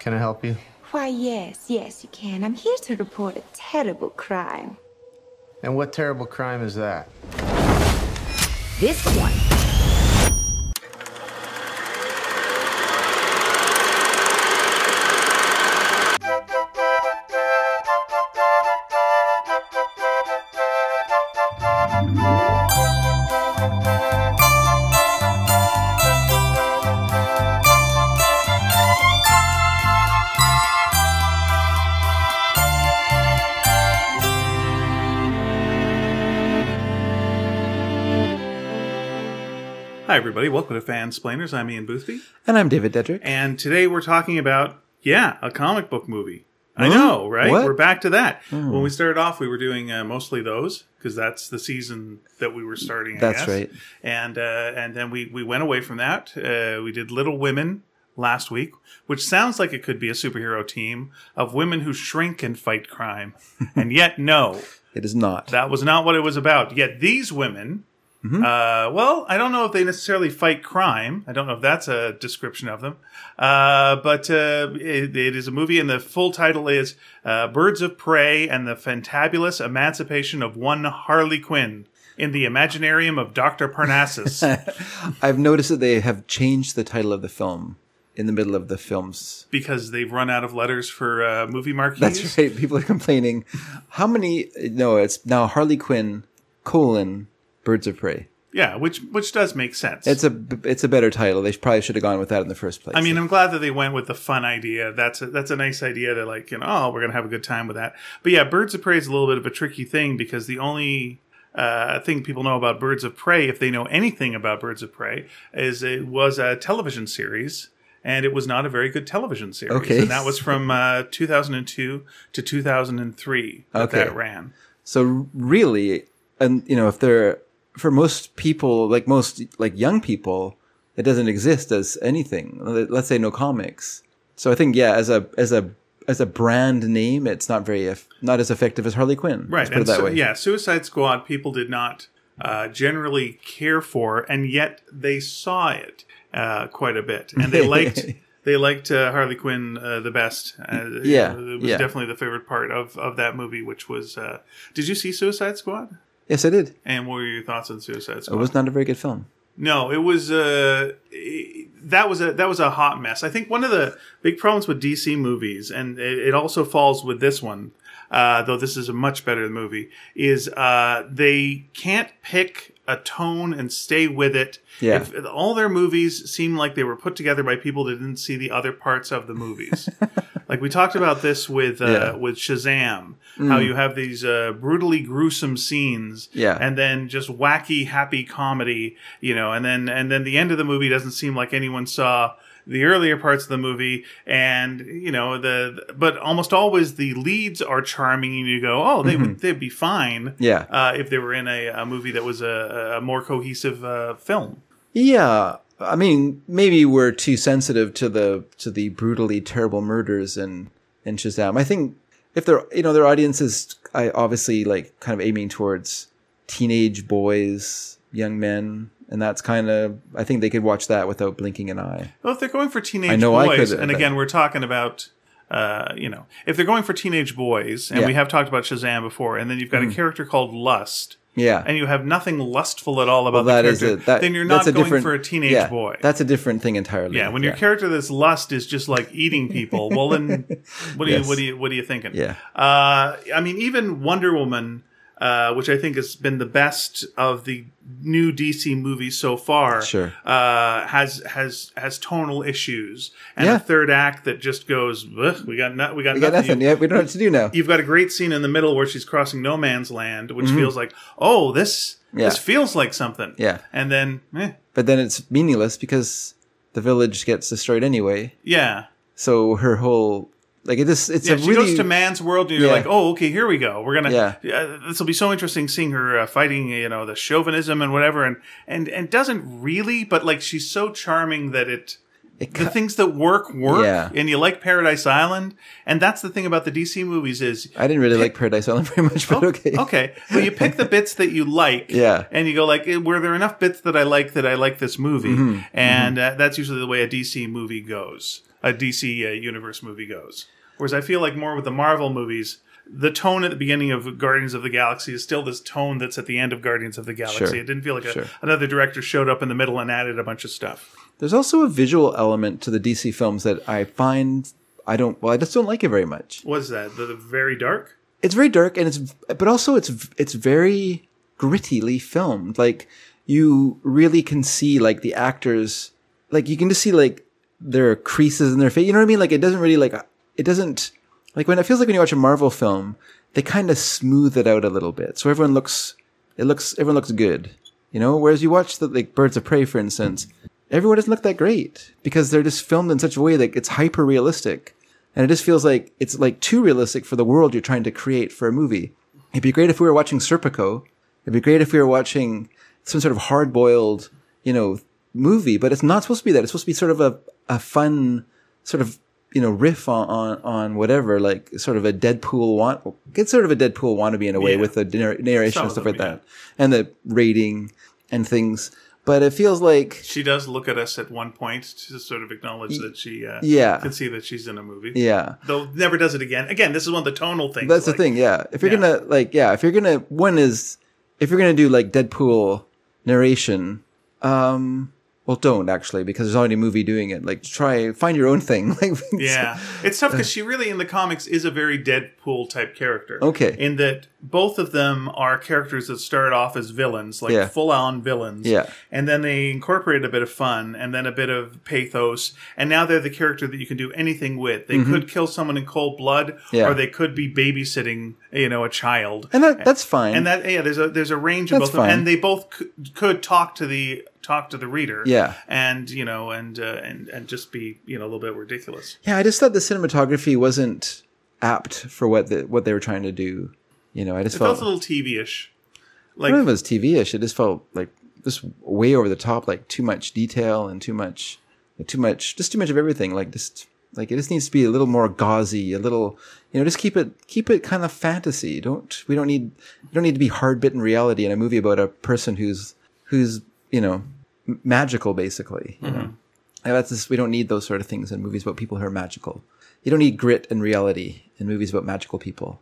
Can I help you? Why, yes, yes, you can. I'm here to report a terrible crime. And what terrible crime is that? This one. Everybody. Welcome to Fansplainers. I'm Ian Boothby. And I'm David Dedrick. And today we're talking about, yeah, a comic book movie. I know, right? What? We're back to that. When we started off, we were doing uh, mostly those because that's the season that we were starting. I That's guess. right. And uh, and then we we went away from that. Uh, we did Little Women last week, which sounds like it could be a superhero team of women who shrink and fight crime, and yet no, It is not. that was not what it was about. Yet these women. Mm-hmm. Uh, well, I don't know if they necessarily fight crime. I don't know if that's a description of them. Uh, but uh, it, it is a movie, and the full title is uh, Birds of Prey and the Fantabulous Emancipation of One Harley Quinn in the Imaginarium of Dr. Parnassus. I've noticed that they have changed the title of the film in the middle of the films. because they've run out of letters for uh, movie marquees. That's right. People are complaining. How many? No, it's now Harley Quinn colon Birds of Prey. Yeah, which which does make sense. It's a it's a better title. They probably should have gone with that in the first place. I mean, I'm glad that they went with the fun idea. That's a, that's a nice idea to like, you know, oh, we're gonna have a good time with that. But yeah, Birds of Prey is a little bit of a tricky thing because the only uh, thing people know about Birds of Prey, if they know anything about Birds of Prey, is it was a television series. And it was not a very good television series. Okay. And that was from uh, 2002 to 2003 that Okay. that ran. so really, and you know, if they're for most people, like most like young people, it doesn't exist as anything. Let's say no comics. So I think yeah, as a as a as a brand name, it's not very eff- not as effective as Harley Quinn. Right. Let's put it that so- way. Yeah, Suicide Squad people did not uh, generally care for, and yet they saw it uh, quite a bit, and they liked they liked uh, Harley Quinn uh, the best. Uh, Yeah, it was yeah. definitely the favorite part of of that movie. Which was, uh, did you see Suicide Squad? Yes, I did. And what were your thoughts on Suicide Squad? It was not a very good film. No, it was uh, that was a that was a hot mess. I think one of the big problems with DC movies, and it, it also falls with this one, uh, though this is a much better movie, is uh, they can't pick a tone and stay with it. Yeah. If, all their movies seem like they were put together by people that didn't see the other parts of the movies. like we talked about this with uh, Yeah. with Shazam, how you have these uh, brutally gruesome scenes, Yeah. and then just wacky happy comedy you know and then and then the end of the movie doesn't seem like anyone saw the earlier parts of the movie and you know the but almost always the leads are charming and you go oh they would they'd be fine Mm-hmm. Yeah. uh, if they were in a, a movie that was a, a more cohesive uh, film Yeah, I mean, maybe we're too sensitive to the to the brutally terrible murders in in Shazam. I think if they're you know their audience is I obviously like kind of aiming towards teenage boys, young men, and that's kind of I think they could watch that without blinking an eye. well if they're going for teenage I know I boys could, and again we're talking about uh, you know if they're going for teenage boys and Yeah. Mm. we have talked about shazam before and then you've got a character called lust Yeah, and you have nothing lustful at all about that the is character, a, that, then you're not going for a teenage yeah, boy. That's a different thing entirely. yeah, when your character that's lust is just like eating people, well then, what do Yes. you what do you what are you thinking? Yeah. uh, I mean, even Wonder Woman, uh, which I think has been the best of the new DC movies so far, Sure. uh, has has has tonal issues and Yeah. a third act that just goes, "Ugh, we got no, we got we got nothing. nothing. Yeah, we don't know what to do now. You've got a great scene in the middle where she's crossing no man's land, which feels like, oh, this Mm-hmm. Yeah. this feels like something. Yeah. and then, eh, But then it's meaningless because the village gets destroyed anyway. yeah. So her whole like it just it's Yeah, a she really goes to man's world, and you're Yeah. like, "Oh, okay, here we go. We're gonna. Yeah. this will be so interesting seeing her uh, fighting, you know, the chauvinism and whatever, and and and doesn't really, but like she's so charming that it It the cu- things that work work, Yeah. and you like Paradise Island, and that's the thing about the DC movies is I didn't really like Paradise Island very much, but okay. okay, well you pick the bits that you like, Yeah. and you go like, eh, were there enough bits that I like that I like this movie, Mm-hmm. and Uh, that's usually the way a DC movie goes. A DC uh, universe movie goes. Whereas I feel like more with the Marvel movies, the tone at the beginning of Guardians of the Galaxy is still this tone that's at the end of Guardians of the Galaxy. Sure. It didn't feel like a, Sure. another director showed up in the middle and added a bunch of stuff. There's also a visual element to the DC films that I find I don't. Well, I just don't like it very much. What is that? The, the very dark? It's very dark, and it's but also it's it's very grittily filmed. Like you really can see like the actors, like you can just see like their creases in their face. You know what I mean? Like it doesn't really like it doesn't like when it feels like when you watch a Marvel film, they kind of smooth it out a little bit, so everyone looks it looks everyone looks good. You know, whereas you watch the like Birds of Prey, for instance, everyone doesn't look that great because they're just filmed in such a way that it's hyper realistic. And it just feels like it's like too realistic for the world you're trying to create for a movie. It'd be great if we were watching Serpico. It'd be great if we were watching some sort of hard boiled, you know, movie, but it's not supposed to be that. It's supposed to be sort of a, a fun sort of, you know, riff on, on, on whatever, like sort of a Deadpool want, it's sort of a Deadpool wannabe in a way Yeah. with the narr- narration Some and stuff them, like that. And the rating and things. But it feels like, She does look at us at one point to sort of acknowledge that she uh, yeah. can see that she's in a movie. yeah. Though never does it again. Again, this is one of the tonal things. That's like- the thing, yeah. If you're Yeah. gonna like, yeah, if you're gonna one is if you're gonna do like Deadpool narration, um, well, don't actually because there's already a movie doing it. Like, try find your own thing. Like, Yeah, it's tough because she really in the comics is a very Deadpool type character. Okay. in that both of them are characters that start off as villains, like Yeah. full on villains. Yeah. and then they incorporate a bit of fun and then a bit of pathos, and now they're the character that you can do anything with. They could kill someone in cold blood, Mm-hmm. Yeah. or they could be babysitting, you know, a child. and that that's fine. And that yeah, there's a there's a range of That's both, of them, fine. and they both could, could talk to the talk to the reader, Yeah. and you know, and uh, and and just be you know a little bit ridiculous. yeah, I just thought the cinematography wasn't apt for what the what they were trying to do. You know, I just It felt felt a little TV-ish. I Like don't know if it was TV-ish. It just felt like just way over the top, like too much detail and too much, too much, just too much of everything. Like just like it just needs to be a little more gauzy, a little, you know, just keep it keep it kind of fantasy. Don't we don't need you don't need to be hard bitten reality in a movie about a person who's who's you know m- magical basically. You know, that's just, we don't need those sort of things in movies about people who are magical. You don't need grit and reality in movies about magical people.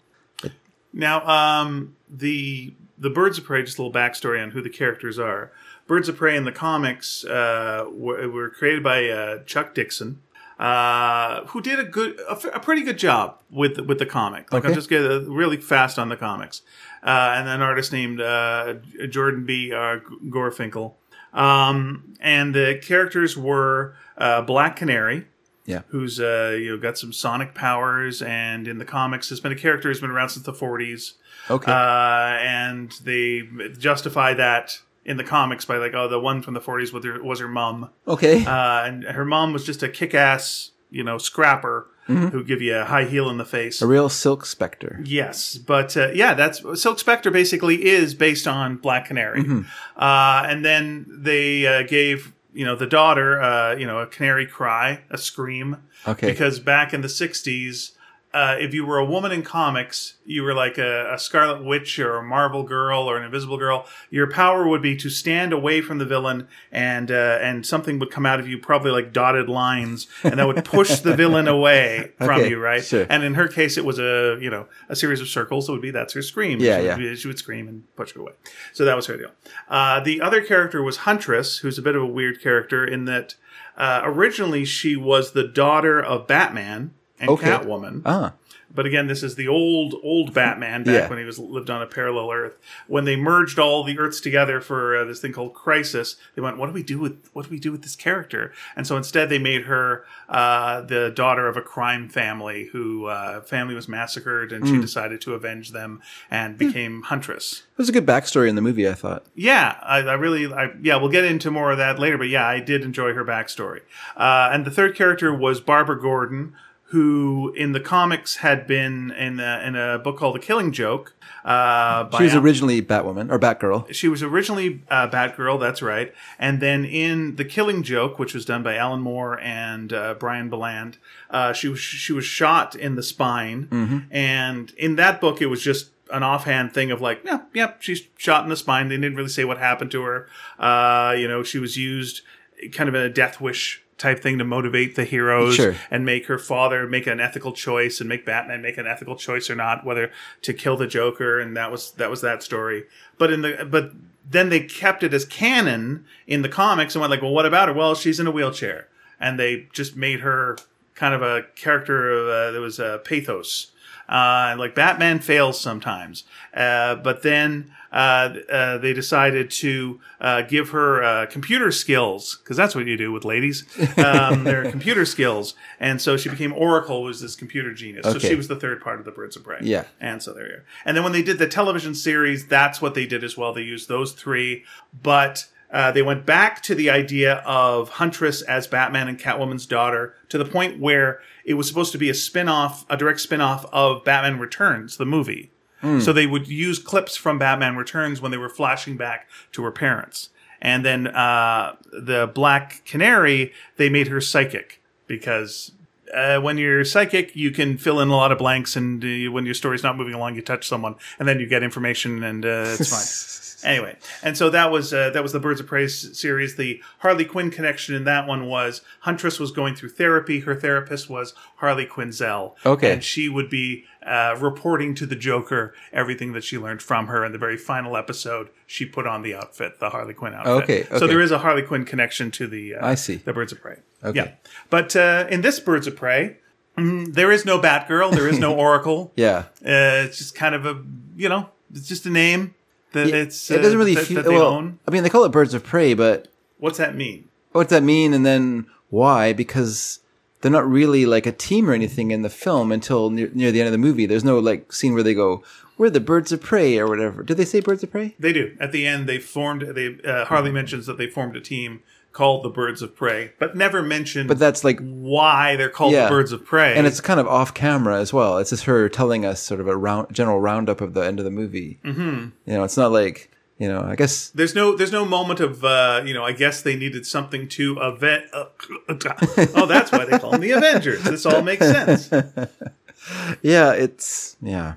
now, um, the the Birds of Prey. Just a little backstory on who the characters are. Birds of Prey in the comics uh, were, were created by uh, Chuck Dixon. Uh, who did a good, a, a pretty good job with with the comic. Like I'll just get really fast on the comics, uh, and an artist named uh, Jordan B. Uh, Gorfinkel. Um, and the characters were uh, Black Canary, Yeah. who's uh, you know got some sonic powers, and in the comics has been a character who's been around since the 40s. Okay. Uh, and they justify that in the comics by like, oh, the one from the 40s was her, was her mom, okay. uh, and her mom was just a kick-ass, you know, scrapper who give you a high heel in the face. Mm-hmm. a real silk specter. Yes, but uh, yeah, that's Silk Spectre basically is based on Black Canary, Mm-hmm. uh, and then they uh, gave you know the daughter uh, you know a canary cry, a scream, Okay. because back in the '60s, uh, if you were a woman in comics, you were like a, a Scarlet Witch or a Marvel Girl or an Invisible Girl. Your power would be to stand away from the villain, and uh, and something would come out of you, probably like dotted lines, and that would push the villain away from Okay, you, right? sure. And in her case, it was a you know a series of circles. It would be that's her scream. Yeah, she yeah. Would, be- she would scream and push her away. So that was her deal. Uh, the other character was Huntress, who's a bit of a weird character in that uh, originally she was the daughter of Batman and Okay. Catwoman. Ah. But again, this is the old, old Batman back Yeah. when he was lived on a parallel Earth. When they merged all the Earths together for uh, this thing called Crisis, they went, "What do we do with what do we do with this character?" And so instead, they made her uh, the daughter of a crime family who uh, family was massacred, and Hmm. she decided to avenge them and became Huntress. It was a good backstory in the movie, I thought. Yeah, I, I really, I, yeah, we'll get into more of that later, but yeah, I did enjoy her backstory. Uh, and the third character was Barbara Gordon, who in the comics had been in a, in a book called The Killing Joke. Uh, She was Al- originally Batwoman or Batgirl. she was originally uh, Batgirl, that's right. And then in The Killing Joke, which was done by Alan Moore and uh, Brian Bolland, uh, she was she was shot in the spine. And in that book, it was just an offhand thing of like, yeah, yeah, she's shot in the spine. They didn't really say what happened to her. Uh, you know, she was used kind of in a death wish type thing to motivate the heroes Sure. and make her father make an ethical choice and make Batman make an ethical choice or not, whether to kill the Joker, and that was that was that story. But in the but then they kept it as canon in the comics and went like, well, what about her? Well, she's in a wheelchair, and they just made her kind of a character of uh, there was a pathos. Uh, like Batman fails sometimes, uh, but then they decided to uh, give her uh, computer skills because that's what you do with ladies. Um, their computer skills, and so she became Oracle, was this computer genius. So she was the third part of the Birds of Prey. Yeah. and so there you are. And then when they did the television series, that's what they did as well. They used those three, but. Uh, they went back to the idea of Huntress as Batman and Catwoman's daughter to the point where it was supposed to be a spin-off, a direct spin-off of Batman Returns, the movie. So they would use clips from Batman Returns when they were flashing back to her parents. And then uh, the Black Canary, they made her psychic because uh, when you're psychic, you can fill in a lot of blanks, and uh, when your story's not moving along, you touch someone, and then you get information, and uh, it's fine. Anyway, and so that was uh, that was the Birds of Prey series. The Harley Quinn connection in that one was Huntress was going through therapy. Her therapist was Harley Quinzel. Okay. and she would be uh, reporting to the Joker everything that she learned from her. In the very final episode, she put on the outfit, the Harley Quinn outfit. Okay, So there is a Harley Quinn connection to the uh, I see. the Birds of Prey. Okay. Yeah, but uh, in this Birds of Prey, mm, there is no Batgirl. There is no Oracle. Yeah. Uh, it's just kind of a you know, it's just a name that it's it doesn't uh, really that, feel. that they well, own. I mean, they call it birds of prey, but What's that mean? what's that mean? And then why? Because they're not really like a team or anything in the film until near, near the end of the movie. There's no like scene where they go, "We're the birds of prey" or whatever. Did they say birds of prey? They do. At the end, they formed. They uh, Harley mentions that they formed a team called the Birds of Prey, but never mentioned But that's like, why they're called Yeah. the Birds of Prey. and it's kind of off camera as well. It's just her telling us sort of a round, general roundup of the end of the movie. Mm-hmm. You know, it's not like you know. I guess There's no there's no moment of uh, you know I guess they needed something to event. Uh, oh, that's why they call them the Avengers. This all makes sense. yeah, it's yeah,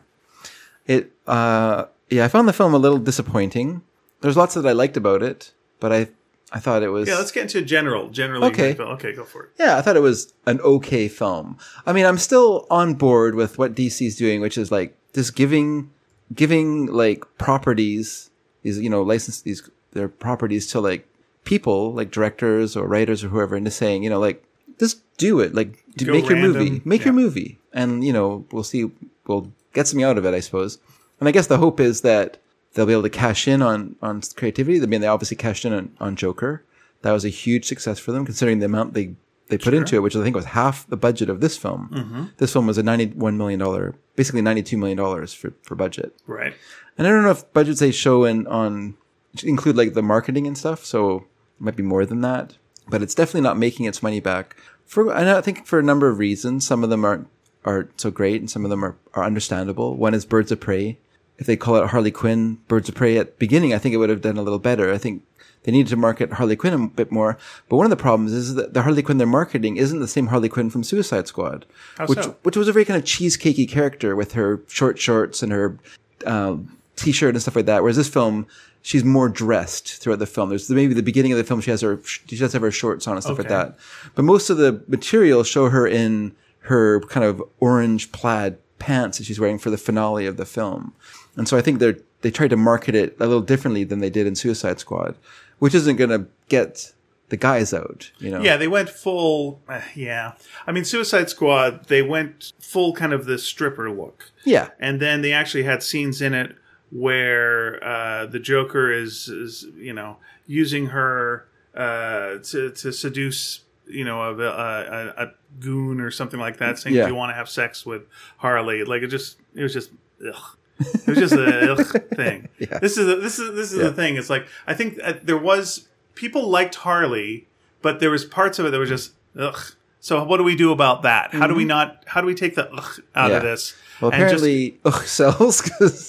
it uh yeah. I found the film a little disappointing. There's lots that I liked about it, but I I thought it was Yeah, let's get into a general. Generally, Okay. okay, go for it. yeah. I thought it was an okay film. I mean, I'm still on board with what DC's doing, which is like just giving giving like properties these you know license these their properties to like people like directors or writers or whoever, and just saying you know like just do it like do, make your movie, make your movie, and you know we'll see we'll get something out of it, I suppose. And I guess the hope is that they'll be able to cash in on on creativity. I mean, they obviously cashed in on, on Joker. That was a huge success for them, considering the amount they they put into it, which I think was half the budget of this film. Mm-hmm. This film was a ninety-one million dollar, basically ninety-two million dollars for for budget. Right. And I don't know if budgets they show in on include like the marketing and stuff, so it might be more than that. But it's definitely not making its money back. For and I think for a number of reasons, some of them aren't aren't so great, and some of them are, are understandable. One is Birds of Prey. If they call it Harley Quinn Birds of Prey at the beginning, I think it would have done a little better. I think they needed to market Harley Quinn a bit more. But one of the problems is that the Harley Quinn they're marketing isn't the same Harley Quinn from Suicide Squad, How which so? which was a very kind of cheesecakey character with her short shorts and her um, t-shirt and stuff like that. Whereas this film, she's more dressed throughout the film. There's maybe the beginning of the film she has her she does have her shorts on and stuff like that. But most of the material show her in her kind of orange plaid pants that she's wearing for the finale of the film. And so I think they're they tried to market it a little differently than they did in Suicide Squad, which isn't going to get the guys out, you know. Yeah, they went full. Uh, yeah, I mean, Suicide Squad. They went full kind of the stripper look. Yeah. and then they actually had scenes in it where uh, the Joker is, is, you know, using her uh, to to seduce, you know, a, a, a goon or something like that, saying, Yeah. "Do you want to have sex with Harley?" Like it just, it was just. Ugh. It was just a ugh thing. Yeah. This is a, this is this is Yeah. the thing. It's like I think there was people liked Harley, but there was parts of it that were just ugh. So what do we do about that? How do we not? How do we take the ugh out Mm-hmm. Yeah. of this? Well, and just- apparently, ugh, sells because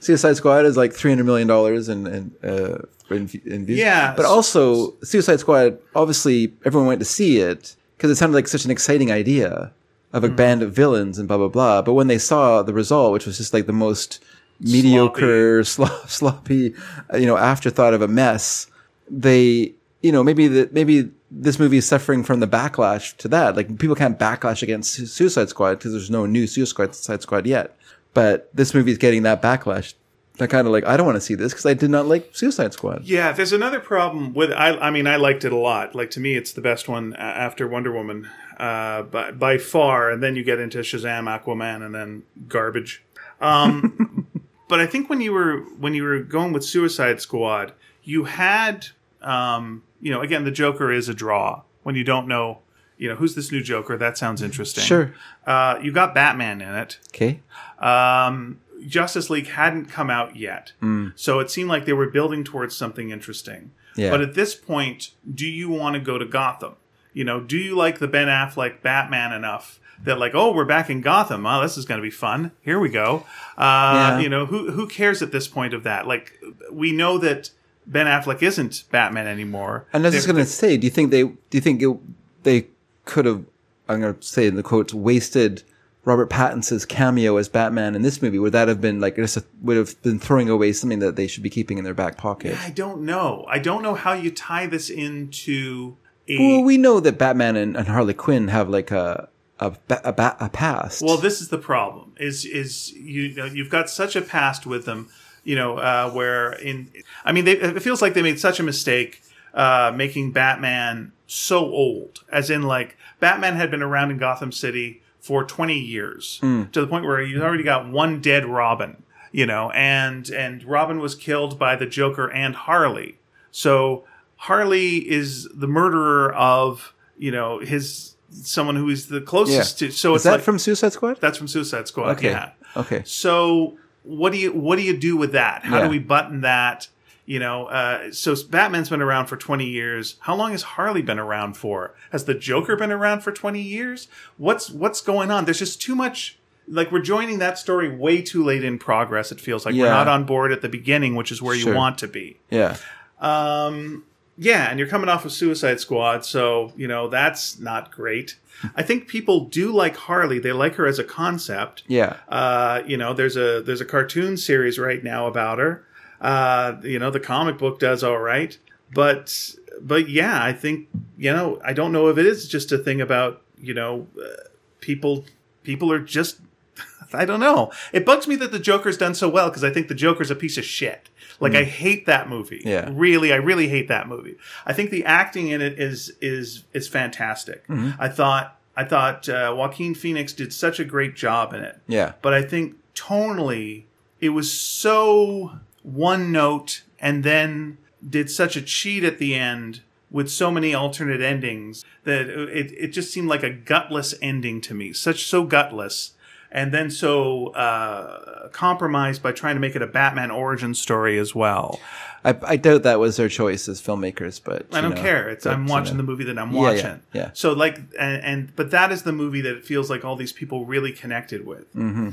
Suicide Squad is like three hundred million dollars in in, uh, in in views. Yeah. but also Suicide Squad. Obviously, everyone went to see it because it sounded like such an exciting idea of a band of villains and blah blah blah. But when they saw the result, which was just like the most mediocre, slop, sloppy, uh, you know, afterthought of a mess, they, you know, maybe the maybe this movie is suffering from the backlash to that. Like people can't backlash against Suicide Squad because there's no new Suicide Squad yet. But this movie is getting that backlash. I kind of like I don't want to see this because I did not like Suicide Squad. Yeah, there's another problem with I. I mean, I liked it a lot. Like to me, it's the best one after Wonder Woman, uh, by by far. And then you get into Shazam, Aquaman, and then garbage. Um, but I think when you were when you were going with Suicide Squad, you had, um, you know, again, the Joker is a draw when you don't know, you know, who's this new Joker. That sounds interesting. Sure. Uh, you got Batman in it. Okay. Um, Justice League hadn't come out yet, so it seemed like they were building towards something interesting. Yeah. But at this point, do you want to go to Gotham? You know, do you like the Ben Affleck Batman enough that like, oh, we're back in Gotham. Oh, this is going to be fun. Here we go. Uh, Yeah. You know, who who cares at this point of that? Like, we know that Ben Affleck isn't Batman anymore. And I was just going to say, do you think they do you think it, they could have I'm going to say in the quotes wasted Robert Pattinson's cameo as Batman in this movie? Would that have been like just a, would have been throwing away something that they should be keeping in their back pocket? I don't know. I don't know how you tie this into a. Well, we know that Batman and, and Harley Quinn have like a a, a, a past. Well, this is the problem. Is is you know you've got such a past with them. You know uh, where in I mean they, it feels like they made such a mistake uh, making Batman so old. As in like Batman had been around in Gotham City for twenty years to the point where you've already got one dead Robin. You know, and and Robin was killed by the Joker and Harley. So Harley is the murderer of you know his someone who is the closest to. So is it's that like, from Suicide Squad? that's from Suicide Squad. Okay. Yeah. Okay. So what do you what do you do with that? How Yeah. do we button that? You know, uh, so Batman's been around for twenty years. How long has Harley been around for? Has the Joker been around for twenty years? What's what's going on? There's just too much. Like we're joining that story way too late in progress. It feels like we're not on board at the beginning, which is where Sure. you want to be. Yeah. Um, yeah, and you're coming off of Suicide Squad, so you know that's not great. I think people do like Harley; they like her as a concept. Yeah. Uh, you know, there's a there's a cartoon series right now about her. Uh, you know, the comic book does all right, but but yeah, I think you know, I don't know if it is just a thing about you know, uh, people people are just I don't know. It bugs me that the Joker's done so well because I think the Joker's a piece of shit. Like I hate that movie. Yeah. Really, I really hate that movie. I think the acting in it is is is fantastic. I thought I thought uh, Joaquin Phoenix did such a great job in it. Yeah. But I think tonally it was so one note and then did such a cheat at the end with so many alternate endings that it, it just seemed like a gutless ending to me. Such so gutless. And then so uh, compromised by trying to make it a Batman origin story as well. I, I doubt that was their choice as filmmakers, but I don't know, care. It's I'm watching the movie that I'm Yeah, yeah, watching. yeah. So like, and, and but that is the movie that it feels like all these people really connected with. Mm-hmm.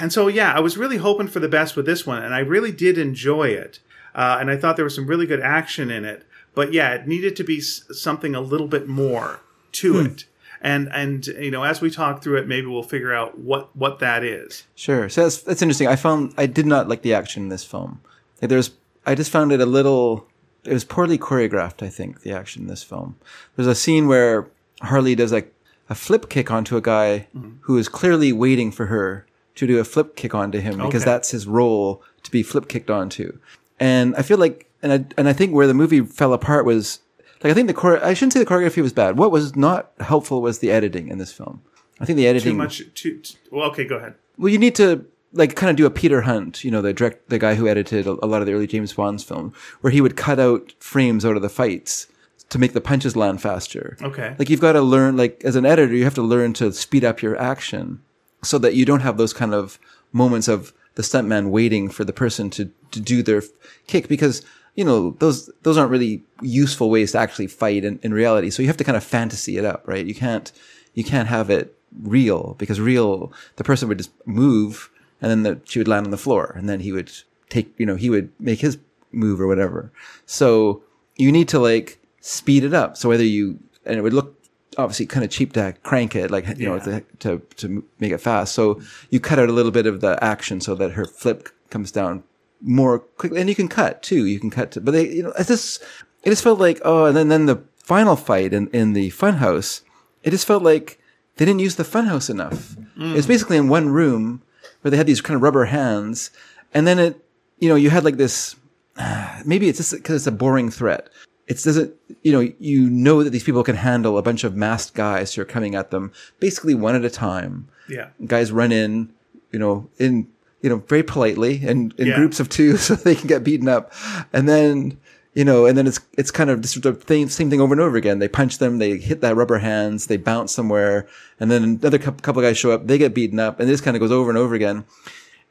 And so yeah, I was really hoping for the best with this one, and I really did enjoy it. Uh, and I thought there was some really good action in it. But yeah, it needed to be something a little bit more to Hmm. it. And and you know, as we talk through it, maybe we'll figure out what what that is. Sure. So that's that's interesting. I found I did not like the action in this film. Like there's I just found it a little it was poorly choreographed, I think, the action in this film. There's a scene where Harley does like a flip kick onto a guy Mm-hmm. who is clearly waiting for her to do a flip kick onto him because Okay. that's his role to be flip kicked onto. And I feel like and I and I think where the movie fell apart was like I think the chore I shouldn't say the choreography was bad. What was not helpful was the editing in this film. I think the editing Too much. Too. t- well, okay, go ahead. well, you need to like kind of do a Peter Hunt, you know, the direct the guy who edited a, a lot of the early James Bond's film, where he would cut out frames out of the fights to make the punches land faster. Okay. Like you've got to learn, like as an editor, you have to learn to speed up your action so that you don't have those kind of moments of the stuntman waiting for the person to to do their kick because you know those those aren't really useful ways to actually fight in, in reality. So you have to kind of fantasy it up, right? You can't you can't have it real because real the person would just move and then the, she would land on the floor and then he would take you know he would make his move or whatever. So you need to like speed it up. So whether you and it would look obviously kind of cheap to crank it like you know to, to to make it fast. So you cut out a little bit of the action so that her flip comes down more quickly, and you can cut too. You can cut, to, but they you know it's just it just felt like oh, and then then the final fight in, in the funhouse, it just felt like they didn't use the funhouse enough. Mm. It was basically in one room where they had these kind of rubber hands, and then it, you know, you had like this. Maybe it's just because it's a boring threat. It doesn't, you know, you know that these people can handle a bunch of masked guys who are coming at them, basically one at a time. Yeah. Guys run in, you know, in you know, very politely and in Yeah. groups of two so they can get beaten up. And then, you know, and then it's, it's kind of just the same, same thing over and over again. They punch them, they hit that rubber hands, they bounce somewhere, and then another couple of guys show up, they get beaten up, and this kind of goes over and over again.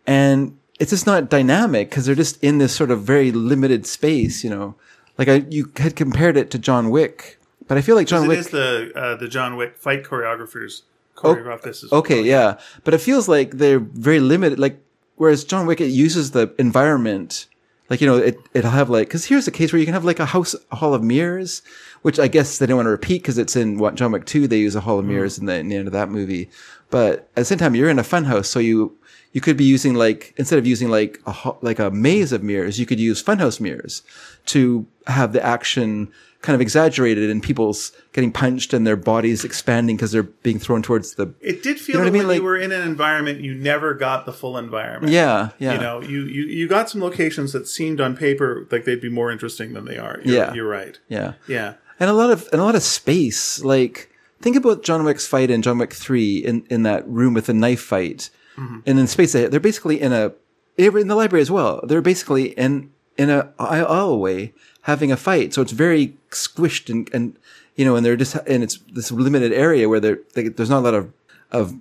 And it's just not dynamic because they're just in this sort of very limited space, you know. Like I, you had compared it to John Wick, but I feel like John Wick. is the uh, the John Wick fight choreographers choreographed this. As Okay, well. yeah, but it feels like they're very limited. Like whereas John Wick, it uses the environment. Like you know, it it'll have like because here's a case where you can have like a house a hall of mirrors, which I guess they don't want to repeat because it's in what John Wick two. They use a hall of mm. mirrors in the, in the end of that movie, but at the same time you're in a fun house, so you you could be using like instead of using like a like a maze of mirrors, you could use funhouse mirrors to have the action kind of exaggerated and people's getting punched and their bodies expanding because they're being thrown towards the It did feel know what that I mean? when Like- you were in an environment, you never got the full environment. yeah yeah You know, you, you, you got some locations that seemed on paper like they'd be more interesting than they are. You're, Yeah. You're right. yeah Yeah. and a lot of and a lot of space. Like think about John Wick's fight in John Wick three in in that room with the knife fight, mm-hmm. and in space they- they're basically in a in the library as well. They're basically in in a aisleway having a fight, so it's very squished and and you know, and they're just and it's this limited area where there's not a lot of of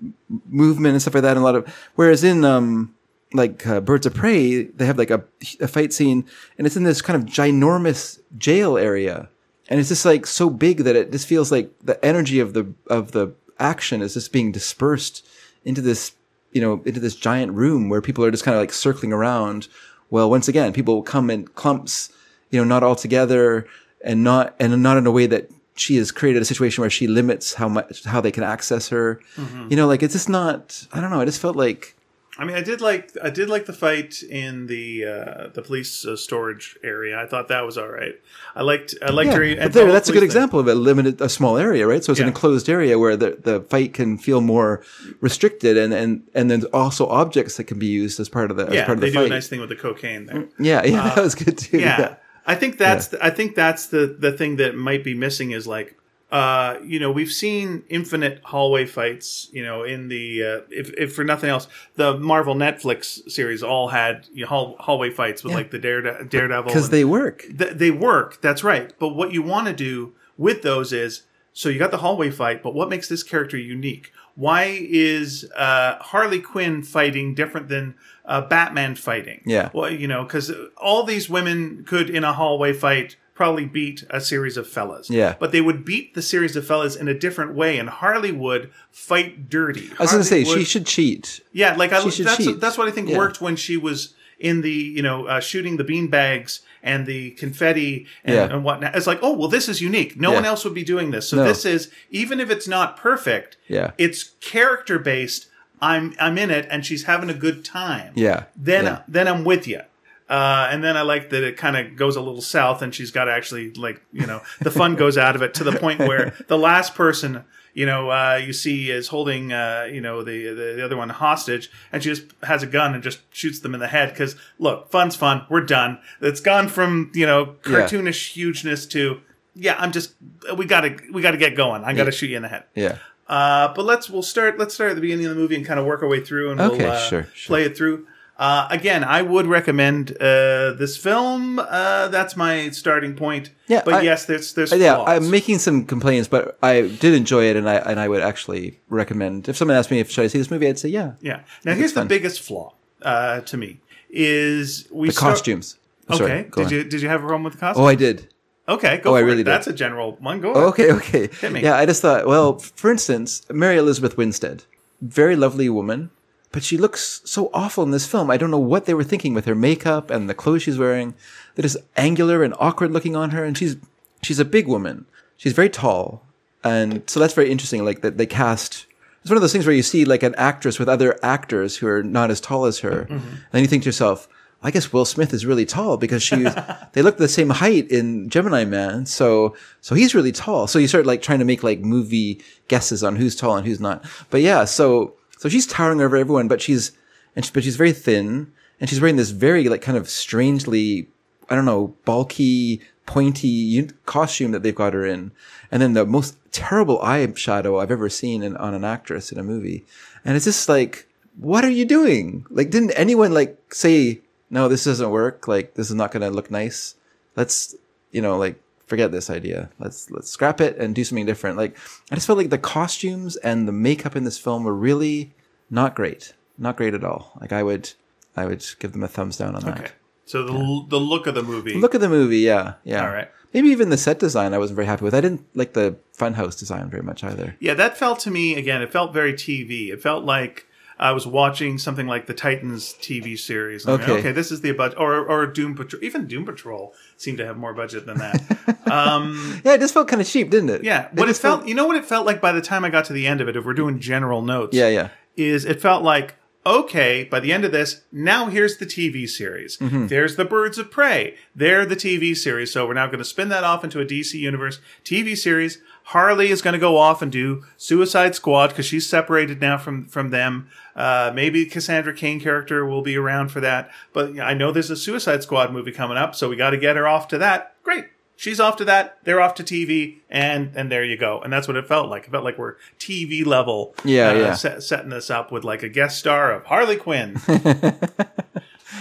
movement and stuff like that, and a lot of whereas in um like uh, Birds of Prey, they have like a, a fight scene, and it's in this kind of ginormous jail area, and it's just like so big that it just feels like the energy of the of the action is just being dispersed into this you know into this giant room where people are just kind of like circling around. Well, once again, people come in clumps, you know, not all together, and not and not in a way that she has created a situation where she limits how much how they can access her. You know, like it's just not. I don't know. I just felt like I mean, I did like I did like the fight in the uh, the police uh, storage area. I thought that was all right. I liked I liked her. but there, that's a good example of a limited, a small area, right? So it's an enclosed area where the, the fight can feel more restricted, and and and then also objects that can be used as part of the as Yeah, part of they the do fight. a nice thing with the cocaine there. yeah, yeah, that was good too. yeah. Yeah, I think that's the, I think that's the the thing that might be missing is like uh you know we've seen infinite hallway fights you know in the uh, if, if for nothing else the Marvel Netflix series all had you know, hall, hallway fights with like the Darede- Daredevil because they work. Th- they work. That's right. But what you want to do with those is so you got the hallway fight, but what makes this character unique? Why is uh, Harley Quinn fighting different than uh, Batman fighting? Yeah. Well, you know, because all these women could in a hallway fight probably beat a series of fellas. Yeah. But they would beat the series of fellas in a different way, and Harley would fight dirty. I was going to say she should cheat. Yeah, like I, She that's cheat. that's what I think Yeah. worked when she was in the you know uh, shooting the bean bags and the confetti and, Yeah. and whatnot. It's like oh well, this is unique. No Yeah. one else would be doing this. So No. this is even if it's not perfect. Yeah. it's character based. I'm I'm in it, and she's having a good time. Yeah. then Yeah. then I'm with you. Uh, and then I like that it kind of goes a little south, and she's got to actually like you know the fun goes out of it to the point where the last person you know uh, you see is holding uh, you know the, the the other one hostage, and she just has a gun and just shoots them in the head. Because look, fun's fun. We're done. It's gone from you know Yeah. cartoonish hugeness to yeah. I'm just we gotta we gotta get going. I gotta shoot you in the head. Yeah, Uh, but let's we'll start let's start at the beginning of the movie and kind of work our way through and Okay, we'll uh, sure, sure. play it through. Uh, again, I would recommend uh, this film. Uh, that's my starting point. Yeah, but I- yes, there's there's yeah. flaws. I'm making some complaints, but I did enjoy it, and I and I would actually recommend. If someone asked me if should I see this movie, I'd say yeah. yeah. Now here's the fun. biggest flaw uh, to me is we The start- costumes. Okay, Sorry, did on. you did you have a problem with the costumes? Oh, I did. Okay, go oh, I for really it. did. That's a general one. Go. Ahead. okay, okay. Yeah, I just thought, well, for instance, Mary Elizabeth Winstead, very lovely woman, but she looks so awful in this film. I don't know what they were thinking with her makeup and the clothes she's wearing. That is angular and awkward looking on her, and she's she's a big woman. She's very tall, and so that's very interesting. Like that they cast. It's one of those things where you see like an actress with other actors who are not as tall as her, mm-hmm. and you think to yourself, I guess Will Smith is really tall because she they look the same height in Gemini Man. So so he's really tall. So you start like trying to make like movie guesses on who's tall and who's not. But yeah, so so she's towering over everyone, but she's and she, but she's very thin and she's wearing this very like kind of strangely I don't know bulky pointy costume that they've got her in, and then the most terrible eye shadow I've ever seen in, on an actress in a movie, and it's just like what are you doing? Like, didn't anyone like say, no, this doesn't work. Like, this is not going to look nice. Let's, you know, like, forget this idea. Let's, let's scrap it and do something different. Like, I just felt like the costumes and the makeup in this film were really not great. Not great at all. Like, I would, I would give them a thumbs down on that. Okay. So the the look of the movie. Look of the movie. Yeah. Yeah. All right. Maybe even the set design I wasn't very happy with. I didn't like the funhouse design very much either. Yeah, that felt to me again. It felt very TV. It felt like I was watching something like the Titans TV series. I'm like, Okay. okay, this is the budget, or or Doom Patrol. Even Doom Patrol seemed to have more budget than that. um, Yeah, it just felt kind of cheap, didn't it? yeah, what it just felt. You know what it felt like by the time I got to the end of it. If we're doing general notes, Yeah, yeah. is it felt like okay by the end of this now here's the tv series Mm-hmm. there's the birds of prey they're the tv series so we're now going to spin that off into a dc universe tv series harley is going to go off and do suicide squad because she's separated now from from them uh, maybe cassandra cain character will be around for that but i know there's a suicide squad movie coming up so we got to get her off to that great She's off to that. They're off to TV, and and there you go. And that's what it felt like. It felt like we're TV level. Yeah, uh, yeah. set- setting this up with like a guest star of Harley Quinn. but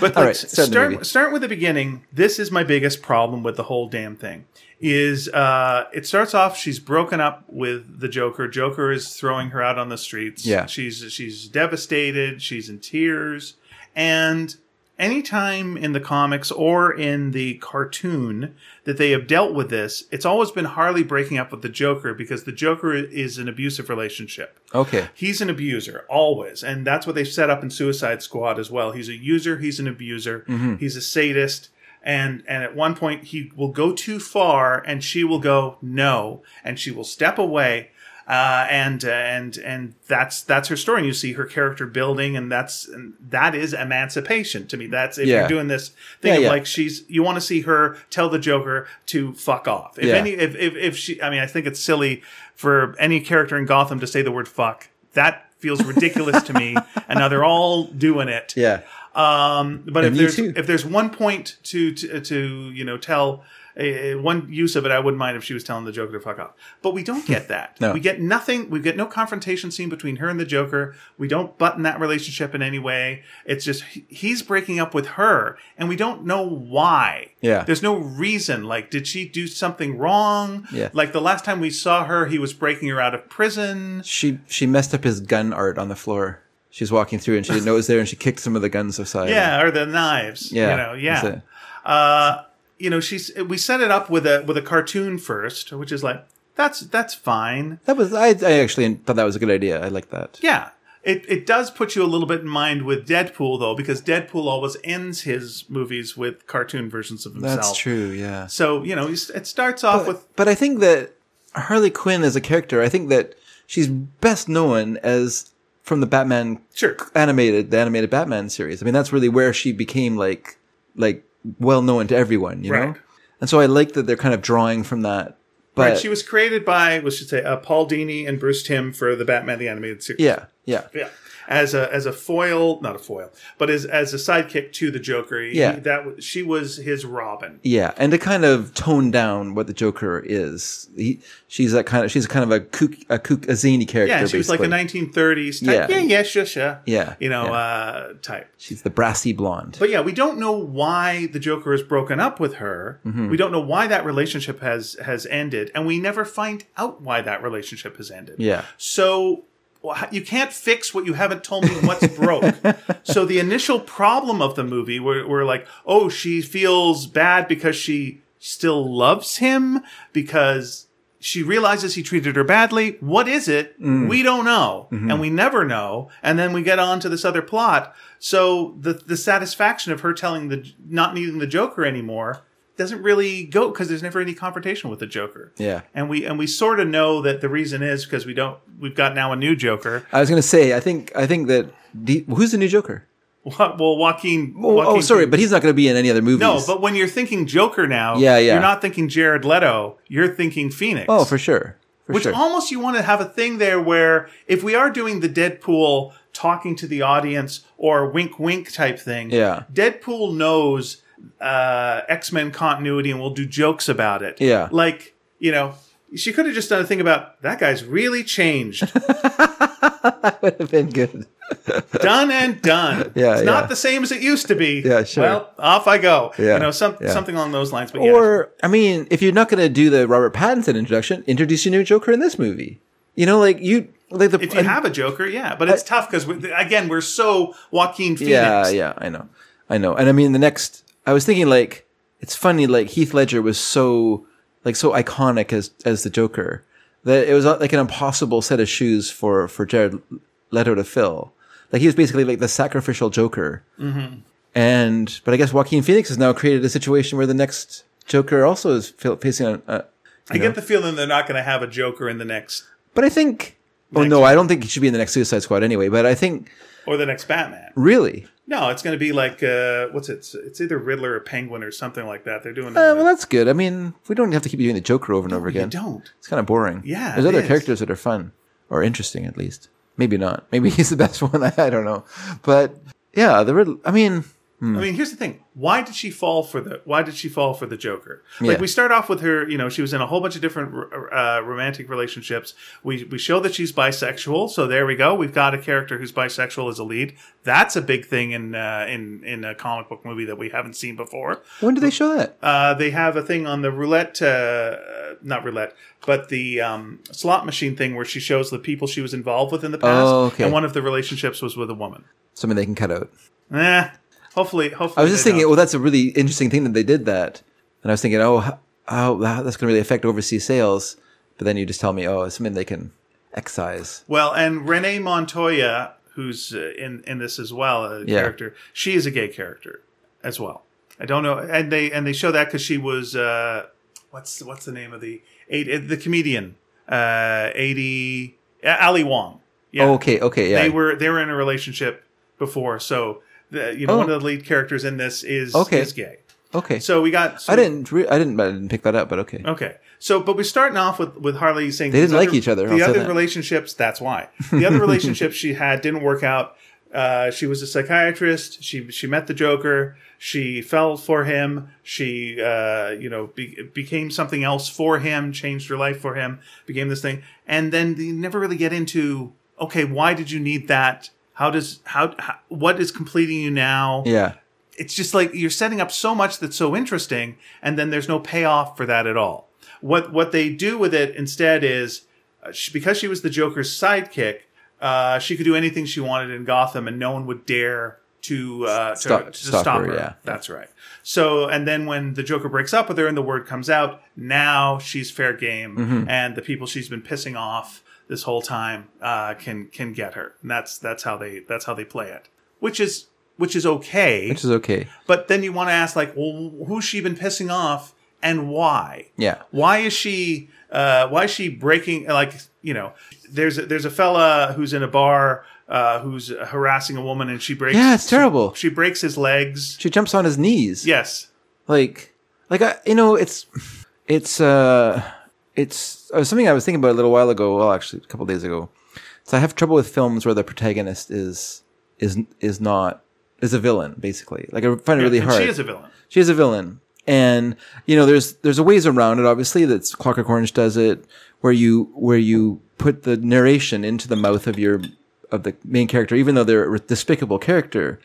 like, right, start the movie. start start with the beginning. This is my biggest problem with the whole damn thing. Is uh, it starts off? She's broken up with the Joker. Joker is throwing her out on the streets. Yeah. she's she's devastated. She's in tears, and anytime in the comics or in the cartoon that they have dealt with this, it's always been Harley breaking up with the Joker because the Joker is an abusive relationship. Okay. He's an abuser, always. And that's what they've set up in Suicide Squad as well. He's a user, he's an abuser, he's a sadist. And and at one point he will go too far and she will go no and she will step away. Uh, and and and that's that's her story. And you see her character building, and that's and that is emancipation to me. That's if Yeah. you're doing this thing Yeah, of yeah. like she's you want to see her tell the Joker to fuck off. If any if, if if she, I mean, I think it's silly for any character in Gotham to say the word fuck. That feels ridiculous to me. And now they're all doing it. Yeah. Um, but if And you there's too. if there's one point to to, uh, to you know tell a, a- one use of it, I wouldn't mind if she was telling the Joker to fuck off. But we don't hmm. get that. No. We get nothing. We get no confrontation scene between her and the Joker. We don't button that relationship in any way. It's just he's breaking up with her, and we don't know why. Yeah. There's no reason. Like, did she do something wrong? Yeah. Like the last time we saw her, he was breaking her out of prison. She she messed up his gun art on the floor. She was walking through and she didn't know it was there, and she kicked some of the guns aside. Yeah, or the knives. Yeah, You know, yeah. Uh, you know, she's we set it up with a with a cartoon first, which is like that's that's fine. That was I, I actually thought that was a good idea. I like that. Yeah. It, it does put you a little bit in mind with Deadpool though, because Deadpool always ends his movies with cartoon versions of himself. That's true. Yeah. So you know, it starts off with But I think that Harley Quinn as a character, I think that she's best known as from the Batman sure, animated, the animated Batman series. I mean, that's really where she became like, like well known to everyone, you know. And so I like that they're kind of drawing from that. But right? She was created by, we should say, uh, Paul Dini and Bruce Timm for the Batman the Animated Series. yeah, yeah, Yeah. As a as a foil, not a foil, but as as a sidekick to the Joker. He- Yeah. that she was his Robin. yeah, and to kind of tone down what the Joker is. He, she's that kind of, she's kind of a kook, a kook, a zany character. Yeah, she was like a 1930s type. Yeah. Yeah, yeah, shush, yeah. Yeah, You know, yeah. uh, type. She's the brassy blonde. But yeah, we don't know why the Joker has broken up with her. Mm-hmm. We don't know why that relationship has has ended, and we never find out why that relationship has ended. Yeah. So you can't fix what you haven't told me what's broke. so the initial problem of the movie, we're, we're like, oh, she feels bad because she still loves him because she realizes he treated her badly. What is it? Mm. We don't know, Mm-hmm. and we never know. And then we get on to this other plot. So the the satisfaction of her telling the not needing the Joker anymore doesn't really go because there's never any confrontation with the Joker. Yeah. and we and we sort of know that the reason is because we don't. We've got now a new Joker. I was going to say, I think, I think that the, who's the new Joker? Well, Joaquin. Oh, oh Joaquin oh, sorry, but he's not going to be in any other movies. no. But when you're thinking Joker now, Yeah, yeah. you're not thinking Jared Leto. You're thinking Phoenix. oh, for sure, for Which sure. almost you want to have a thing there where if we are doing the Deadpool talking to the audience or wink wink type thing, Yeah. Deadpool knows uh, X Men continuity and we'll do jokes about it. Yeah. like you know. She could have just done a thing about that guy's really changed. That would have been good. done and done. Yeah, it's yeah. not the same as it used to be. Yeah, sure. Well, off I go. Yeah, You know, some, yeah. something along those lines. But yeah. Or, I mean, if you're not going to do the Robert Pattinson introduction, introduce your new Joker in this movie. You know, like you, like the if you have a Joker, yeah, but it's tough because again, we're so Joaquin Phoenix. Yeah, yeah, I know, I know. And I mean, the next, I was thinking like, it's funny, like Heath Ledger was so, like, so iconic as as the Joker that it was uh, like an impossible set of shoes for for Jared Leto to fill. Like he was basically like the sacrificial Joker. Mm-hmm. And but I guess Joaquin Phoenix has now created a situation where the next Joker also is fa- facing a. a I get the feeling they're not going to have a Joker in the next but I think. Oh no, I don't think he should be in the next Suicide Squad anyway. But I think or the next Batman. really, No, it's going to be like uh, what's it? It's either Riddler or Penguin or something like that. They're doing. uh, well, that's good. I mean, we don't have to keep doing the Joker over and over again. you don't. It's kind of boring. Yeah, There's other is. characters that are fun or interesting at least. Maybe not. Maybe he's the best one. I, I don't know. But yeah, the Riddler. I mean, I mean, here's the thing: why did she fall for the? Why did she fall for the Joker? Yeah. Like we start off with her. You know, she was in a whole bunch of different uh, romantic relationships. We we show that she's bisexual, so there we go. We've got a character who's bisexual as a lead. That's a big thing in uh, in in a comic book movie that we haven't seen before. when did they show that? Uh, they have a thing on the roulette, uh, not roulette, but the um, slot machine thing where she shows the people she was involved with in the past, Oh, okay. and one of the relationships was with a woman. Something they can cut out. Eh, hopefully, hopefully. I was just thinking, don't. well, that's a really interesting thing that they did that. And I was thinking, oh, that's going to really affect overseas sales. But then you just tell me, oh, it's something they can excise. Well, and Renee Montoya, who's uh, in in this as well, a Yeah. character, she is a gay character as well. I don't know, and they and they show that because she was uh, what's what's the name of the eight the comedian uh, eighty Ali Wong. Yeah, Oh, okay, okay, yeah. they were they were in a relationship before, so the, you know Oh. one of the lead characters in this is Okay. is gay. okay. So we got. So I didn't, re- I didn't, I didn't pick that up, but okay. Okay. So, but we're starting off with, with Harley saying They didn't like each other, The other that. relationships, that's why. The other relationships she had didn't work out. Uh, she was a psychiatrist. She she met the Joker. She fell for him. She uh, you know be, became something else for him. Changed her life for him. Became this thing. And then you never really get into okay, why did you need that? How does how, how what is completing you now? Yeah. it's just like you're setting up so much that's so interesting and then there's no payoff for that at all what what they do with it instead is uh, she, because she was the joker's sidekick uh, she could do anything she wanted in gotham and no one would dare to uh, to, Stop- to stop stop, her, her, yeah. that's right so and then when the joker breaks up with her and the word comes out now she's fair game Mm-hmm. and the people she's been pissing off this whole time uh, can can get her and that's that's how they that's how they play it which is which is okay Which is okay. but then you want to ask, like, well, who's she been pissing off and why? Yeah. Why is she? Uh, why is she breaking? Like, you know, there's a, there's a fella who's in a bar uh, who's harassing a woman, and she breaks. Yeah, it's terrible. She, she breaks his legs. She jumps on his knees. Yes. like like I, you know it's it's uh it's uh, something i was thinking about a little while ago well actually a couple days ago. So i have trouble with films where the protagonist is is is not is a villain basically. Like i find it really And hard. She is a villain. she is a villain. And you know there's there's a ways around it obviously that's clockwork orange does it where you where you put the narration into the mouth of your of the main character even though they're a despicable character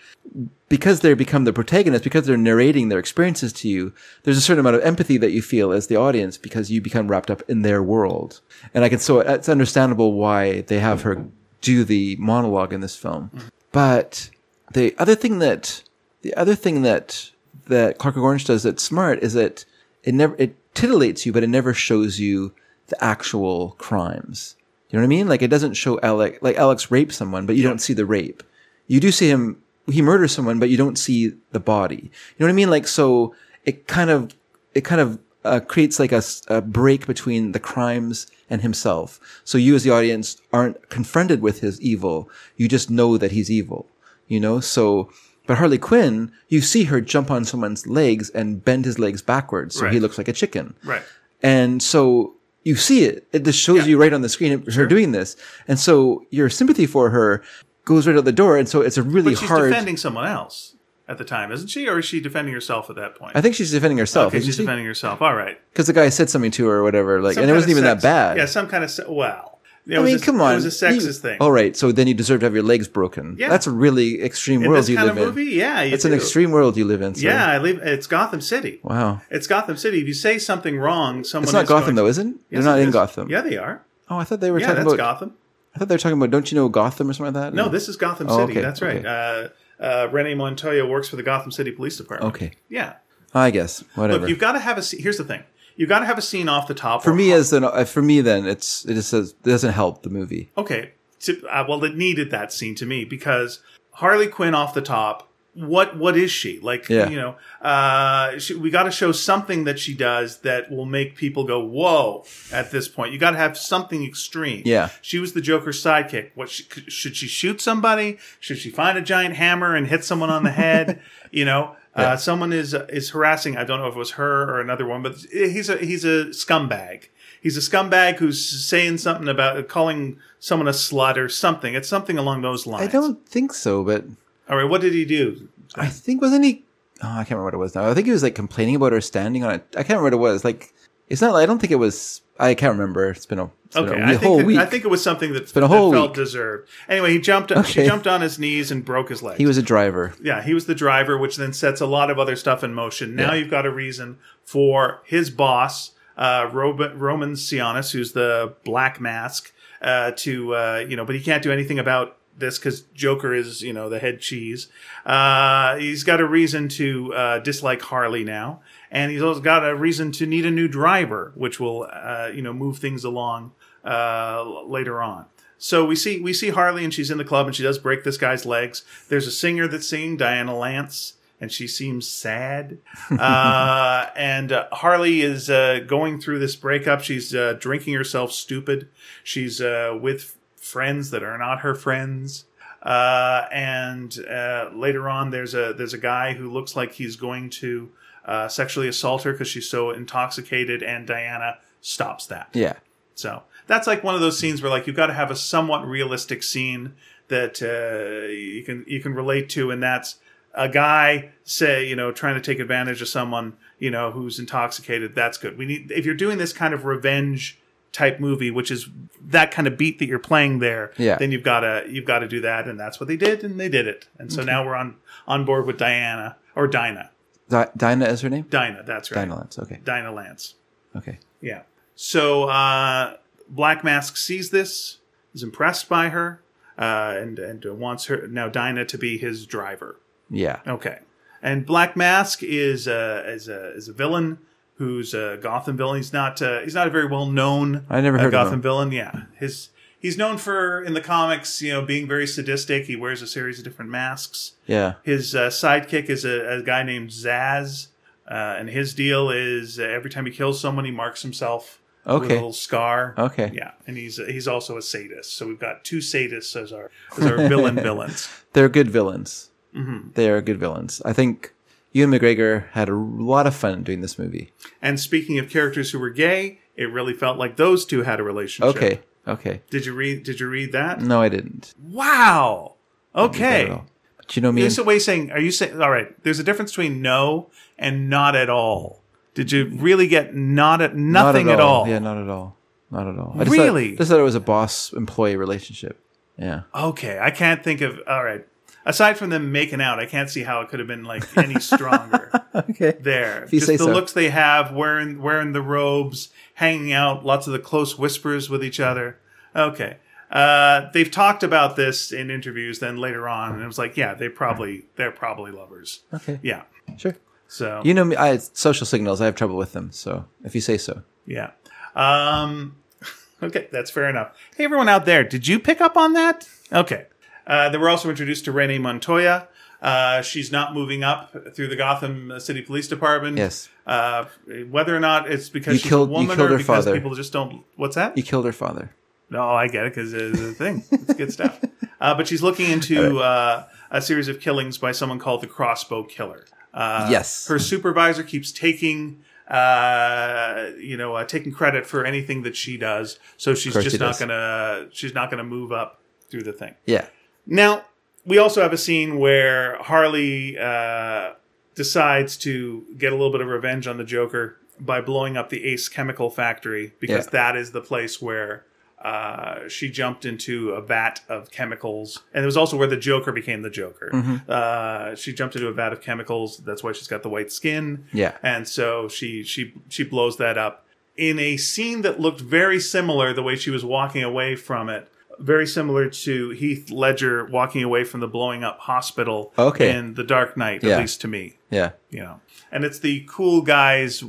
because they become the protagonist, because they're narrating their experiences to you, there's a certain amount of empathy that you feel as the audience because you become wrapped up in their world. And I can so it's understandable why they have her do the monologue in this film. But the other thing that the other thing that that Clockwork Orange does that's smart is that it never it titillates you, but it never shows you the actual crimes. You know what I mean? Like it doesn't show Alex like Alex rapes someone, but you don't see the rape. You do see him he murders someone, but you don't see the body. You know what I mean? Like so it kind of it kind of uh, creates like a break between the crimes and himself. So you as the audience aren't confronted with his evil. You just know that he's evil. You know? So But Harley Quinn, you see her jump on someone's legs and bend his legs backwards, so he looks like a chicken. Right. And so you see it. It just shows Yeah. you right on the screen her doing this. And so your sympathy for her goes right out the door. And so it's a really But she's hard. defending someone else at the time, isn't she? Or is she defending herself at that point? I think she's defending herself. okay, she's defending herself. All right. Because the guy said something to her or whatever. Like, Some and it wasn't even sex- that bad. Yeah, some kind of se- well. It I mean, a- come on. It was a sexist You- thing. All right. So then you deserve to have your legs broken. Yeah. That's a really extreme in world you kind live of movie, in. yeah, It's an extreme world you live in. Sir. Yeah, I live. It's Gotham City. Wow. It's Gotham City. If you say something wrong, someone It's not Gotham though, isn't it? Yes, They're not in. Gotham. Yeah, they are. Oh, I thought they were Yeah, talking that's about. Gotham. I thought they were talking about. Don't you know Gotham or something like that? No, this is Gotham Oh, City. okay, That's right. Uh, uh, Renee Montoya works for the Gotham City Police Department. Okay. Yeah. I guess whatever. Look, you've got to have a. Here's the thing. You've got to have a scene off the top. for me off- as an uh, for me then it's it just says it doesn't help the movie. okay. To, uh, well, it needed that scene to me because Harley Quinn off the top. What what is she like? Yeah. You know, uh, she, we got to show something that she does that will make people go whoa. At this point, you got to have something extreme. Yeah. She was the Joker's sidekick. What she, should she shoot somebody? Should she find a giant hammer and hit someone on the head? you know, Yeah. uh, someone is is harassing. I don't know if it was her or another one, but he's a he's a scumbag. He's a scumbag who's saying something about calling someone a slut or something. It's something along those lines. I don't think so, but All right, what did he do? I think wasn't he? Oh, I can't remember what it was now. I think he was like complaining about her standing on it. I can't remember what it was. Like it's not. I don't think it was. I can't remember. It's been a, Okay, I think it, week. I think it was something that, that felt week. deserved. Anyway, he jumped. She jumped on his knees and broke his leg. he was a driver. Yeah, he was the driver, which then sets a lot of other stuff in motion. Now Yeah. you've got a reason for his boss, uh, Roman, Roman Sionis, who's the Black Mask, uh, to uh, you know, but he can't do anything about this because Joker is you know the head cheese. Uh, he's got a reason to uh, dislike Harley now, and he's also got a reason to need a new driver, which will uh, you know move things along uh, later on. So we see we see Harley and she's in the club and she does break this guy's legs. There's a singer that's singing Diana Lance and she seems sad. uh, and uh, Harley is uh, going through this breakup. She's uh, drinking herself stupid. She's uh, with friends that are not her friends. Uh, and uh, later on, there's a there's a guy who looks like he's going to uh, sexually assault her because she's so intoxicated, and Diana stops that. Yeah. So that's like one of those scenes where like you've got to have a somewhat realistic scene that uh, you can you can relate to, and that's a guy say you know trying to take advantage of someone you know who's intoxicated. That's good. We need if you're doing this kind of revenge type movie, which is that kind of beat that you're playing there. Yeah. Then you've got to you've got to do that, and that's what they did, and they did it. And so now we're on on board with Diana or Dinah. Di- Dinah is her name. Dinah, that's right. Dinah Lance. Okay. Dinah Lance. Okay. Yeah. So uh, Black Mask sees this, is impressed by her, uh, and and wants her now Dinah to be his driver. Yeah. Okay. And Black Mask is uh, is a is a villain who's a Gotham villain. He's not uh, he's not a very well known I never heard of Gotham him. villain. Yeah. His he's known for in the comics, you know, being very sadistic. He wears a series of different masks. Yeah. His uh, sidekick is a, a guy named Zsasz, uh, and his deal is uh, every time he kills someone, he marks himself Okay. a little scar. Okay. Yeah, and he's he's also a sadist. So we've got two sadists as our as our villain villains. They're good villains. Mm-hmm. They are good villains. I think Ewan McGregor had a lot of fun doing this movie. And speaking of characters who were gay, it really felt like those two had a relationship. Okay. Okay. Did you read? Did you read that? No, I didn't. Wow. Okay. But you know me. Is a way saying? Are you saying? All right. There's a difference between no and not at all. Did you really get not at nothing not at all? Yeah, not at all. Not at all. I just Really? Thought, just thought it was a boss employee relationship. Yeah. Okay, I can't think of. All right. Aside from them making out, I can't see how it could have been like any stronger Okay. there. you Just the so. looks they have, wearing wearing the robes, hanging out, lots of the close whispers with each other. Okay. Uh, they've talked about this in interviews. Then later on, and it was like, yeah, they probably they're probably lovers. Okay. Yeah. Sure. So You know me. I social signals. I have trouble with them. So if you say so. Yeah. Um, okay, that's fair enough. Hey, everyone out there, did you pick up on that? Okay. Uh, then we're also introduced to Renee Montoya. Uh, she's not moving up through the Gotham City Police Department. Yes. Uh, whether or not it's because You she's killed- a woman killed or her because father. people just don't. What's that? You killed her father. No, I get it because it's a thing. It's good stuff. Uh, but she's looking into uh, a series of killings by someone called the Crossbow Killer. Uh, Yes. her supervisor keeps taking. Uh, you know, uh, taking credit for anything that she does, so she's just she not does. gonna she's not gonna move up through the thing. Yeah. Now, we also have a scene where Harley uh, decides to get a little bit of revenge on the Joker by blowing up the Ace Chemical Factory because Yeah. that is the place where uh, she jumped into a vat of chemicals. And it was also where the Joker became the Joker. Mm-hmm. Uh, she jumped into a vat of chemicals. That's why she's got the white skin. Yeah. And so she she she blows that up in a scene that looked very similar the way she was walking away from it. Very similar to Heath Ledger walking away from the blowing up hospital Okay. in The Dark Knight, Yeah. at least to me. Yeah. You know. And it's the cool guys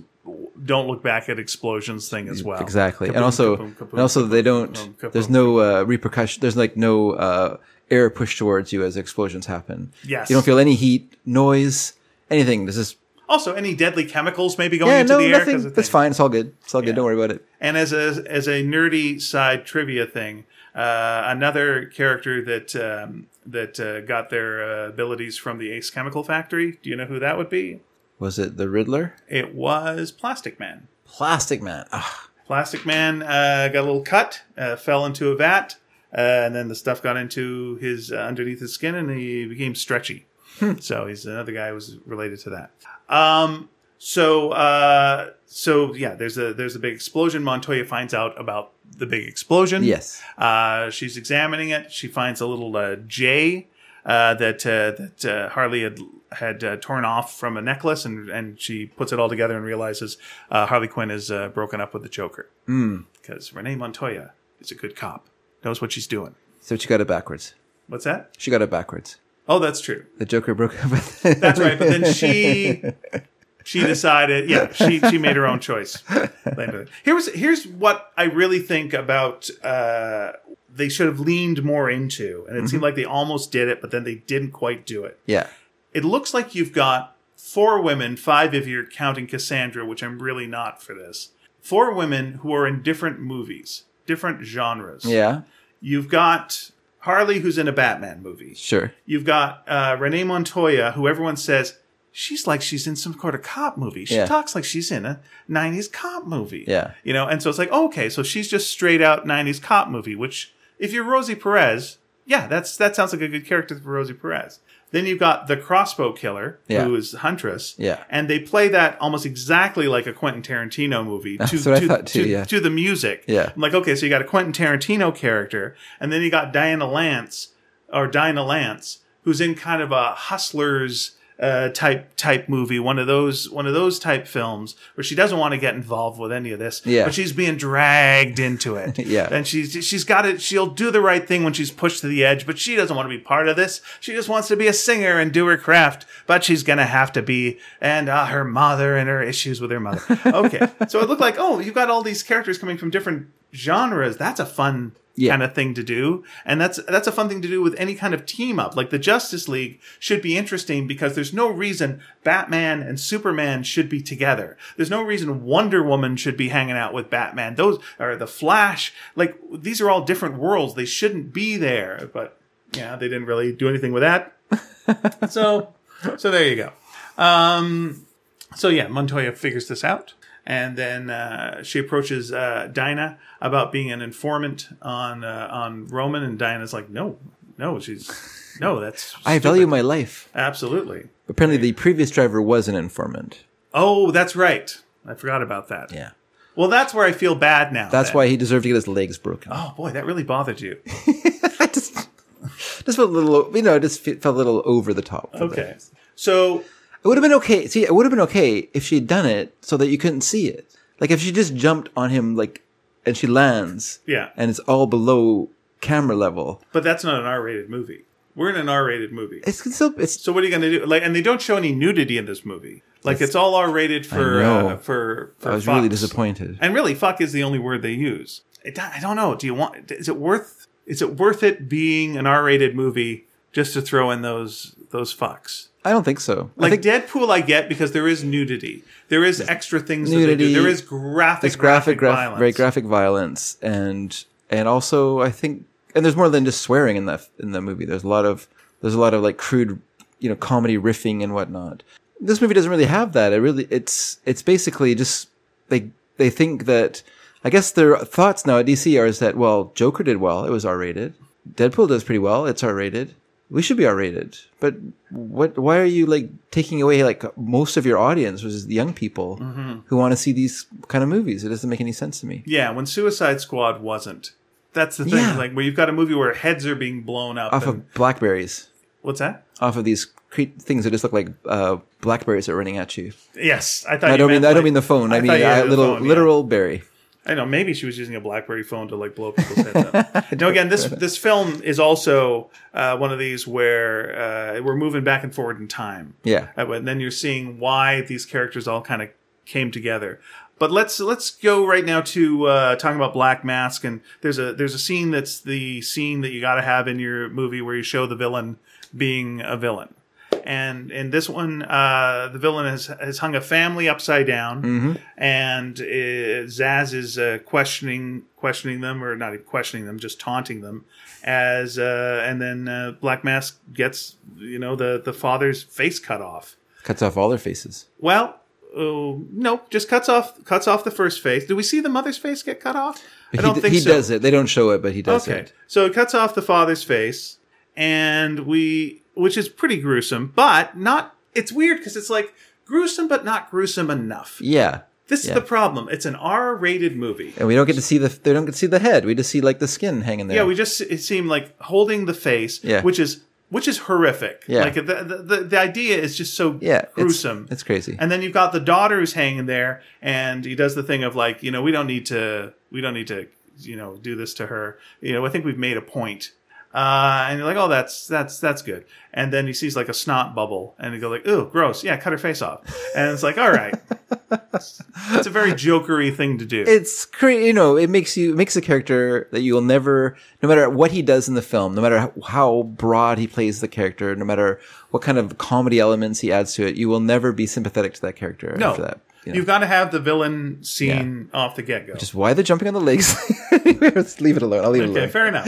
don't look back at explosions thing as well. Exactly. Kaboom, and also, kaboom, kaboom, and also they don't. There's no uh, repercussion. There's like no uh, air pushed towards you as explosions happen. Yes. You don't feel any heat, noise, anything. This is Also, any deadly chemicals maybe going yeah, into no, the air? nothing. That's fine. It's all good. It's all good. Yeah. Don't worry about it. And as a as a nerdy side trivia thing, uh, another character that um, that uh, got their uh, abilities from the Ace Chemical Factory. Do you know who that would be? Was it the Riddler? It was Plastic Man. Plastic Man. Ah, Plastic Man uh, got a little cut, uh, fell into a vat, uh, and then the stuff got into his uh, underneath his skin, and he became stretchy. so he's another guy who was related to that. Um, so uh, so yeah, there's a there's a big explosion. Montoya finds out about the big explosion. Yes. Uh, she's examining it. She finds a little uh, J uh, that uh, that uh, Harley had had uh, torn off from a necklace, and and she puts it all together and realizes uh, Harley Quinn is uh, broken up with the Joker because Renee Montoya is a good cop, knows what she's doing. So she got it backwards. What's that? She got it backwards. Oh, that's true. The Joker broke up with. That's right. But then she she decided, yeah, she she made her own choice. Here's here's what I really think about. Uh, they should have leaned more into, and it seemed like they almost did it, but then they didn't quite do it. yeah. It looks like you've got four women, five if you're counting Cassandra, which I'm really not for this. Four women who are in different movies, different genres. Yeah. You've got Harley, who's in a Batman movie. Sure. You've got uh, Renee Montoya, who everyone says she's like she's in some sort of cop movie. She Yeah. talks like she's in a '90s cop movie. Yeah. you know, and so it's like, okay, so she's just straight out '90s cop movie. Which, if you're Rosie Perez, yeah, that's that sounds like a good character for Rosie Perez. Then you've got the crossbow killer, Yeah. who is Huntress. Yeah. and they play that almost exactly like a Quentin Tarantino movie. To, what I thought too, to- yeah. to the music. Yeah. I'm like, okay, so you got a Quentin Tarantino character, and then you got Diana Lance or Dinah Lance, who's in kind of a hustlers uh, type type movie, one of those one of those type films where she doesn't want to get involved with any of this, Yeah. but she's being dragged into it. Yeah. and she's she's got it. She'll do the right thing when she's pushed to the edge, but she doesn't want to be part of this. She just wants to be a singer and do her craft, but she's gonna have to be. And uh, her mother and her issues with her mother. Okay, so it looked like oh, you've got all these characters coming from different genres. That's a fun Yeah. kind of thing to do. And that's that's a fun thing to do with any kind of team up. Like the justice league should be interesting because there's no reason batman and superman should be together. There's no reason wonder woman should be hanging out with batman. Those are the flash. Like these are all different worlds. They shouldn't be there. But yeah they didn't really do anything with that. So so there you go. Um so yeah montoya figures this out and then uh, she approaches uh, Dinah about being an informant on uh, on Roman, and Dinah's like, "No, no, she's no, that's I value my life. absolutely." Apparently, the previous driver was an informant. Oh, that's right. I forgot about that. Yeah. Well, that's where I feel bad now. That's then. why he deserved to get his legs broken. Oh boy, that really bothered you. I just, just felt a little, you know, just felt a little over the top. Okay, so It would have been okay. See, it would have been okay if she'd done it so that you couldn't see it. Like if she just jumped on him, like, and she lands, yeah, and it's all below camera level. but that's not an R-rated movie. We're in an R-rated movie. It's still, it's So what are you going to do? Like, and they don't show any nudity in this movie. Like, it's all R-rated for uh, for for. I was really disappointed. And really, fuck is the only word they use. It, I don't know. Do you want? Is it worth? Is it worth it being an R-rated movie just to throw in those those fucks? I don't think so. I Like think Deadpool, I get because there is nudity. There is extra things that they Nudity. do. There is graphic, it's graphic, graph, violence. very graphic violence, and and also I think and there's more than just swearing in that in the movie. There's a lot of there's a lot of like crude, you know, comedy riffing and whatnot. This movie doesn't really have that. It really it's it's basically just they they think that I guess their thoughts now at DC are is that well Joker did well, it was R rated. Deadpool does pretty well, it's R rated. We should be R rated. But what? Why are you like taking away like most of your audience, which is the young people who want to see these kind of movies? It doesn't make any sense to me. Yeah, when Suicide Squad wasn't. That's the thing. Yeah. Like where you've got a movie where heads are being blown up. Off and, of blackberries. what's that? off of these cre- things that just look like uh, blackberries are running at you. Yes, I thought. I don't mean I don't mean the phone. I, mean a little phone, yeah. literal berry. I know. Maybe she was using a BlackBerry phone to like blow people's heads up. no, again, this this film is also uh, one of these where uh, we're moving back and forward in time. Yeah. Uh, and then you're seeing why these characters all kind of came together. But let's let's go right now to uh, talking about Black Mask, and there's a there's a scene that's the scene that you got to have in your movie where you show the villain being a villain. And in this one, uh, the villain has has hung a family upside down, and uh, Zsasz is uh, questioning questioning them, or not even questioning them, just taunting them. As uh, and then uh, Black Mask gets you know the the father's face cut off. Cuts off all their faces. Well, uh, no, just cuts off cuts off the first face. Do we see the mother's face get cut off? I don't he, think he so. does it. They don't show it, but he does it. Okay, it. so it cuts off the father's face, and we, which is pretty gruesome, but not. It's weird because it's like gruesome, but not gruesome enough. Yeah. This Yeah. is the problem. It's an R-rated movie. And we don't get to see the they don't get to see the head. We just see like the skin hanging there. Yeah, we just it seemed like holding the face, Yeah. which is which is horrific. Yeah. like the the, the, the idea is just so yeah, it's- gruesome. It's, crazy. And then you've got the daughter who's hanging there, and he does the thing of like, you know, we don't need to, we don't need to, you know, do this to her. You know, I think we've made a point. Uh, and you're like, oh, that's that's that's good. And then he sees like a snot bubble, and he go like, ooh, gross. Yeah, cut her face off. And it's like, all right, it's a very jokery thing to do. it's cra- you know it makes you it makes a character that you will never no matter what he does in the film no matter how, how broad he plays the character no matter what kind of comedy elements he adds to it you will never be sympathetic to that character no, after that you know? you've got to have the villain scene off the get go. just why they're jumping on the legs let's leave it alone i'll leave it alone fair enough.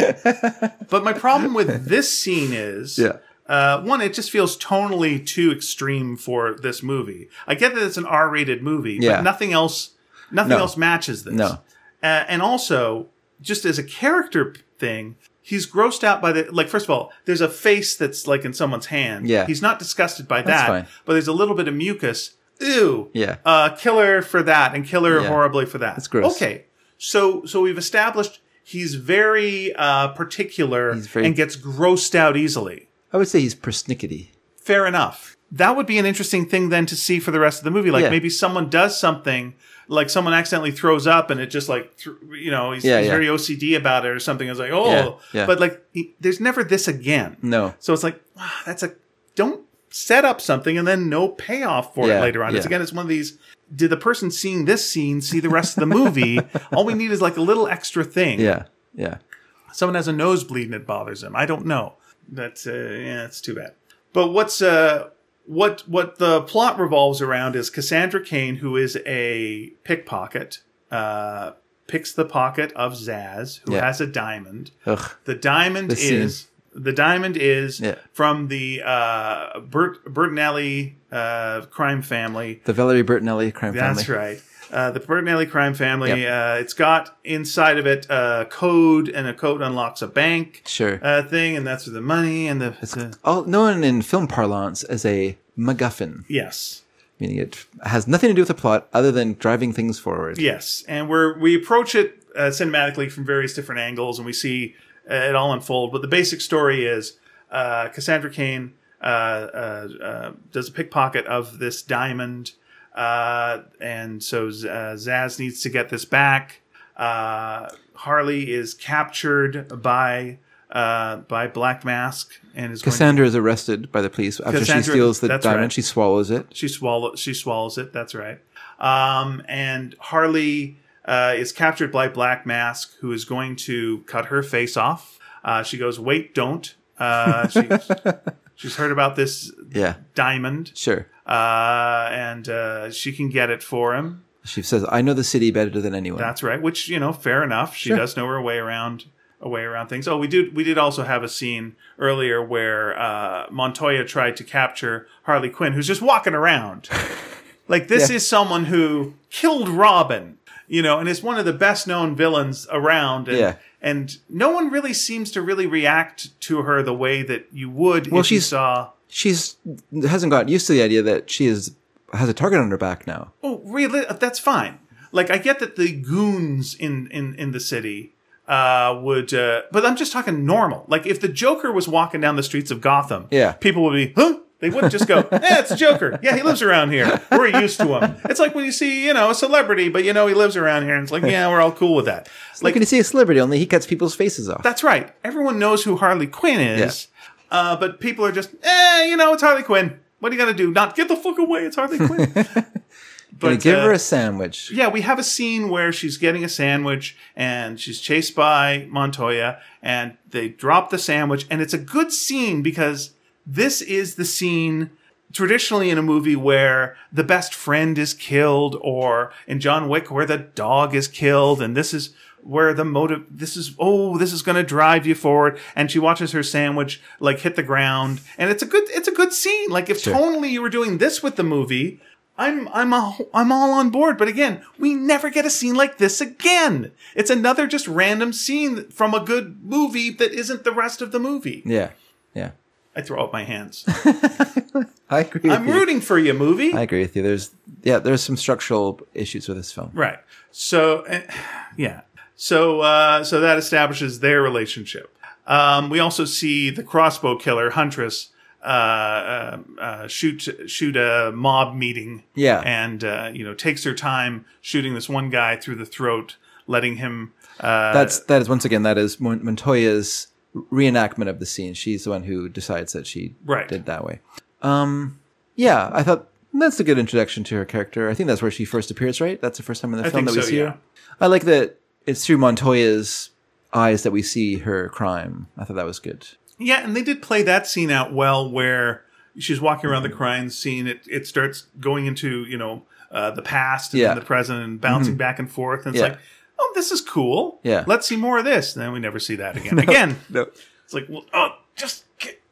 but my problem with this scene is, Yeah. uh, one, it just feels tonally too extreme for this movie. I get that it's an R-rated movie, Yeah. but nothing else, nothing No. else matches this. No. uh, and also just as a character thing. He's grossed out by the like. First of all, there's a face that's like in someone's hand. Yeah. he's not disgusted by that, fine. but there's a little bit of mucus. Ew. Yeah. Uh, kill her for that, and killer Yeah. horribly for that. That's gross. Okay, so so we've established he's very uh, particular He's very- and gets grossed out easily. i would say he's persnickety Fair enough. That would be an interesting thing then to see for the rest of the movie. Like Yeah. maybe someone does something, like someone accidentally throws up and it just like, th- you know, he's, Yeah, he's very OCD about it or something. It's like, oh, but like, he, there's never this again. no So it's like, wow, that's a, don't set up something and then no payoff for it later on. It's again, it's one of these, did the person seeing this scene see the rest of the movie? All we need is like a little extra thing. yeah yeah Someone has a nosebleed and it bothers them. I don't know. That's uh, yeah, it's too bad. But what's uh what what the plot revolves around is Cassandra Cain, who is a pickpocket, uh, picks the pocket of Zsasz, who Yeah. has a diamond. Ugh. The diamond is the diamond is Yeah. from the uh, Bert Bertinelli uh, crime family. the valerie bertinelli crime That's family That's right. Uh, the Bertinelli crime family. Yep. Uh, it's got inside of it a code, and a code unlocks a bank sure uh, thing, and that's where the money and the. the- all known in film parlance as a MacGuffin, yes, meaning it has nothing to do with the plot other than driving things forward. yes, and we're we approach it uh, cinematically from various different angles, and we see it all unfold. But the basic story is uh, Cassandra Cain uh, uh, uh, does a pickpocket of this diamond, uh, and so uh, Zsasz needs to get this back. Uh, Harley is captured by uh, by Black Mask and is going to Cassandra is arrested by the police after Cassandra- she steals the diamond. right. She swallows it. She swallows. She swallows it. That's right. Um, and Harley uh, is captured by Black Mask, who is going to cut her face off. Uh, she goes, "Wait, don't." Uh, she, she's heard about this Yeah, diamond, sure. uh, and uh, she can get it for him. She says, "I know the city better than anyone." That's right. Which you know, fair enough. She Sure. does know her way around a way around things. Oh, we did we did also have a scene earlier where uh, Montoya tried to capture Harley Quinn, who's just walking around. like this Yeah. is someone who killed Robin, you know, and is one of the best known villains around. And, Yeah. and no one really seems to really react to her the way that you would Well, if you saw. She's hasn't got used to the idea that she is has a target on her back now. Oh, really? That's fine. Like I get that the goons in in in the city uh would uh but I'm just talking normal. Like if the Joker was walking down the streets of Gotham, Yeah. people would be, "Huh?" They wouldn't just go, "Yeah, it's Joker. Yeah, he lives around here. We're used to him." It's like when you see, you know, a celebrity, but you know he lives around here and it's like, "Yeah, we're all cool with that." Like Like when you see a celebrity, only he cuts people's faces off. that's right. Everyone knows who Harley Quinn is. Uh, but people are just, eh, you know, it's Harley Quinn. What are you gonna do? Not get the fuck away? It's Harley Quinn. But, give uh, her a sandwich. yeah, we have a scene where she's getting a sandwich and she's chased by Montoya and they drop the sandwich and it's a good scene because this is the scene traditionally in a movie where the best friend is killed or in John Wick where the dog is killed and this is where the motive this is oh this is going to drive you forward and she watches her sandwich like hit the ground and it's a good it's a good scene like if Sure. tonally you were doing this with the movie I'm I'm a, I'm all on board, but again, we never get a scene like this again. It's another just random scene from a good movie that isn't the rest of the movie. Yeah, yeah. I throw up my hands. I agree. I'm you. rooting for you, movie. I agree with you. There's yeah, there's some structural issues with this film. Right. So, eh, yeah. So, uh, so that establishes their relationship. Um, we also see the crossbow killer Huntress uh, uh, uh, shoot shoot a mob meeting. Yeah. and uh, you know takes her time shooting this one guy through the throat, letting him. Uh, That's that is once again that is Montoya's reenactment of the scene. She's the one who decides that she Right. did that way. Um, yeah, I thought that's a good introduction to her character. I think that's where she first appears, right? That's the first time in the I film that we so, see yeah. her. I like that it's through Montoya's eyes that we see her crime. I thought that was good. Yeah, and they did play that scene out well, where she's walking around the crime scene. It it starts going into you know uh, the past and Yeah. the present and bouncing back and forth. And it's Yeah. like, oh, this is cool. Yeah. let's see more of this. And then we never see that again. Again, No. it's like, well, oh, just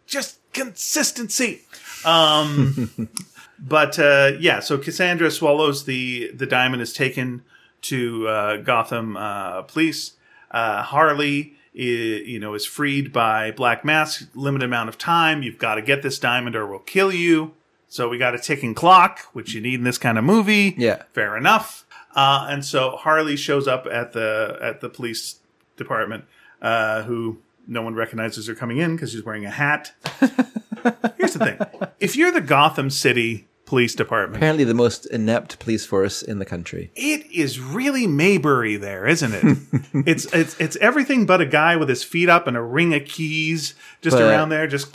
just consistency. Um, but uh, yeah, so Cassandra swallows the the diamond is taken to uh, Gotham uh, police. Uh, Harley, i you know, is freed by Black Mask. Limited amount of time. You've got to get this diamond, or we'll kill you. So we got a ticking clock, which you need in this kind of movie. Yeah. fair enough. Uh, and so Harley shows up at the at the police department, uh, who no one recognizes her coming in because she's wearing a hat. Here's the thing: if you're the Gotham City Police Department, Apparently, the most inept police force in the country. it is really Mayberry there, isn't it? it's it's it's everything but a guy with his feet up and a ring of keys just But- around there. Just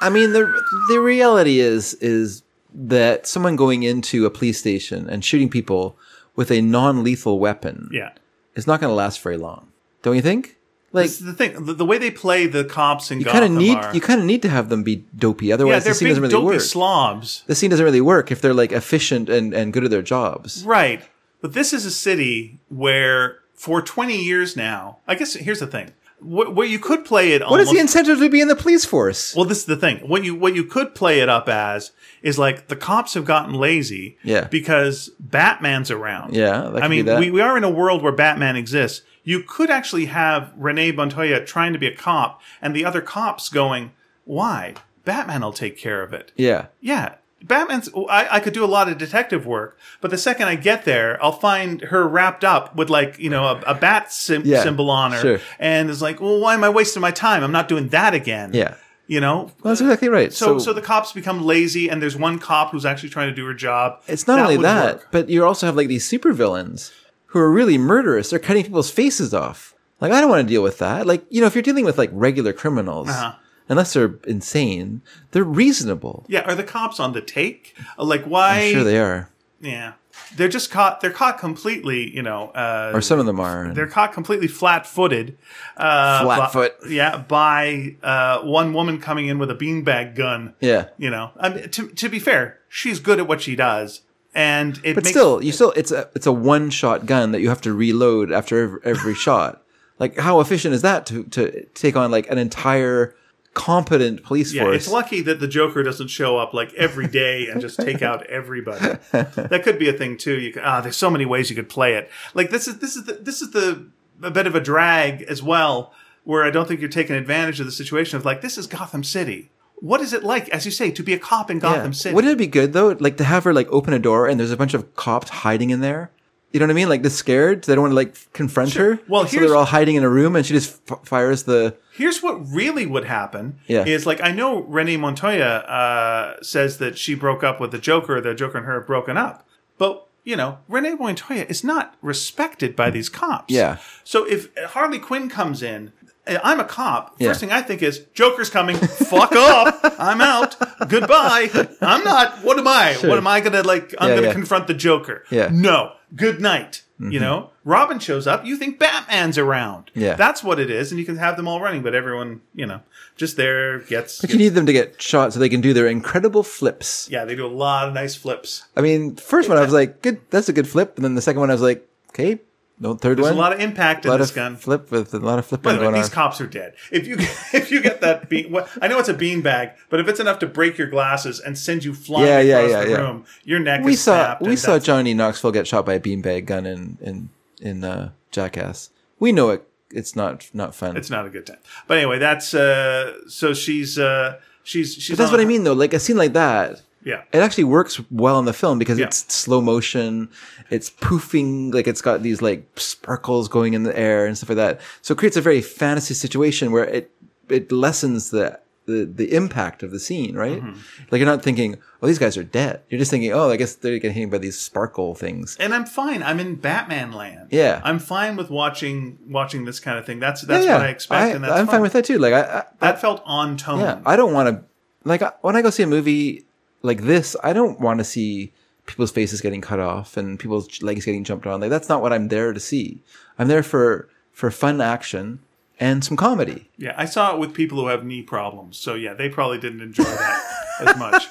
I mean, the the reality is is that someone going into a police station and shooting people with a non-lethal weapon yeah. it's not going to last very long. Don't you think? Like This is the thing. The, the way they play the cops and you kind of need are, you kind of need to have them be dopey, yeah, otherwise they're the scene doesn't really dopey work. slobs. the scene doesn't really work if they're like efficient and, and good at their jobs. Right. But this is a city where for 20 years now, I guess here's the thing. What, what you could play it What is the incentive to be in the police force? Well, this is the thing. What you what you could play it up as is like the cops have gotten lazy Yeah. because Batman's around. Yeah, I mean, we, we are in a world where Batman exists. You could actually have Renee Montoya trying to be a cop and the other cops going, "Why? Batman will take care of it." yeah, Yeah. Batman's. I, I could do a lot of detective work, but the second I get there, I'll find her wrapped up with like you know a, a bat sim- Yeah, symbol on her, sure. and it's like, well, why am I wasting my time? I'm not doing that again. yeah. you know. Well, that's exactly right. So, So, so the cops become lazy, and there's one cop who's actually trying to do her job. it's not only that, work. but you also have like these supervillains who are really murderous. They're cutting people's faces off. Like I don't want to deal with that. Like you know, if you're dealing with like regular criminals, Uh-huh. Unless they're insane, they're reasonable. Yeah, are the cops on the take? Like, why? I'm sure they are, Yeah, they're just caught. They're caught completely. You know, uh, or some of them are. they're caught completely flat-footed. Uh, Flat-foot. by- yeah, by uh, one woman coming in with a beanbag gun. yeah. You know, I mean, to to be fair, she's good at what she does, and it But makes still, you still it's a it's a one shot gun that you have to reload after every, every shot. Like, how efficient is that to to take on like an entire competent police Yeah, force? it's lucky that the Joker doesn't show up like every day and just take out everybody. that could be a thing too. You could, ah, there's so many ways you could play it. Like this is this is the, this is the a bit of a drag as well, where I don't think you're taking advantage of the situation of like this is Gotham City. What is it like, as you say, to be a cop in Gotham City? Wouldn't it be good though, like to have her like open a door and there's a bunch of cops hiding in there? You know what I mean? Like they're scared. They don't want to like confront Sure. her. Well, so they're all hiding in a room, and she just f- fires the. Here's what really would happen. Yeah. Is like I know Renee Montoya uh, says that she broke up with the Joker. The Joker and her have broken up, but you know Renee Montoya is not respected by these cops. Yeah. So if Harley Quinn comes in. Uh, I'm a cop. Yeah. First thing I think is Joker's coming. Fuck off. I'm out. Goodbye. I'm not. What am I? What am I gonna like? I'm Yeah, gonna yeah. confront the Joker. Yeah. Mm-hmm. No. Good night. You know, Robin shows up. You think Batman's around. Yeah. That's what it is, and you can have them all running, but everyone, you know, just there gets. But you need them to get shot so they can do their incredible flips. yeah, they do a lot of nice flips. I mean, first one I was like, good, that's a good flip, and then the second one I was like, okay, no third There's one. There's a lot of impact a in lot this of gun. flip with a lot of By flipping the way, going these on. cops are dead. If you if you get that bean, well, I know it's a bean bag, but if it's enough to break your glasses and send you flying Yeah, yeah, across yeah, the yeah. room, your neck we is saw we saw Johnny Knoxville get shot by a beanbag gun in in in uh, Jackass. We know it. It's not not fun. It's not a good time. But anyway, that's uh. So she's uh. She's she's. but that's what I mean, though. Like a scene like that, Yeah. it actually works well in the film because Yeah. it's slow motion, it's poofing, like it's got these like sparkles going in the air and stuff like that. So it creates a very fantasy situation where it it lessens the the, the impact of the scene, right? Mm-hmm. Like you're not thinking, oh, these guys are dead. You're just thinking, oh, I guess they're getting hit by these sparkle things. and I'm fine. I'm in Batman land. Yeah. I'm fine with watching watching this kind of thing. That's that's yeah, what I expect, and that's I'm fine with that too. Like I, I That felt on tone. Yeah, I don't want to like when I go see a movie like this. I don't want to see people's faces getting cut off and people's legs getting jumped on. Like that's not what I'm there to see. I'm there for for fun action and some comedy. Yeah, I saw it with people who have knee problems. So yeah, they probably didn't enjoy that as much.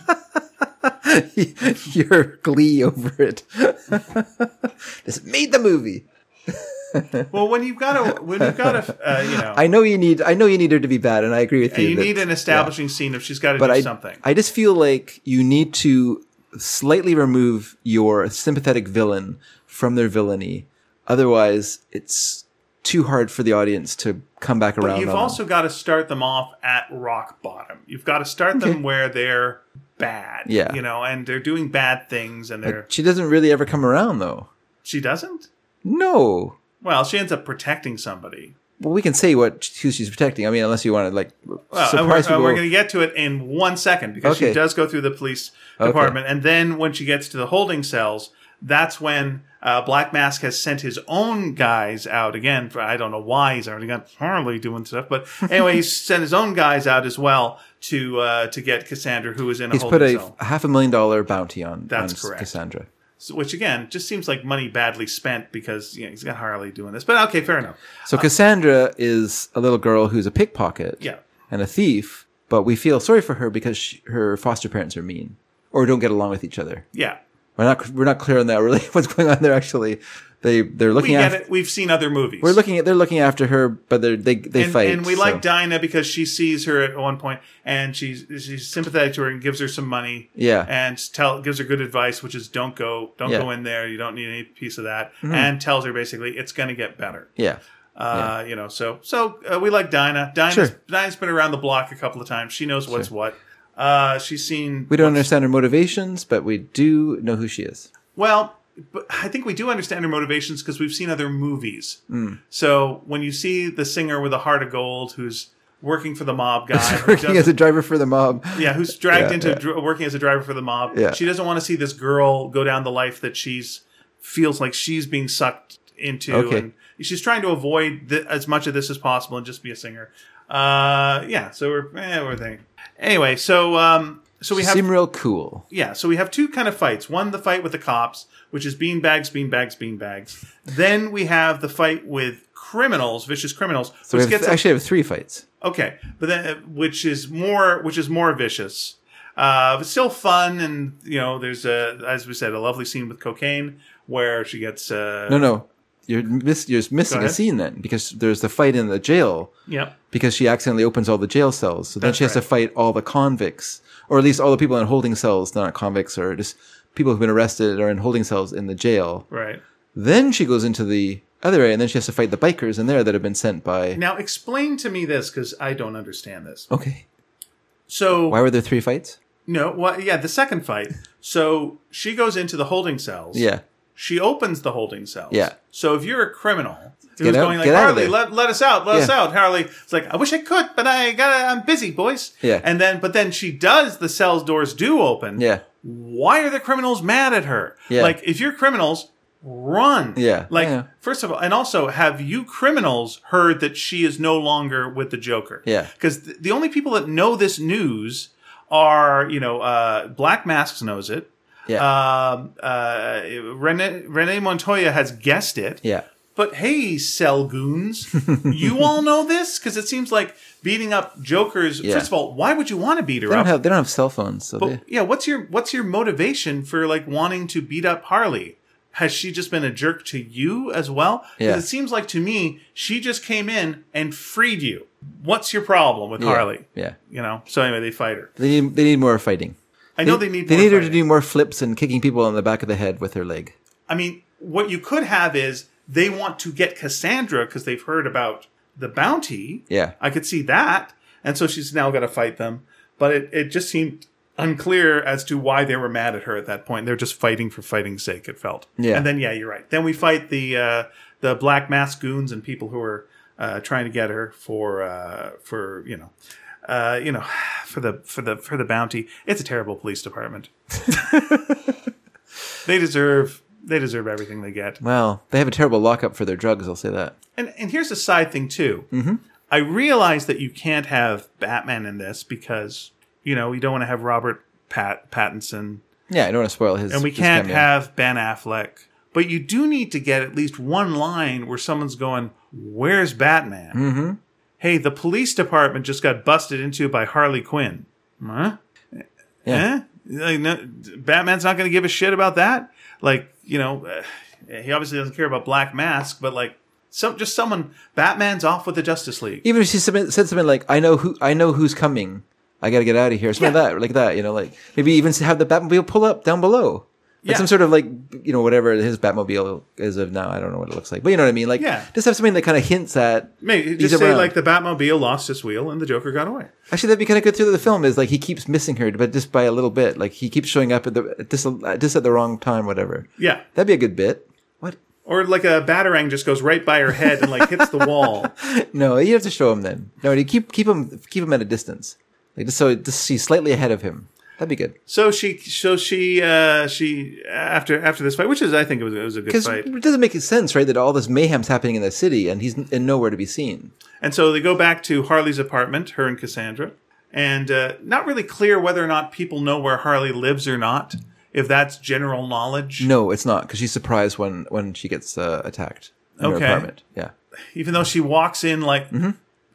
Your glee over it. this made the movie. Well, when you've got a when you've got a uh, you know I know you need. I know you need her to be bad, and I agree with you. you that- need an establishing scene if she's got to but do I, something. I just feel like you need to slightly remove your sympathetic villain from their villainy. Otherwise, it's too hard for the audience to come back But around. you've on also got to start them off at rock bottom. You've got to start Okay. them where they're bad. Yeah. you know, and they're doing bad things, and they're. She doesn't really ever come around, though. she doesn't. No. Well, she ends up protecting somebody. Well, we can say what who she's protecting. I mean, unless you want to like Well, and we're, surprise uh, people. we're going to get to it in one second because she does go through the police Okay. department, and then when she gets to the holding cells, that's when uh, Black Mask has sent his own guys out again. For I don't know why he's already got Harley doing stuff, but anyway, he's sent his own guys out as well to uh, to get Cassandra, who is in a He's holding put a cell. half a million dollar bounty on, That's on correct. Cassandra. So- which again just seems like money badly spent because you know, he's got Harley doing this. But okay, fair enough. So um, Cassandra is a little girl who's a pickpocket Yeah. and a thief, but we feel sorry for her because she, her foster parents are mean or don't get along with each other. Yeah, We're not we're not clear on that really what's going on there. Actually, they they're we looking get at it. We've seen other movies. we're looking at they're looking after her, but they're, they they and, fight. and we so- like Dinah because she sees her at one point and she's she's sympathetic to her and gives her some money. Yeah. and tell gives her good advice, which is don't go don't Yeah. Mm-hmm. go in there. You don't need any piece of that. And tells her basically it's going to get better. yeah. Uh, you know, so so uh, we like Dinah. Dinah's, Sure. Dinah's been around the block a couple of times. She knows what's what. Uh, she's seen We don't understand her motivations, but we do know who she is. Well, but I think we do understand her motivations because we've seen other movies. Hmm. So when you see the singer with a heart of gold who's working for the mob guy, Working as a driver for the mob. yeah, who's dragged Yeah, into yeah. dr- working as a driver for the mob. Yeah. She doesn't want to see this girl go down the life that she's feels like she's being sucked into. Okay. And she's trying to avoid th- as much of this as possible and just be a singer. Uh, yeah. So we're eh, we're thinking. Anyway, so um, so we have Seem real cool. yeah, so we have two kind of fights. One, the fight with the cops, which is beanbags, beanbags, beanbags. then we have the fight with criminals, vicious criminals. So we have, gets a- actually have three fights. okay, but then which is more, which is more vicious. Uh, but still fun, and you know, there's a, as we said, a lovely scene with cocaine where she gets. Uh, No, no. You're miss, you're missing a scene then because there's the fight in the jail Yep. because she accidentally opens all the jail cells. So then That's she has to fight all the convicts, or at least all the people in holding cells, not convicts, or just people who've been arrested or in holding cells in the jail. Right. Then she goes into the other area, and then she has to fight the bikers in there that have been sent by. Now explain to me this because I don't understand this. Okay, So why were there three fights? no, well, yeah, the second fight. So she goes into the holding cells. Yeah, She opens the holding cells. Yeah. So if you're a criminal who's Get out- going like get out of Harley, let, let us out, let us out. Harley, it's like I wish I could, but I gotta. I'm busy, boys. Yeah. And then, but then she does. The cells doors do open. yeah, Why are the criminals mad at her? Yeah. Like if you're criminals, run. Yeah. Like Yeah. first of all, and also, have you criminals heard that she is no longer with the Joker? Yeah. Because th- the only people that know this news are you know uh, Black Masks knows it. Yeah, Um, uh, Renee, Renee Montoya has guessed it. yeah. But hey, cell goons, you all know this? Because it seems like beating up Jokers. Yeah. First of all, why would you want to beat her They up? don't have they don't have cell phones, so but they, yeah, what's your what's your motivation for like wanting to beat up Harley? Has she just been a jerk to you as well? Yeah. It seems like to me she just came in and freed you. What's your problem with yeah, Harley? Yeah, You know. So anyway, they fight her. they need they need more fighting. I know they, need. They need her to do more flips and kicking people on the back of the head with her leg. I mean, what you could have is they want to get Cassandra because they've heard about the bounty. Yeah. I could see that. And so she's now got to fight them. But it, it just seemed unclear as to why they were mad at her at that point. They're just fighting for fighting's sake, it felt. Yeah. And then, yeah, you're right. Then we fight the, uh, the black mask goons and people who are uh, trying to get her for, uh, for you know, uh, you know, for the for the for the bounty. It's a terrible police department. they deserve they deserve everything they get. Well, they have a terrible lockup for their drugs. I'll say that. And and here's a side thing too. Mm-hmm. I realize that you can't have Batman in this because you know you don't want to have Robert Pat Pattinson, Yeah, I don't want to spoil his. and we can't have Ben Affleck. But you do need to get at least one line where someone's going, "Where's Batman?" Mm-hmm. Hey, the police department just got busted into by Harley Quinn. Huh? Yeah. Eh? Like, no, Batman's not going to give a shit about that. Like, you know, uh, he obviously doesn't care about Black Mask, but like, some just someone. Batman's off with the Justice League. Even if she submit, said something like, "I know who, I know who's coming. I got to get out of here." Something Yeah. like that, like that. You know, like maybe even have the Batmobile pull up down below. Like Yeah. some sort of like you know whatever his Batmobile is of now. I don't know what it looks like, but you know what I mean. Like Yeah. just have something that kind of hints at. Maybe just say around. like the Batmobile lost its wheel and the Joker got away. Actually, that'd be kind of good through the film. Is like he keeps missing her, but just by a little bit. Like he keeps showing up at the at just just at the wrong time, whatever. Yeah. That'd be a good bit. What? Or like a batarang just goes right by her head and like hits the wall. No, you have to show him then. No, you keep keep him keep him at a distance, like just so just she's slightly ahead of him. That'd be good. So she, so she, uh, she after after this fight, which is I think it was it was a good fight. it doesn't make sense, right? That all this mayhem's happening in the city and he's n- nowhere to be seen. And so they go back to Harley's apartment, her and Cassandra, and uh, not really clear whether or not people know where Harley lives or not. If that's general knowledge, No, it's not because she's surprised when when she gets uh, attacked in Okay. her apartment. Yeah, even though she walks in like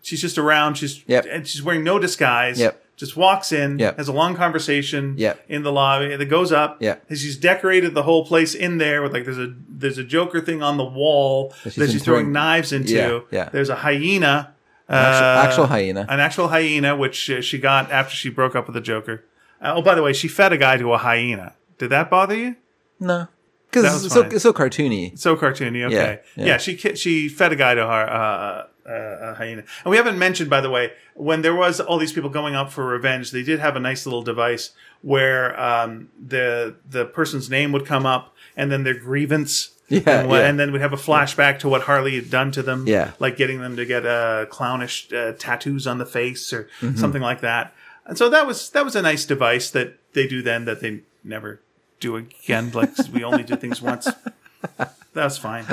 she's just around, she's Mm-hmm. Yep. and she's wearing no disguise. Yep. Just walks in, Yep. has a long conversation Yep. in the lobby that goes up. Yep. And she's decorated the whole place in there with like there's a there's a Joker thing on the wall that she's she's, throwing, throwing- knives into. Yeah, yeah. There's a hyena. Actual- uh, actual hyena. An actual hyena, which uh, she got after she broke up with the Joker. Uh, oh, by the way, she fed a guy to a hyena. Did that bother you? no, because it's so it's so cartoony. So cartoony. Okay. Yeah, Yeah. yeah. she she fed a guy to her uh, uh, a hyena, and we haven't mentioned, by the way, when there was all these people going up for revenge, they did have a nice little device where um, the the person's name would come up, and then their grievance. Yeah, and, what- yeah. and then we'd have a flashback to what Harley had done to them. Yeah. like getting them to get uh, clownish uh, tattoos on the face or Mm-hmm. something like that. And so that was that was a nice device that they do then that they never do again. Like we only do things once. That's fine.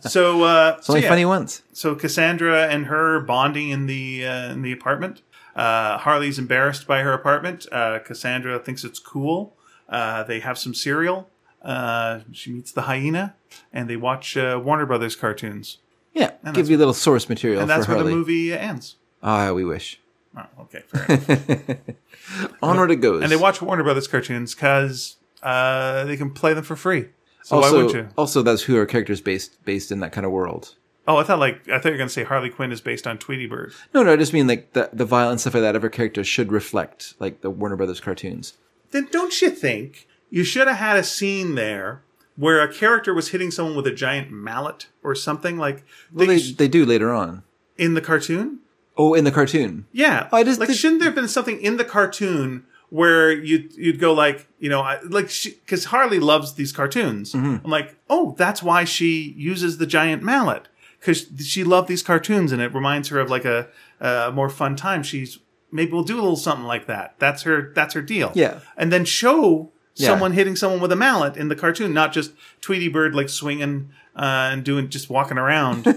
So, uh, It's only so, yeah. funny once. So Cassandra and her bonding in the uh, in the apartment. Uh, Harley's embarrassed by her apartment. Uh, Cassandra thinks it's cool. Uh, they have some cereal. Uh, she meets the hyena, and they watch uh, Warner Brothers cartoons. Yeah, give you a little source material And that's where Harley. the movie ends. Ah, we wish. Oh, okay, fair enough. Onward it goes. and they watch Warner Brothers cartoons because uh, they can play them for free. So also, why would you? also that's who our characters based based in that kind of world. Oh, I thought like I thought you were gonna say Harley Quinn is based on Tweety Bird. No, no, I just mean like the the violence stuff like that of our characters should reflect like the Warner Brothers cartoons. Then don't you think you should have had a scene there where a character was hitting someone with a giant mallet or something like Well, they they, they do later on. in the cartoon? Oh, in the cartoon. Yeah, oh, I just like did- shouldn't there have been something in the cartoon where you you'd go like you know I- like because Harley loves these cartoons. Mm-hmm. I'm like, oh, that's why she uses the giant mallet because she loved these cartoons and it reminds her of like a, a more fun time. She's maybe we'll do a little something like that. That's her. That's her deal. Yeah. and then show. Yeah. Someone hitting someone with a mallet in the cartoon, not just Tweety Bird like swinging uh, and doing just walking around.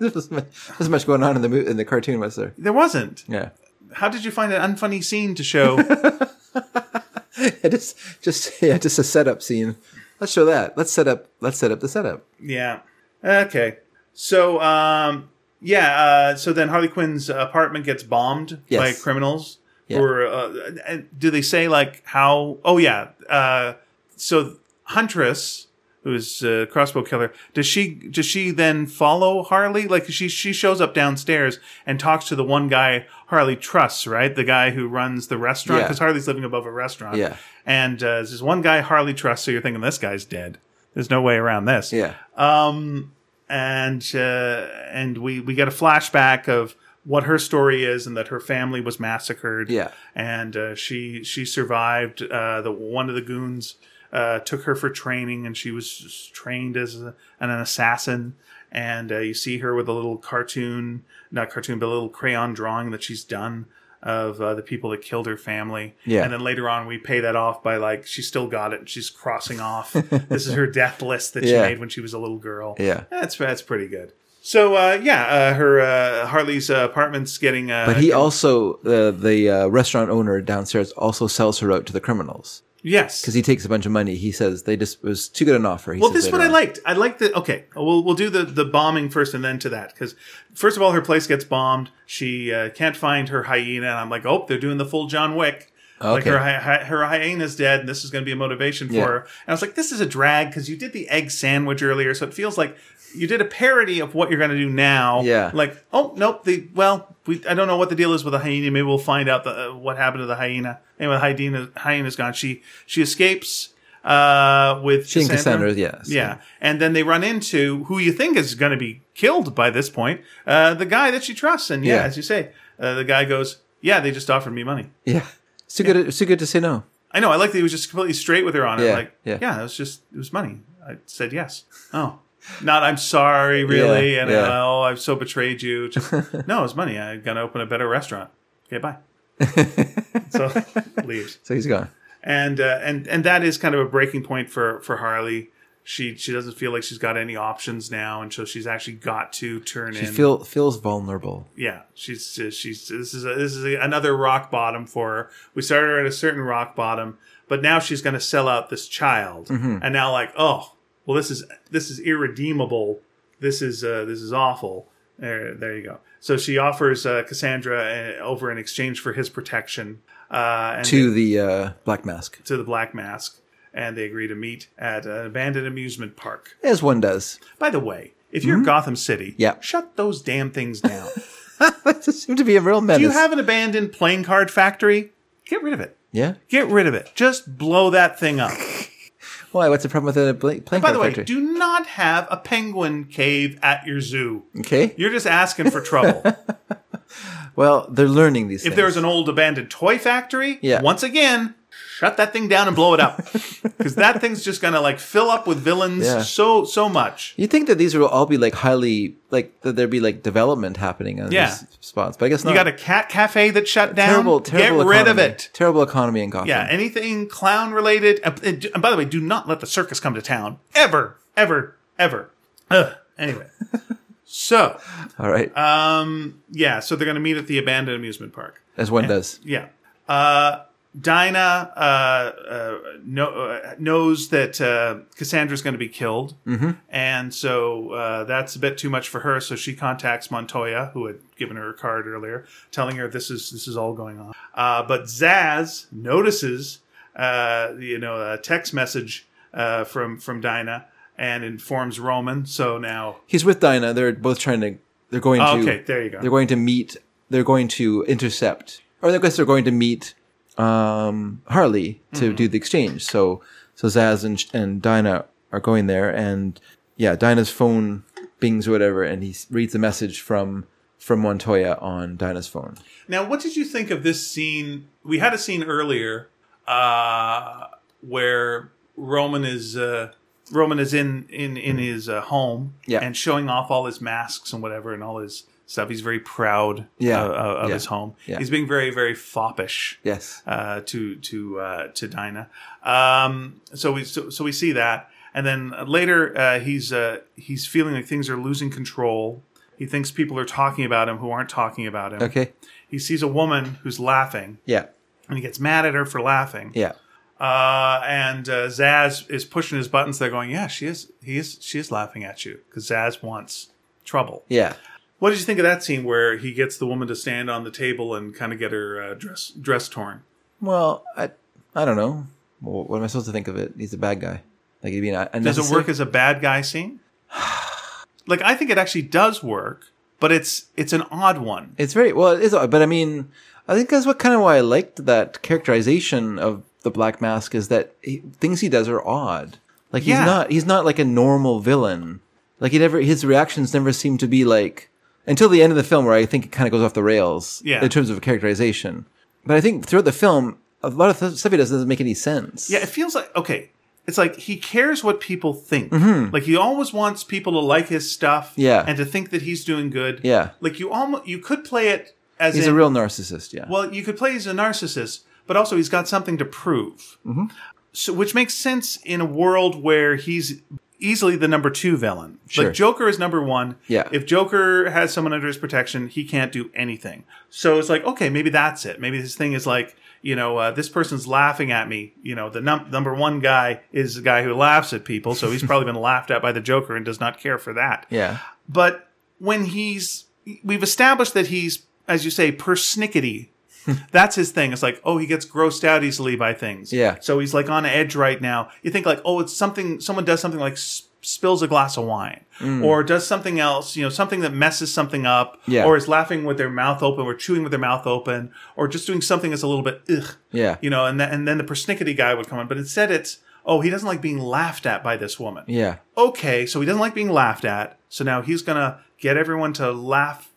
There wasn't much, much going on in the in the cartoon, was there? there wasn't. Yeah. How did you find an unfunny scene to show? It is just yeah, just a setup scene. Let's show that. Let's set up. Let's set up the setup. Yeah. Okay. So, um, yeah. Uh, so then Harley Quinn's apartment gets bombed Yes. by criminals. Yeah. Or uh, do they say like how? Oh yeah. Uh, so Huntress, who's a crossbow killer, does she does she then follow Harley? Like she she shows up downstairs and talks to the one guy Harley trusts, right? The guy who runs the restaurant Yeah. because Harley's living above a restaurant. Yeah. And uh, there's this one guy Harley trusts, so you're thinking this guy's dead. There's no way around this Yeah. um, and uh, and we we get a flashback of what her story is and that her family was massacred. Yeah. and uh, she she survived. Uh, the one of the goons uh, took her for training, and she was trained as a, an assassin. And uh, you see her with a little cartoon, not cartoon, but a little crayon drawing that she's done of uh, the people that killed her family. Yeah. And then later on, we pay that off by like she still got it. She's crossing off. this is her death list that she made when she was a little girl. Yeah. that's that's pretty good. So uh, yeah, uh, her uh, Harley's uh, apartment's getting. Uh, But he also uh, the uh, restaurant owner downstairs also sells her out to the criminals yes, because he takes a bunch of money. He says they just it was too good an offer. He Well, this is what later I liked. I liked the okay. We'll we'll do the the bombing first and then to that because first of all, her place gets bombed. She uh, can't find her hyena, and I'm like, oh, they're doing the full John Wick. Like Okay. her hy- hy- her hyena's dead, and this is going to be a motivation for Yeah. her. And I was like, this is a drag because you did the egg sandwich earlier, so it feels like you did a parody of what you're going to do now. Yeah. Like, oh nope, the well, we I don't know what the deal is with the hyena. Maybe we'll find out the, uh, what happened to the hyena. Anyway, the hyena hyena's gone. She she escapes uh with She and Cassandra, yes. yeah and then they run into who you think is going to be killed by this point uh the guy that she trusts and yeah, Yeah. as you say uh, the guy goes yeah they just offered me money Yeah, it's too good. It's too good to say no. i know i like that he was just completely straight with her on it Yeah, like yeah. yeah. it was just it was money i said yes oh not i'm sorry really Yeah, and yeah. oh i've so betrayed you just no it's money i'm gonna open a better restaurant okay bye so leaves So he's gone. and uh, and and that is kind of a breaking point for for Harley. She she doesn't feel like she's got any options now, and so she's actually got to turn She in. She feel feels vulnerable. yeah, she's she's this is a, this is a, another rock bottom for her. We started her at a certain rock bottom, but now she's going to sell out this child, and now like oh well this is this is irredeemable. This is uh, this is awful. There there you go. So she offers uh, Cassandra uh, over in exchange for his protection. Uh, and To the uh, Black Mask, to the Black Mask, and they agree to meet at an abandoned amusement park. as one does. By the way, if you're Gotham City, Yeah. shut those damn things down. that just seemed to be a real menace. Do you have an abandoned playing card factory? Get rid of it. yeah. Get rid of it. Just blow that thing up. Why? What's the problem with a bla- playing By the way, factory? do not have a penguin cave at your zoo. okay. You're just asking for trouble. Well, they're learning these. Things. If things. there's an old abandoned toy factory, Yeah. once again, shut that thing down and blow it up. Because that thing's just gonna like fill up with villains Yeah. so so much. you think that these will all be like highly like that there'd be like development happening on Yeah. these spots, but I guess not. You got a cat cafe that shut down. terrible, terrible. Get rid of economy. it. Terrible economy in Gotham. Yeah, anything clown related. uh, And and by the way, do not let the circus come to town ever, ever, ever. Ugh. Anyway, so All right. um, yeah, so they're going to meet at the abandoned amusement park. as one does. Yeah, uh, Dinah uh, uh, know, uh, knows that uh, Cassandra's going to be killed, mm-hmm. and so uh, that's a bit too much for her. So she contacts Montoya, who had given her a card earlier, telling her this is this is all going on. Uh, but Zsasz notices, uh, you know, a text message uh, from from Dinah and informs Roman. So now, He's with Dinah. They're both trying to. They're going oh, to. okay, there you go. They're going to meet. They're going to intercept, or I guess they're going to meet um, Harley to Mm-hmm. do the exchange. So, so Zsasz and and Dinah are going there, and yeah, Dinah's phone bings or whatever, and he reads a message from from Montoya on Dinah's phone. Now, what did you think of this scene? We had a scene earlier uh, where Roman is uh, Roman is in in in his uh, home Yeah. and showing off all his masks and whatever and all his stuff. He's very proud Yeah. uh, uh, of Yeah. his home. Yeah. He's being very very foppish. Yes. uh, to to uh, to Dinah. Um, so we so, so we see that, and then later uh, he's uh, he's feeling like things are losing control. He thinks people are talking about him who aren't talking about him. Okay. He sees a woman who's laughing, Yeah. and he gets mad at her for laughing. Yeah. Uh, and uh, Zsasz is pushing his buttons. They're going, "Yeah, she is. He is. She is laughing at you because Zsasz wants trouble." Yeah. What did you think of that scene where he gets the woman to stand on the table and kind of get her uh, dress dress torn? Well, I I don't know. Well, what am I supposed to think of it? He's a bad guy. Like he'd be an Does it work as a bad guy scene? like I think it actually does work, but it's it's an odd one. It's very well. It is, odd, but I mean, I think that's what kind of why I liked that characterization of the Black Mask is that he, things he does are odd. Like he's Yeah. not he's not like a normal villain. Like he never his reactions never seem to be like until the end of the film where I think it kind of goes off the rails. Yeah. in terms of characterization. But I think throughout the film, a lot of th- stuff he does doesn't make any sense. Yeah, it feels like okay. It's like he cares what people think. Mm-hmm. Like he always wants people to like his stuff. Yeah. and to think that he's doing good. Yeah. like you almost you could play it as he's in, a real narcissist. Yeah, Well, you could play as a narcissist, but also he's got something to prove. Mm-hmm. So, which makes sense in a world where he's easily the number two villain. Sure. Like Joker is number one. Yeah. If Joker has someone under his protection, he can't do anything. So it's like, okay, maybe that's it. Maybe this thing is like, you know, uh, this person's laughing at me. You know, the num- number one guy is the guy who laughs at people, so he's probably been laughed at by the Joker and does not care for that. yeah, But when he's, we've established that he's, as you say, persnickety. That's his thing. It's like, oh, he gets grossed out easily by things. Yeah. So he's like on edge right now. You think like, oh, it's something. Someone does something like s- spills a glass of wine, mm. or does something else. You know, something that messes something up. Yeah. Or is laughing with their mouth open, or chewing with their mouth open, or just doing something that's a little bit ugh. yeah, You know, and then and then the persnickety guy would come in, but instead it's. Oh, he doesn't like being laughed at by this woman yeah, okay, so he doesn't like being laughed at. So now he's gonna get everyone to laugh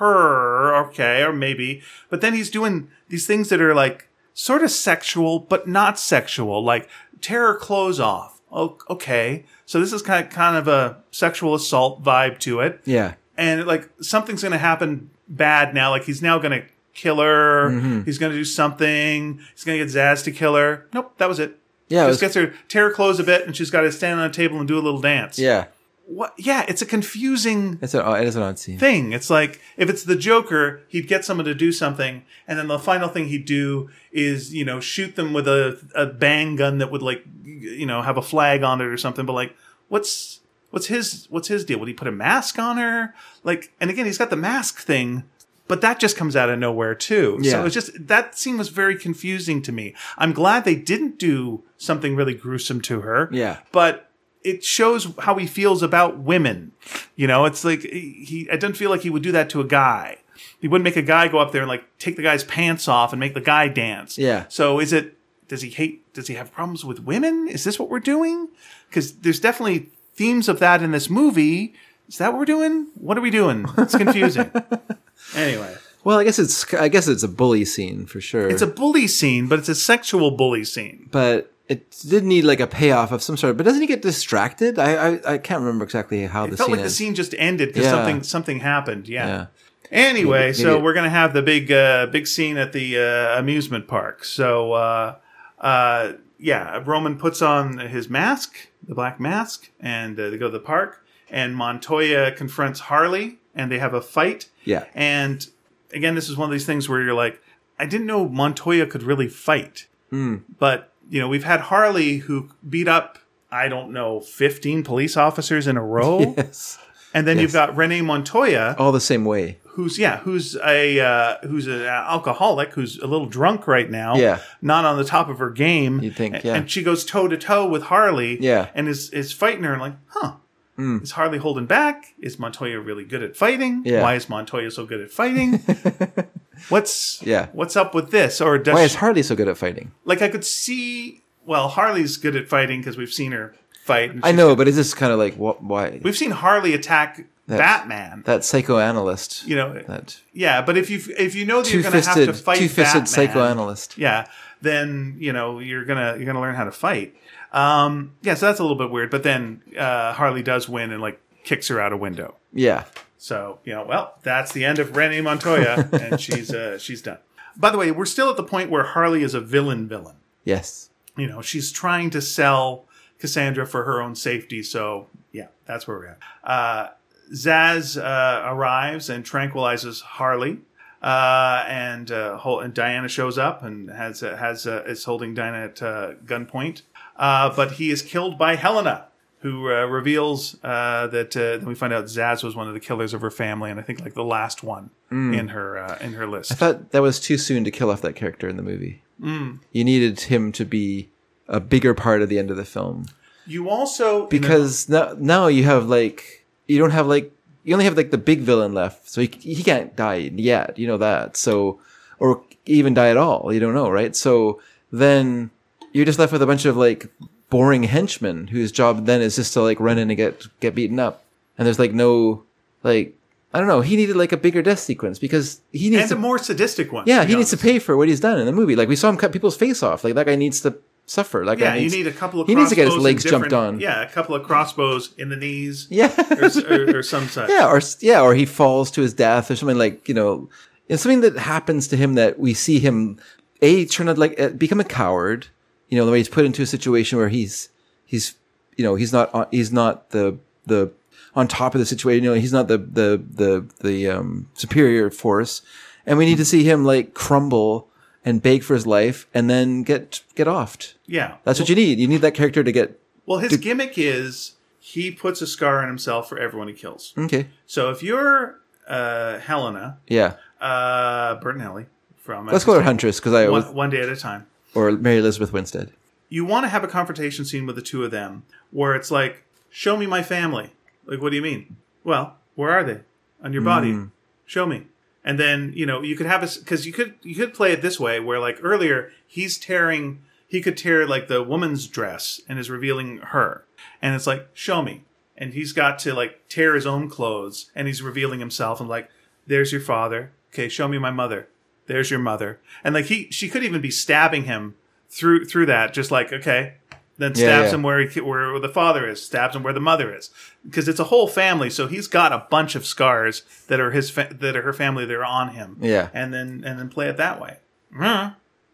her, okay, or maybe. But then he's doing these things that are like sort of sexual, but not sexual, like tear her clothes off. Oh, okay. So this is kind of, kind of a sexual assault vibe to it. yeah. And like something's gonna happen bad now. Like he's now gonna kill her. Mm-hmm. He's gonna do something. He's gonna get Zsasz to kill her. Nope, that was it. Yeah, it Just was- gets her tear her clothes a bit, and she's got to stand on a table and do a little dance. Yeah, What? Yeah, it's a confusing it's an it is an odd scene. thing. It's like if it's the Joker, he'd get someone to do something, and then the final thing he'd do is you know shoot them with a a bang gun that would like you know have a flag on it or something. But like, what's what's his what's his deal? Would he put a mask on her? Like, and again, he's got the mask thing. But that just comes out of nowhere too. Yeah. So it's just that scene was very confusing to me. I'm glad they didn't do something really gruesome to her Yeah. but it shows how he feels about women. You know, it's like he, he I don't feel like he would do that to a guy. He wouldn't make a guy go up there and like take the guy's pants off and make the guy dance. Yeah. So is it does he hate does he have problems with women? Is this what we're doing? Cuz there's definitely themes of that in this movie. Is that what we're doing? What are we doing? It's confusing. anyway, Well, I guess it's I guess it's a bully scene for sure. it's a bully scene, but it's a sexual bully scene. but it did need like a payoff of some sort. But doesn't he get distracted? I I, I can't remember exactly how It the felt scene like the scene just ended because Yeah. something something happened. Yeah. Anyway, Maybe- so maybe- we're gonna have the big uh, big scene at the uh, amusement park. So uh, uh, yeah, Roman puts on his mask, the black mask, and uh, they go to the park. And Montoya confronts Harley, and they have a fight. Yeah. And again, this is one of these things where you're like, I didn't know Montoya could really fight. Hmm. But you know, we've had Harley who beat up. I don't know, 15 police officers in a row. Yes. And then Yes. you've got Renee Montoya, All the same way. who's yeah, who's a uh, who's an alcoholic, who's a little drunk right now, Yeah. not on the top of her game. You'd think, and, yeah. and she goes toe to toe with Harley, Yeah. and is is fighting her, and like, huh. Hmm. Is Harley holding back? Is Montoya really good at fighting? Yeah. Why is Montoya so good at fighting? what's Yeah. What's up with this? Or does Why she- is Harley so good at fighting? like I could see? Well, Harley's good at fighting because we've seen her fight. and I know, but is this kind of like what? Why We've seen Harley attack Batman. that psychoanalyst? you know, that yeah. But if you if you know that you're going to have to fight two-fisted Batman, psychoanalyst. yeah, then you know you're gonna you're gonna learn how to fight. Um, yeah, so that's a little bit weird. But then uh, Harley does win and like kicks her out a window. Yeah, So you know, well, that's the end of Renee Montoya, and she's uh, she's done. By the way, we're still at the point where Harley is a villain villain. yes, You know, she's trying to sell Cassandra for her own safety. So yeah, that's where we're at. Uh, Zsasz uh, arrives and tranquilizes Harley. Uh, and uh, and Diana shows up and has uh, has uh, is holding Diana at uh, gunpoint. Uh, but he is killed by Helena, who uh, reveals uh, that uh, then we find out Zsasz was one of the killers of her family, and I think like the last one in her uh, in her list. I thought that was too soon to kill off that character in the movie. Mm. You needed him to be a bigger part of the end of the film you also because now now you have like you don't have like you only have like the big villain left, so he he can't die yet. You know that. So or even die at all. You don't know, right? So then you're just left with a bunch of like boring henchman whose job then is just to like run in and get get beaten up. And there's like no like I don't know. He needed like a bigger death sequence because he needs and to a more sadistic one. yeah he needs to pay for what he's done in the movie. Like we saw him cut people's face off. Like that guy needs to suffer. Like Yeah, you need a couple of he needs to get his legs jumped on. Yeah, a couple of crossbows in the knees. Yeah. or, or, or some such. Yeah, or yeah, or he falls to his death, or something like you know, it's something that happens to him that we see him a turn out like uh, become a coward. You know, the way he's put into a situation where he's he's you know he's not on, he's not the the on top of the situation. You know, he's not the the the the um, superior force, and we need to see him like crumble and beg for his life, and then get get offed. Yeah. That's what you need. You need that character to get Well, his gimmick is he puts a scar on himself for everyone he kills. okay. So if you're uh, Helena, Yeah, uh, Bertinelli from let's call her Huntress because I one, one day at a time. Or Mary Elizabeth Winstead. You want to have a confrontation scene with the two of them where it's like, "Show me my family." Like, what do you mean? Well, where are they on your body? Hmm. Show me. And then you know you could have a because you could you could play it this way where like earlier he's tearing he could tear like the woman's dress and is revealing her and it's like show me and he's got to like tear his own clothes and he's revealing himself and like there's your father okay show me my mother there's your mother and like he she could even be stabbing him through through that just like okay then stabs yeah. him where he, where the father is stabs him where the mother is because it's a whole family so he's got a bunch of scars that are his fa- that are her family that are on him Yeah. and then and then play it that way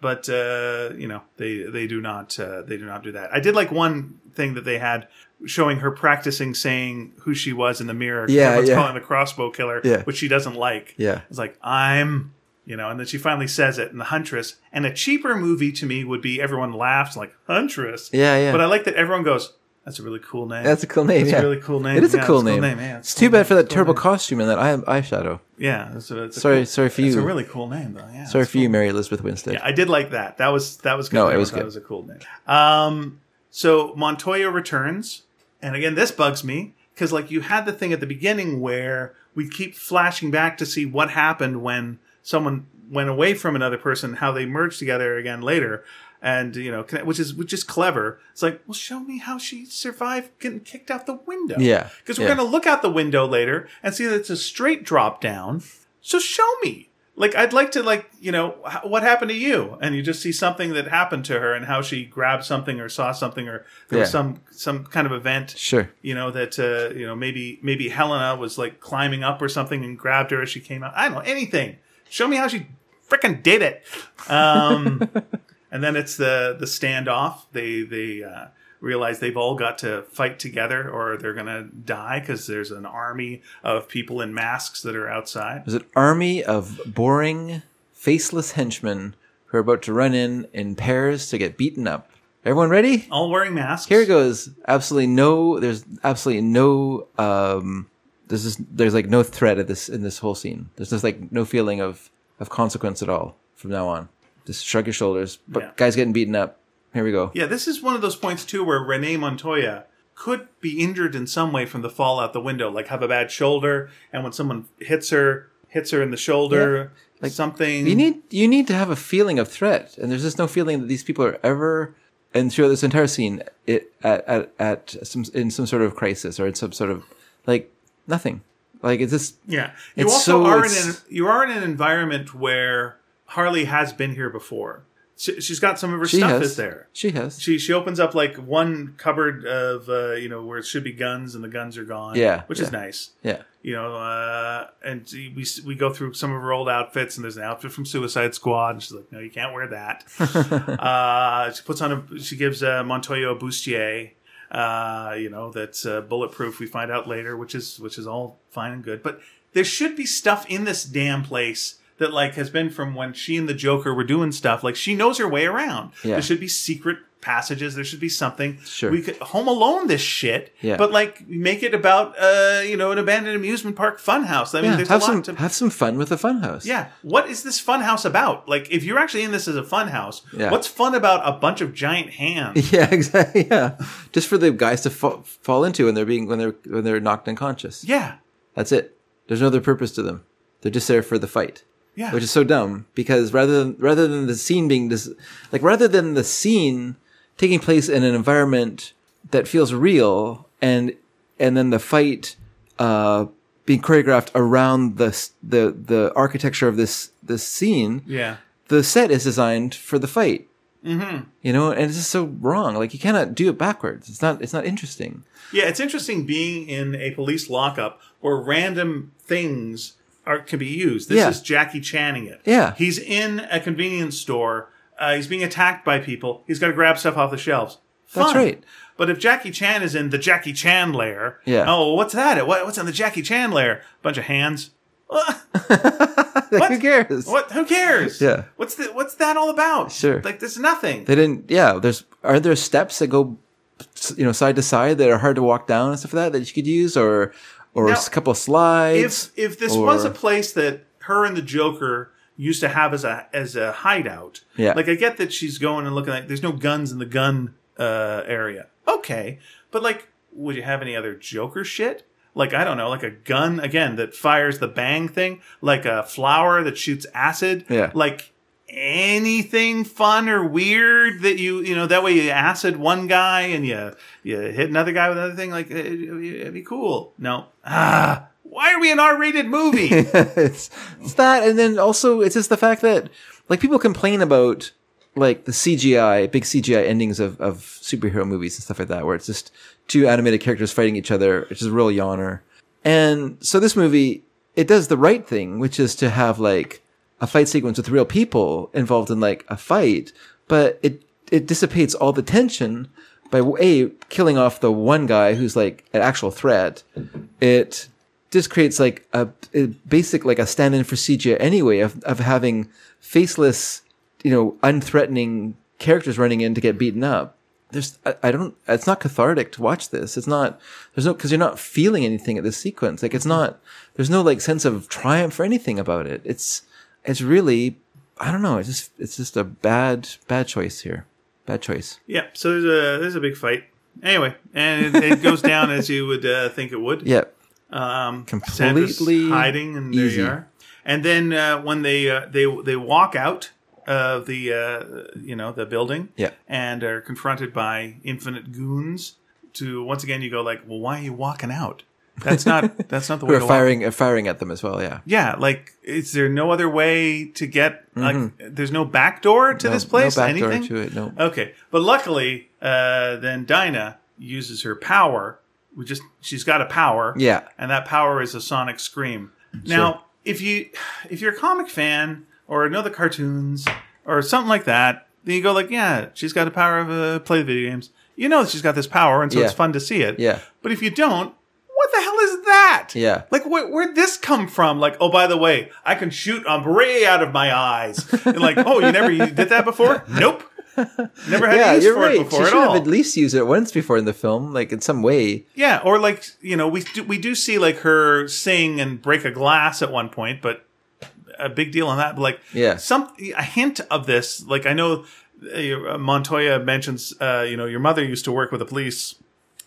but uh you know they they do not uh, they do not do that i did like one thing that they had showing her practicing saying who she was in the mirror. Yeah, everyone's yeah. calling the crossbow killer Yeah. which she doesn't like Yeah. it's like i'm you know and then she finally says it in the huntress and a cheaper movie to me would be everyone laughs like huntress Yeah, yeah. but i like that everyone goes that's a really cool name That's a cool name. That's yeah. a really cool name It is a Yeah, cool name. yeah, it's a too bad name. for that It's cool terrible name. costume and that eye eyeshadow. yeah it's a, it's Sorry- cool- sorry for you. it's a really cool name though yeah Sorry it's for you. Mary Elizabeth Winstead. Yeah, I did like that. That was that was good. No, it was good. It was a cool name. Um, so Montoya returns, and again, this bugs me because like you had the thing at the beginning where we keep flashing back to see what happened when someone went away from another person, how they merged together again later. And you know, which is which is clever. It's like, well, show me how she survived getting kicked out the window. Yeah, because we're yeah. gonna look out the window later and see that it's a straight drop down. So show me. Like I'd like to like you know what happened to you, and you just see something that happened to her, and how she grabbed something or saw something, or there was some some kind of event. Sure. You know that uh, you know maybe maybe Helena was like climbing up or something and grabbed her as she came out. I don't know anything. Show me how she freaking did it. Um, and then it's the the standoff. They they uh, realize they've all got to fight together, or they're gonna die because there's an army of people in masks that are outside. There's an army of boring, faceless henchmen who are about to run in in pairs to get beaten up. Everyone ready? All wearing masks. Here it goes. Absolutely no. There's absolutely no um, there's just there's like no threat of this in this whole scene. There's just like no feeling of of consequence at all from now on. Just shrug your shoulders. But Yeah. guys getting beaten up. Here we go. Yeah, this is one of those points too where Renee Montoya could be injured in some way from the fall out the window, like have a bad shoulder, and when someone hits her, hits her in the shoulder, like something. You need you need to have a feeling of threat, and there's just no feeling that these people are ever. And throughout this entire scene, it at at, at some in some sort of crisis or in some sort of like nothing. Like it's just Yeah, you It's also so- are in an, you are in an environment where Harley has been here before. She, she's got some of her stuff has is there. She has. She she opens up like one cupboard of uh, you know where it should be guns and the guns are gone. Yeah, which is nice. yeah. You know, uh, and we we go through some of her old outfits, and there's an outfit from Suicide Squad, and she's like, "No, you can't wear that." uh, she puts on a she gives uh, Montoya a bustier. Uh, you know that's uh, bulletproof. We find out later, which is which is all fine and good. But there should be stuff in this damn place that like has been from when she and the Joker were doing stuff. Like she knows her way around. Yeah. There should be secret passages. There should be something. Sure. We could Home Alone this shit. Yeah. But like make it about uh you know an abandoned amusement park funhouse. I mean, yeah, there's have a lot some to. have some fun with a funhouse. yeah, what is this funhouse about? Like, if you're actually in this as a funhouse, Yeah. what's fun about a bunch of giant hands? yeah, exactly. Yeah, just for the guys to fa- fall into when they're being when they're when they're knocked unconscious. yeah, That's it. There's no other purpose to them. They're just there for the fight. yeah, which is so dumb because rather than rather than the scene being this like rather than the scene taking place in an environment that feels real and and then the fight uh being choreographed around the the the architecture of this this scene yeah. the set is designed for the fight mm-hmm. you know and it's just so wrong like you cannot do it backwards it's not it's not interesting Yeah, it's interesting being in a police lockup where random things are can be used. This Yeah. is Jackie Channing it. Yeah. he's in a convenience store. Uh, he's being attacked by people. He's got to grab stuff off the shelves. That's right. But if Jackie Chan is in the Jackie Chan lair, Yeah. Oh, what's that? What, what's in the Jackie Chan lair? Bunch of hands. who cares What? Who cares? Yeah. What's the What's that all about? Sure. Like there's nothing. They didn't. Yeah, there's are there steps that go, you know, side to side that are hard to walk down and stuff like that that you could use, or or Now, a couple of slides. if if this or- was a place that her and the Joker used to have as a as a hideout, Yeah. Like I get that she's going and looking like there's no guns in the gun uh, area. Okay, but like, would you have any other Joker shit? Like I don't know, like a gun again that fires the bang thing, like a flower that shoots acid. Yeah. Like anything fun or weird that you you know that way you acid one guy and you you hit another guy with another thing like it, it'd be cool. No, ah, why are we an R-rated movie? it's, it's that, and then also it's just the fact that like people complain about like the CGI, big CGI endings of of superhero movies and stuff like that, where it's just two animated characters fighting each other, which is a real yawner. And so this movie, it does the right thing, which is to have like a fight sequence with real people involved in like a fight, but it it dissipates all the tension by a killing off the one guy who's like an actual threat. It just creates like a, a basic like a stand-in for CGI anyway of of having faceless, you know, unthreatening characters running in to get beaten up. There's I, I don't it's not cathartic to watch this. It's not there's no because you're not feeling anything at this sequence. Like it's not there's no like sense of triumph or anything about it. It's it's really I don't know. It's just it's just a bad bad choice here. Bad choice. yeah, so there's a there's a big fight. Anyway, and it, it goes down as you would uh, think it would. Yeah. Um, Completely hiding, and easy. there you are. And then uh, when they uh, they they walk out of the uh, you know the building, Yeah. and are confronted by infinite goons. To once again, you go like, well, why are you walking out? That's not that's not the way are to walk. firing firing at them as well, yeah. Yeah, like, is there no other way to get like? There's no back door to Mm-hmm. No- this place. No back door Anything? to it, no. Okay, but luckily, uh, then Dinah uses her power. We just she's got a power. Yeah. and that power is a sonic scream. Now, if you if you're a comic fan or know the cartoons or something like that, then you go like, yeah, she's got the power of uh, play the video games. You know that she's got this power, and so Yeah. it's fun to see it. Yeah. But if you don't, what the hell is that? Yeah. Like, where, where'd this come from? Like, oh, by the way, I can shoot ombre out of my eyes. And like, oh, you never you did that before? Nope. Never had yeah, use you're for right. it before she at should all. have at least used it once before in the film, like in some way. Yeah, or like you know, we do, we do see like her sing and break a glass at one point, but a big deal on that. But like, Yeah. some a hint of this. Like I know uh, Montoya mentions, uh, you know, your mother used to work with the police,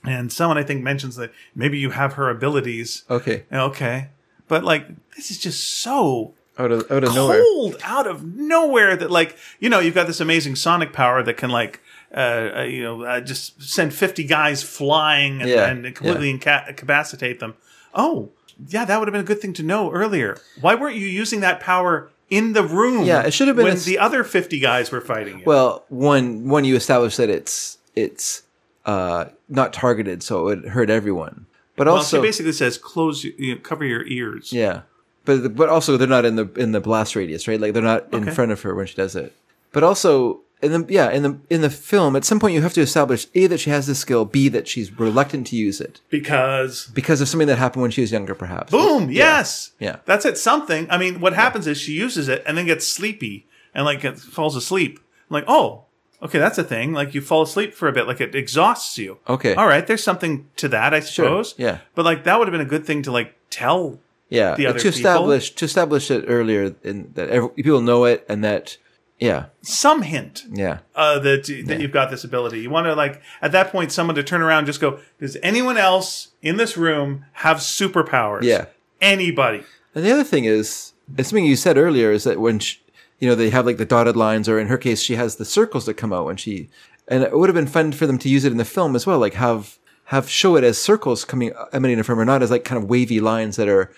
and someone I think mentions that maybe you have her abilities. Okay, Okay, but like this is just so out of out of nowhere. cold out of nowhere that like you know you've got this amazing sonic power that can like uh, uh, you know uh, just send 50 guys flying and, Yeah, and completely inca- incapacitate them. Oh yeah that would have been a good thing to know earlier. Why weren't you using that power in the room Yeah, it should have been when the other 50 guys were fighting you? Well, one one you establish that it's it's uh, not targeted, so it would hurt everyone. But well also, she basically says close you know, cover your ears. Yeah, but but also they're not in the in the blast radius, right? Like they're not in front of her when she does it. But also in the yeah in the in the film, at some point you have to establish a that she has this skill, b that she's reluctant to use it because because of something that happened when she was younger, perhaps. Boom! Yes. Yeah. That's it. Something. I mean, what happens is she uses it and then gets sleepy and like it falls asleep. I'm like, oh, okay, that's a thing. Like you fall asleep for a bit, like it exhausts you. Okay. All right. There's something to that, I suppose. yeah. But like that would have been a good thing to like tell. Yeah, the other to establish to establish it earlier in that every, people know it and that yeah Some hint yeah uh, that that you've got this ability. You want to like at that point someone to turn around and just go, does anyone else in this room have superpowers? Yeah. Anybody? And the other thing is, and something you said earlier is that when she, you know they have like the dotted lines, or in her case, she has the circles that come out when she, and it would have been fun for them to use it in the film as well, like have have show it as circles coming emanating from her, not as like kind of wavy lines that are,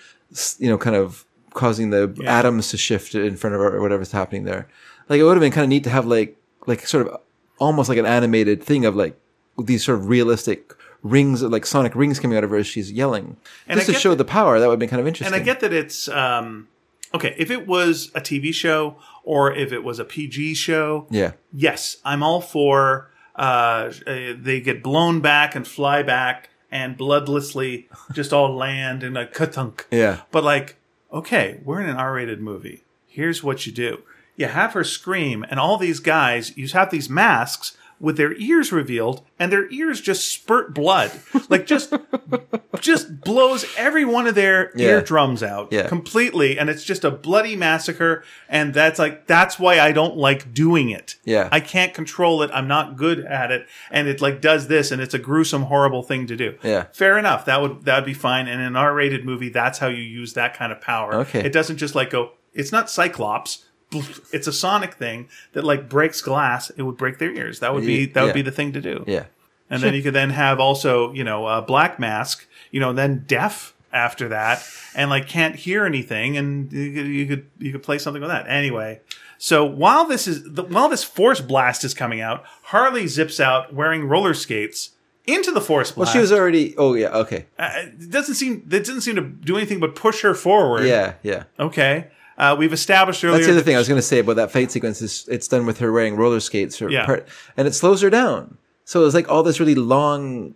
you know, kind of causing the Yeah. atoms to shift in front of her or whatever's happening there. Like it would have been kind of neat to have like like sort of almost like an animated thing of like these sort of realistic rings like sonic rings coming out of her as she's yelling And just to show that- the power that would be kind of interesting And I get that it's um, okay. If it was a TV show or if it was a PG show, yeah yes, I'm all for. Uh, they get blown back and fly back and bloodlessly just all land in a katunk. Yeah. But like, okay, we're in an R-rated movie. Here's what you do: you have her scream, and all these guys, you have these masks with their ears revealed, and their ears just spurt blood, like just just blows every one of their Yeah. eardrums out Yeah. completely, and it's just a bloody massacre. And that's like that's why I don't like doing it. Yeah. I can't control it. I'm not good at it, and it like does this, and it's a gruesome, horrible thing to do. Yeah. fair enough. That would that would be fine. And in an R-rated movie, that's how you use that kind of power. Okay. it doesn't just like go. It's not Cyclops. It's a sonic thing that like breaks glass. It would break their ears. That would be that would Yeah. be the thing to do. Yeah. And then you could then have also, you know, a black mask, you know, then deaf after that and like can't hear anything and you could you could, you could play something with that. Anyway, so while this is the, while this force blast is coming out, Harley zips out wearing roller skates into the force blast Well, she was already. Oh yeah. Okay. uh, it doesn't seem it doesn't seem to do anything but push her forward. Yeah. Yeah. Okay. Uh, we've established earlier That's the other thing I was going to say about that fight sequence. Is it's done with her wearing roller skates or Yeah. part, and it slows her down. So it's like all this really long,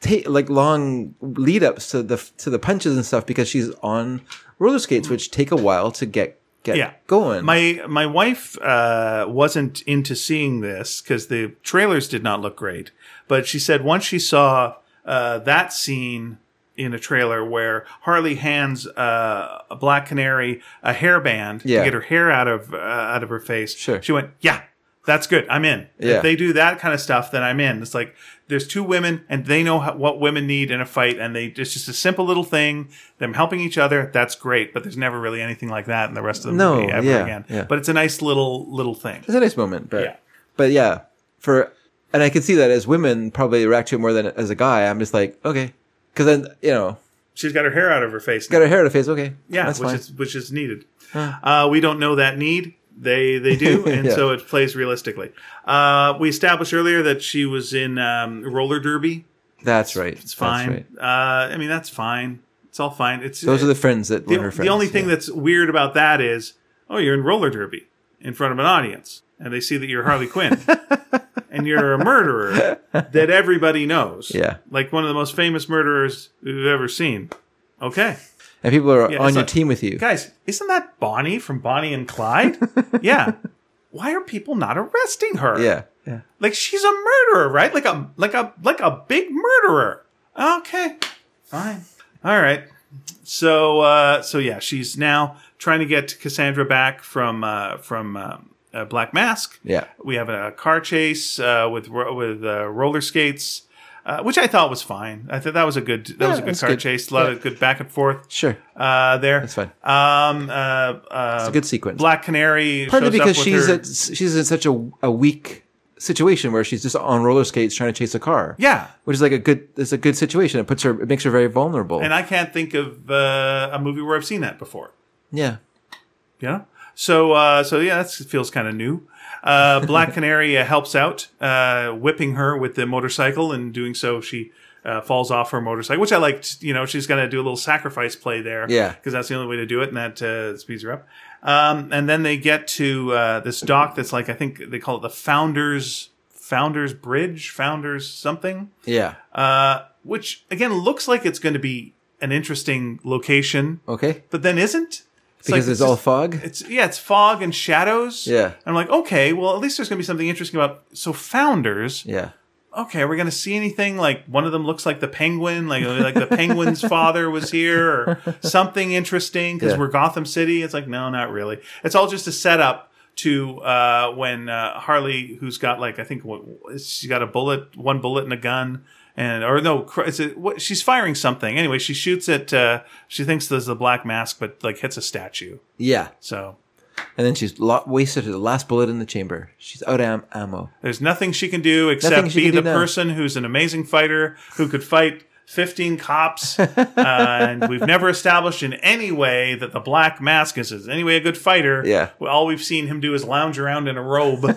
ta- like long lead ups to the to the punches and stuff because she's on roller skates, which take a while to get get yeah going. my my wife uh, wasn't into seeing this because the trailers did not look great but she said once she saw uh, that scene in a trailer where harley hands uh, a black canary a hairband Yeah. to get her hair out of uh, out of her face Sure. she went yeah that's good i'm in Yeah. if they do that kind of stuff then i'm in it's like there's two women and they know how, what women need in a fight and they it's just a simple little thing them helping each other that's great but there's never really anything like that in the rest of the No, movie ever yeah, again yeah. but it's a nice little little thing it's a nice moment, but Yeah. but yeah, for and I can see that as women probably react to it more than as a guy. I'm just like okay, because then you know she's got her hair out of her face got her hair to face. Okay, yeah that's which fine. is which is needed uh, we don't know that need they they do and Yeah. so it plays realistically uh, we established earlier that she was in um, roller derby That's right. it's fine uh, i mean that's fine it's all fine it's Those are the friends that the, were her friends. the only thing yeah. that's weird about that is oh you're in roller derby in front of an audience and they see that you're harley quinn and you're a murderer that everybody knows Yeah. like one of the most famous murderers we've ever seen okay and people are Yeah, on your like- team with you. guys isn't that bonnie from bonnie and clyde yeah why are people not arresting her Yeah, Yeah. Like she's a murderer, right? Like a like a like a big murderer. Okay, fine, all right. So uh, so yeah, she's now trying to get Cassandra back from uh, from uh, uh, Black Mask. Yeah. we have a car chase uh, with ro- with uh, roller skates. Uh, which I thought was fine. I thought that was a good that was a good car good. chase. A lot Yeah. of good back and forth Sure. uh, there. That's fine. Um, uh, uh, It's a good sequence. Black Canary. Partly shows up because she's at, she's in such a, a weak situation where she's just on roller skates trying to chase a car. yeah, Which is like a good it's a good situation. It puts her it makes her very vulnerable. and I can't think of uh, a movie where I've seen that before. yeah. Yeah. So uh, so yeah, that feels kind of new. Uh, Black Canary uh, helps out, uh, whipping her with the motorcycle, and doing so, she uh, falls off her motorcycle, which I liked. You know, she's to do a little sacrifice play there, Yeah. because that's the only way to do it, and that uh, speeds her up. Um, and then they get to uh, this dock that's like I think they call it the Founders Founders Bridge, Founders something Yeah. uh, which again looks like it's going to be an interesting location, Okay. but then isn't. It's Because like it's all just- fog. It's yeah, it's fog and shadows. Yeah. I'm like, okay, well, at least there's going to be something interesting about. So founders. Yeah. Okay, are we going to see anything like one of them looks like the penguin, like like the penguin's father was here, or something interesting because Yeah. we're Gotham City? It's like no, not really. It's all just a setup to uh, when uh, Harley, who's got like I think what she's got a bullet, one bullet and a gun, and or no, it's a, what, she's firing something. Anyway, she shoots at. Uh, she thinks there's the black mask, but like hits a statue. Yeah. So And then she's lo- wasted her last bullet in the chamber. She's out of am- ammo. There's nothing she can do except she be the now. person who's an amazing fighter who could fight 15 cops. uh, and we've never established in any way that the Black Mask is in any way a good fighter. Yeah. All we've seen him do is lounge around in a robe.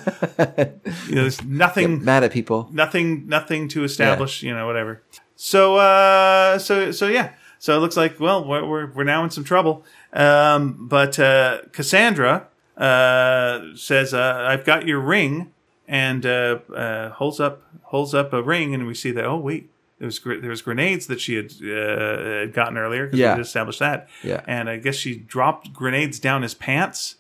You know, there's nothing, Mad at people. nothing, nothing to establish. You know, whatever. So, uh, so, so yeah. So it looks like well, we're we're, we're now in some trouble. Um, but uh, Cassandra uh, says, uh, "I've got your ring," and uh, uh, holds up holds up a ring, and we see that. Oh wait, there was there was grenades that she had, uh, had gotten earlier. Yeah. we established that. Yeah. and I guess she dropped grenades down his pants.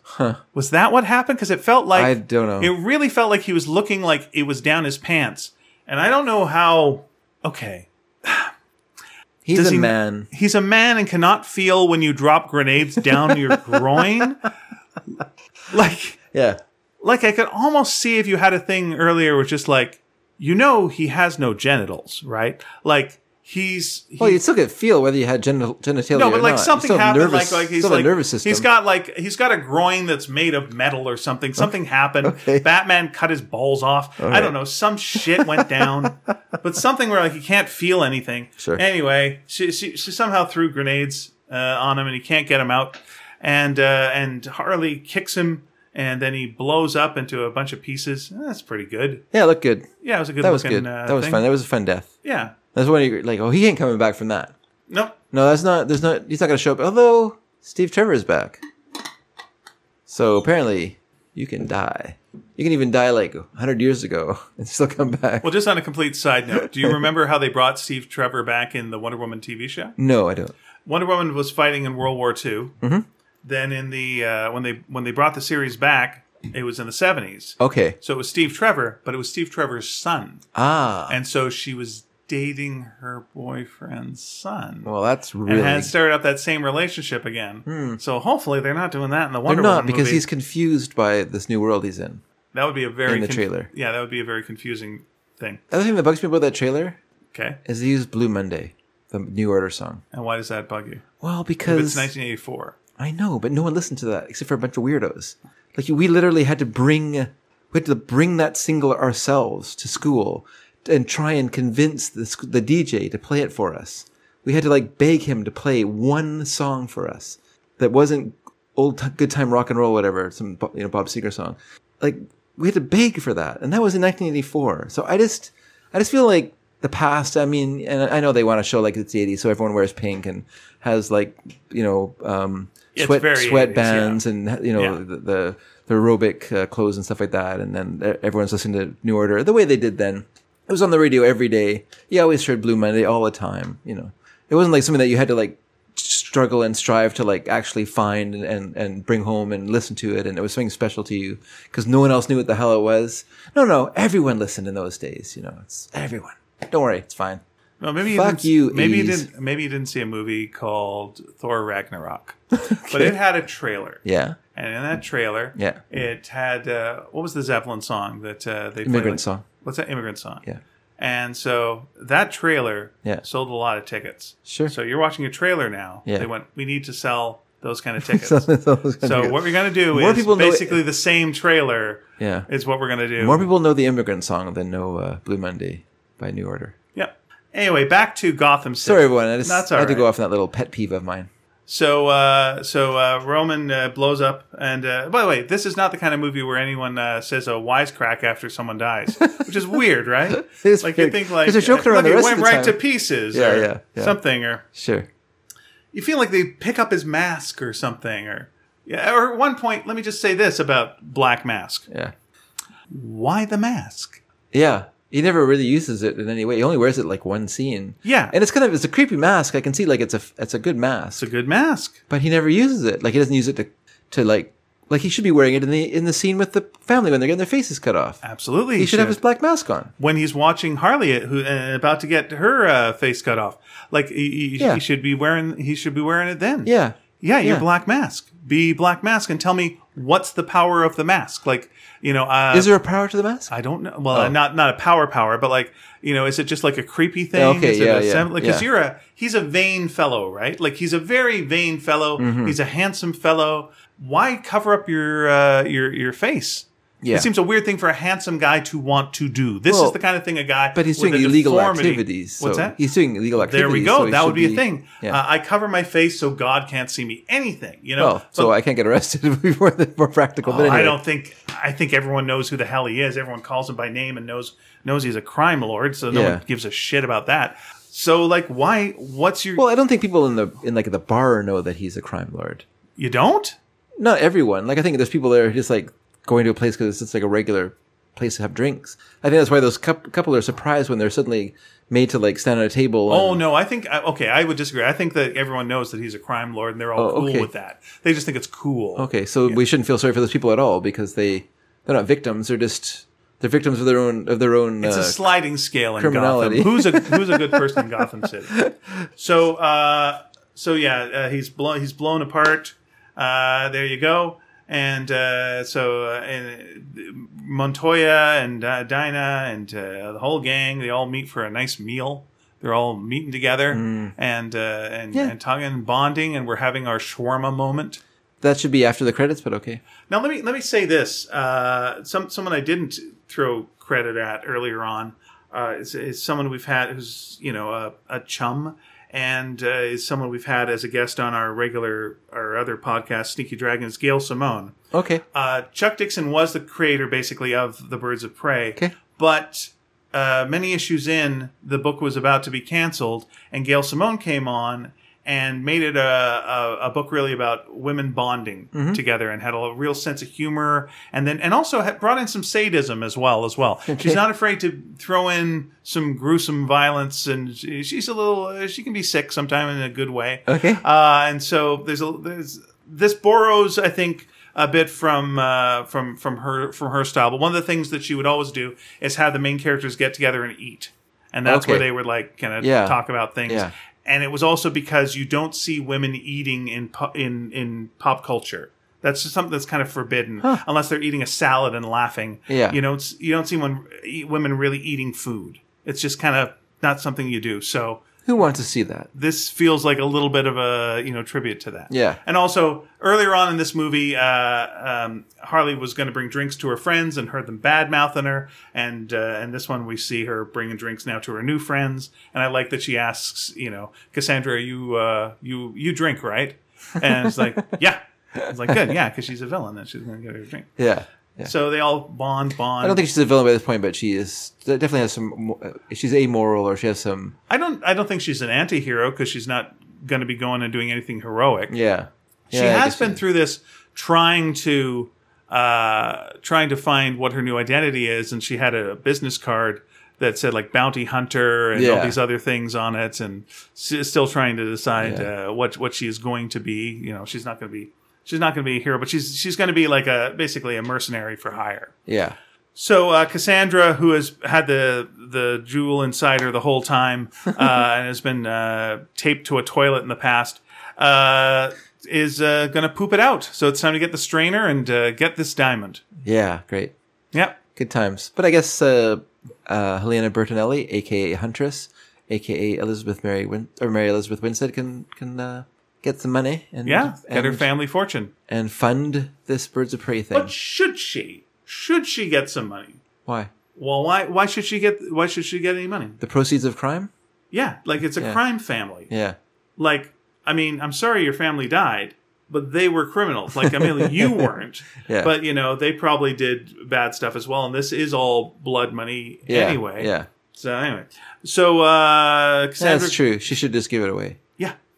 Was that what happened? Because it felt like I don't know. It really felt like he was looking like it was down his pants, and I don't know how. Okay, He's Does a he- man. he's a man and cannot feel when you drop grenades down your groin. Like, Yeah. like I could almost see if you had a thing earlier, which just like, you know, he has no genitals, right? Like he's, Well, you'd still get feel whether you had genital, genitalia no, or but like not. You something happened. nervous- like like he's like nervous system. he's got like he's got a groin that's made of metal or something. Something happened. Okay. Batman cut his balls off. I don't know. Some shit went down, but something where like he can't feel anything. Sure. Anyway, she she, she somehow threw grenades uh, on him and he can't get him out. And uh, and Harley kicks him. And then he blows up into a bunch of pieces. Eh, That's pretty good. yeah, look good. Yeah, it was a good That was looking. good. Uh, that was thing. fun. That was a fun death. Yeah. That's when you're like, oh, he ain't coming back from that. Nope. No, that's not. There's not. He's not going to show up. Although Steve Trevor is back, so apparently you can die. You can even die like 100 years ago and still come back. Well, just on a complete side note, do you remember how they brought Steve Trevor back in the Wonder Woman TV show? no, I don't. Wonder Woman was fighting in World War II. Mm-hmm. Then in the uh, when they when they brought the series back, it was in the seventies. Okay. So it was Steve Trevor, but it was Steve Trevor's son, Ah. and so she was dating her boyfriend's son. Well, that's and really. had started up that same relationship again. So hopefully they're not doing that in the Wonder They're not Woman because movie. he's confused by this new world he's in. that would be a very in the trailer. Yeah, that would be a very confusing thing. The other thing that bugs me about that trailer Okay, is they use Blue Monday, the New Order song. and why does that bug you? Well, If because it's 1984. I know, but no one listened to that except for a bunch of weirdos. Like we literally had to bring, we had to bring that single ourselves to school and try and convince the the DJ to play it for us. We had to like beg him to play one song for us that wasn't old t- good time rock and roll, whatever, some you know Bob Seger song. Like we had to beg for that, and that was in 1984. So I just, I just feel like the past. I mean, and I know they want to show like it's the 80s, so everyone wears pink and has like you know um, sweat very 80s, sweatbands and you know Yeah. the, the the aerobic uh, clothes and stuff like that, and then everyone's listening to New Order the way they did then. It was on the radio every day. You always heard Blue Monday all the time. You know, it wasn't like something that you had to like struggle and strive to like actually find and, and, and bring home and listen to it and it was something special to you because no one else knew what the hell it was no no everyone listened in those days you know it's everyone don't worry it's fine Well, maybe Fuck you, you, maybe you didn't. Maybe you didn't see a movie called Thor Ragnarok, but it had a trailer, yeah and in that trailer, Yeah. it had uh, what was the Zeppelin song that uh, they played, Immigrant like- song. What's that immigrant song? Yeah. And so that trailer Yeah. sold a lot of tickets. Sure. So you're watching a trailer now. Yeah. They went, we need to sell those kind of tickets. so, so what we're going to do More is basically the same trailer yeah is what we're going to do. more people know the immigrant song than know uh, blue monday by new order. Anyway, back to Gotham City. sorry everyone i just That's all had to go off on that little pet peeve of mine So, uh, so uh, Roman uh, blows up, and uh, by the way, this is not the kind of movie where anyone uh, says a wisecrack after someone dies, which is weird, right? It's like weird. you think like they're joking around the it rest went of the right to pieces, Yeah, or yeah, yeah. something, or sure you feel like they pick up his mask or something, or yeah. Or at one point, let me just say this about Black Mask: yeah Why the mask? Yeah. He never really uses it in any way. He only wears it like one scene. Yeah. And it's kind of it's a creepy mask. I can see like it's a it's a good mask. It's a good mask. but he never uses it. Like he doesn't use it to to like like he should be wearing it in the in the scene with the family when they're getting their faces cut off. Absolutely, He should have his black mask on. when he's watching Harley, who uh, about to get her uh, face cut off. Like he, he, Yeah. he should be wearing, he should be wearing it then. Yeah. yeah, your Yeah. black mask. Be black mask, and tell me what's the power of the mask. Like you know, uh, Is there a power to the mask? I don't know. Well, Oh. not not a power power, but like you know, is it just like a creepy thing? Okay, is yeah, yeah, like, Because yeah. you're a he's a vain fellow, right? Like he's a very vain fellow. Mm-hmm. He's a handsome fellow. Why cover up your uh, your your face? Yeah. It seems a weird thing for a handsome guy to want to do. This Well, is the kind of thing a guy. But he's with doing illegal deformity- activities. So What's that? He's doing illegal activities. There we go. so that would be, a thing. Yeah. Uh, I cover my face so God can't see me. Anything, you know. well, so But- I can't get arrested before the more practical. but Oh, I don't think. I think everyone knows who the hell he is. Everyone calls him by name and knows knows he's a crime lord. So no Yeah. one gives a shit about that. So like, why? What's your? Well, I don't think people in the in like the bar know that he's a crime lord. you don't? not everyone. Like I think there's people there who just like going to a place because it's just like a regular place to have drinks. I think that's why those couple are surprised when they're suddenly made to like stand at a table. Oh no, I think I- okay. I would disagree. I think that everyone knows that he's a crime lord, and they're all Oh, cool okay. with that. They just think it's cool. Okay, so we shouldn't feel sorry for those people at all because they they're not victims. They're just they're victims of their own of their own. It's uh, a sliding scale in criminality. Gotham. Who's a who's a good person in Gotham City? So uh, so yeah, uh, he's blown he's blown apart. Uh, there you go. And uh, so uh, and Montoya and uh, Dinah and uh, the whole gang they all meet for a nice meal. They're all meeting together and uh, and Yeah. and talking and bonding, and we're having our shawarma moment. that should be after the credits, but okay. Now let me let me say this. Uh, some someone I didn't throw credit at earlier on uh, is, is someone we've had who's you know a, a chum and uh, is someone we've had as a guest on our regular our other podcast, Sneaky Dragons. Gail Simone. Okay, Uh, Chuck Dixon was the creator basically of the Birds of Prey, Okay. but uh, many issues in, the book was about to be canceled, and Gail Simone came on and made it a, a, a book really about women bonding Mm-hmm. together and had a real sense of humor and then and also had brought in some sadism as well as well she's not afraid to throw in some gruesome violence and she, she's a little she can be sick sometimes in a good way Okay. uh, and so there's a there's this borrows I think a bit from uh, from from her from her style. But one of the things that she would always do is have the main characters get together and eat, and that's Okay. where they would like kind of Yeah. talk about things. Yeah. And it was also because you don't see women eating in in in pop culture. That's just something that's kind of forbidden unless they're eating a salad and laughing. Yeah. you s- you don't see one, women really eating food. It's just kind of not something you do. So who wants to see that? this feels like a little bit of a you know tribute to that. Yeah. And also earlier on in this movie, uh, um, Harley was going to bring drinks to her friends and heard them bad mouthing her, and uh, and this one we see her bringing drinks now to her new friends, and I like that she asks, you know, Cassandra, you uh, you you drink right? And it's like, yeah. It's like good, yeah, because she's a villain and she's going to get her a drink. Yeah, yeah. So they all bond, bond. I don't think she's a villain by this point, but she is definitely has some. uh, She's amoral, or she has some. I don't. I don't think she's an anti-hero because she's not going to be going and doing anything heroic. Yeah, she Yeah, I has been through this trying to uh, trying to find what her new identity is, and she had a business card that said like bounty hunter and all these other things on it, and still trying to decide Yeah. uh, what what she is going to be. You know, she's not going to be she's not going to be a hero, but she's she's going to be like a basically a mercenary for hire. Yeah. So uh, Cassandra, who has had the the jewel inside her the whole time uh, and has been uh, taped to a toilet in the past, uh, is uh, going to poop it out. So it's time to get the strainer and uh, get this diamond. Yeah. Great. Yep. Good times. But I guess uh, uh, Helena Bertinelli, aka Huntress, aka Elizabeth Mary Win- or Mary Elizabeth Winstead, can can uh, get some money and Yeah. Get her family fortune. and fund this Birds of Prey thing. But should she? Should she get some money? Why? Well, why why should she get why should she get any money? The proceeds of crime? Yeah, like it's a Yeah. crime family. Yeah. Like, I mean, I'm sorry your family died, but they were criminals. Like, I mean, you weren't. Yeah. But you know, they probably did bad stuff as well, and this is all blood money Yeah. anyway. Yeah. So anyway, so uh, Cassandra, That's true. She should just give it away.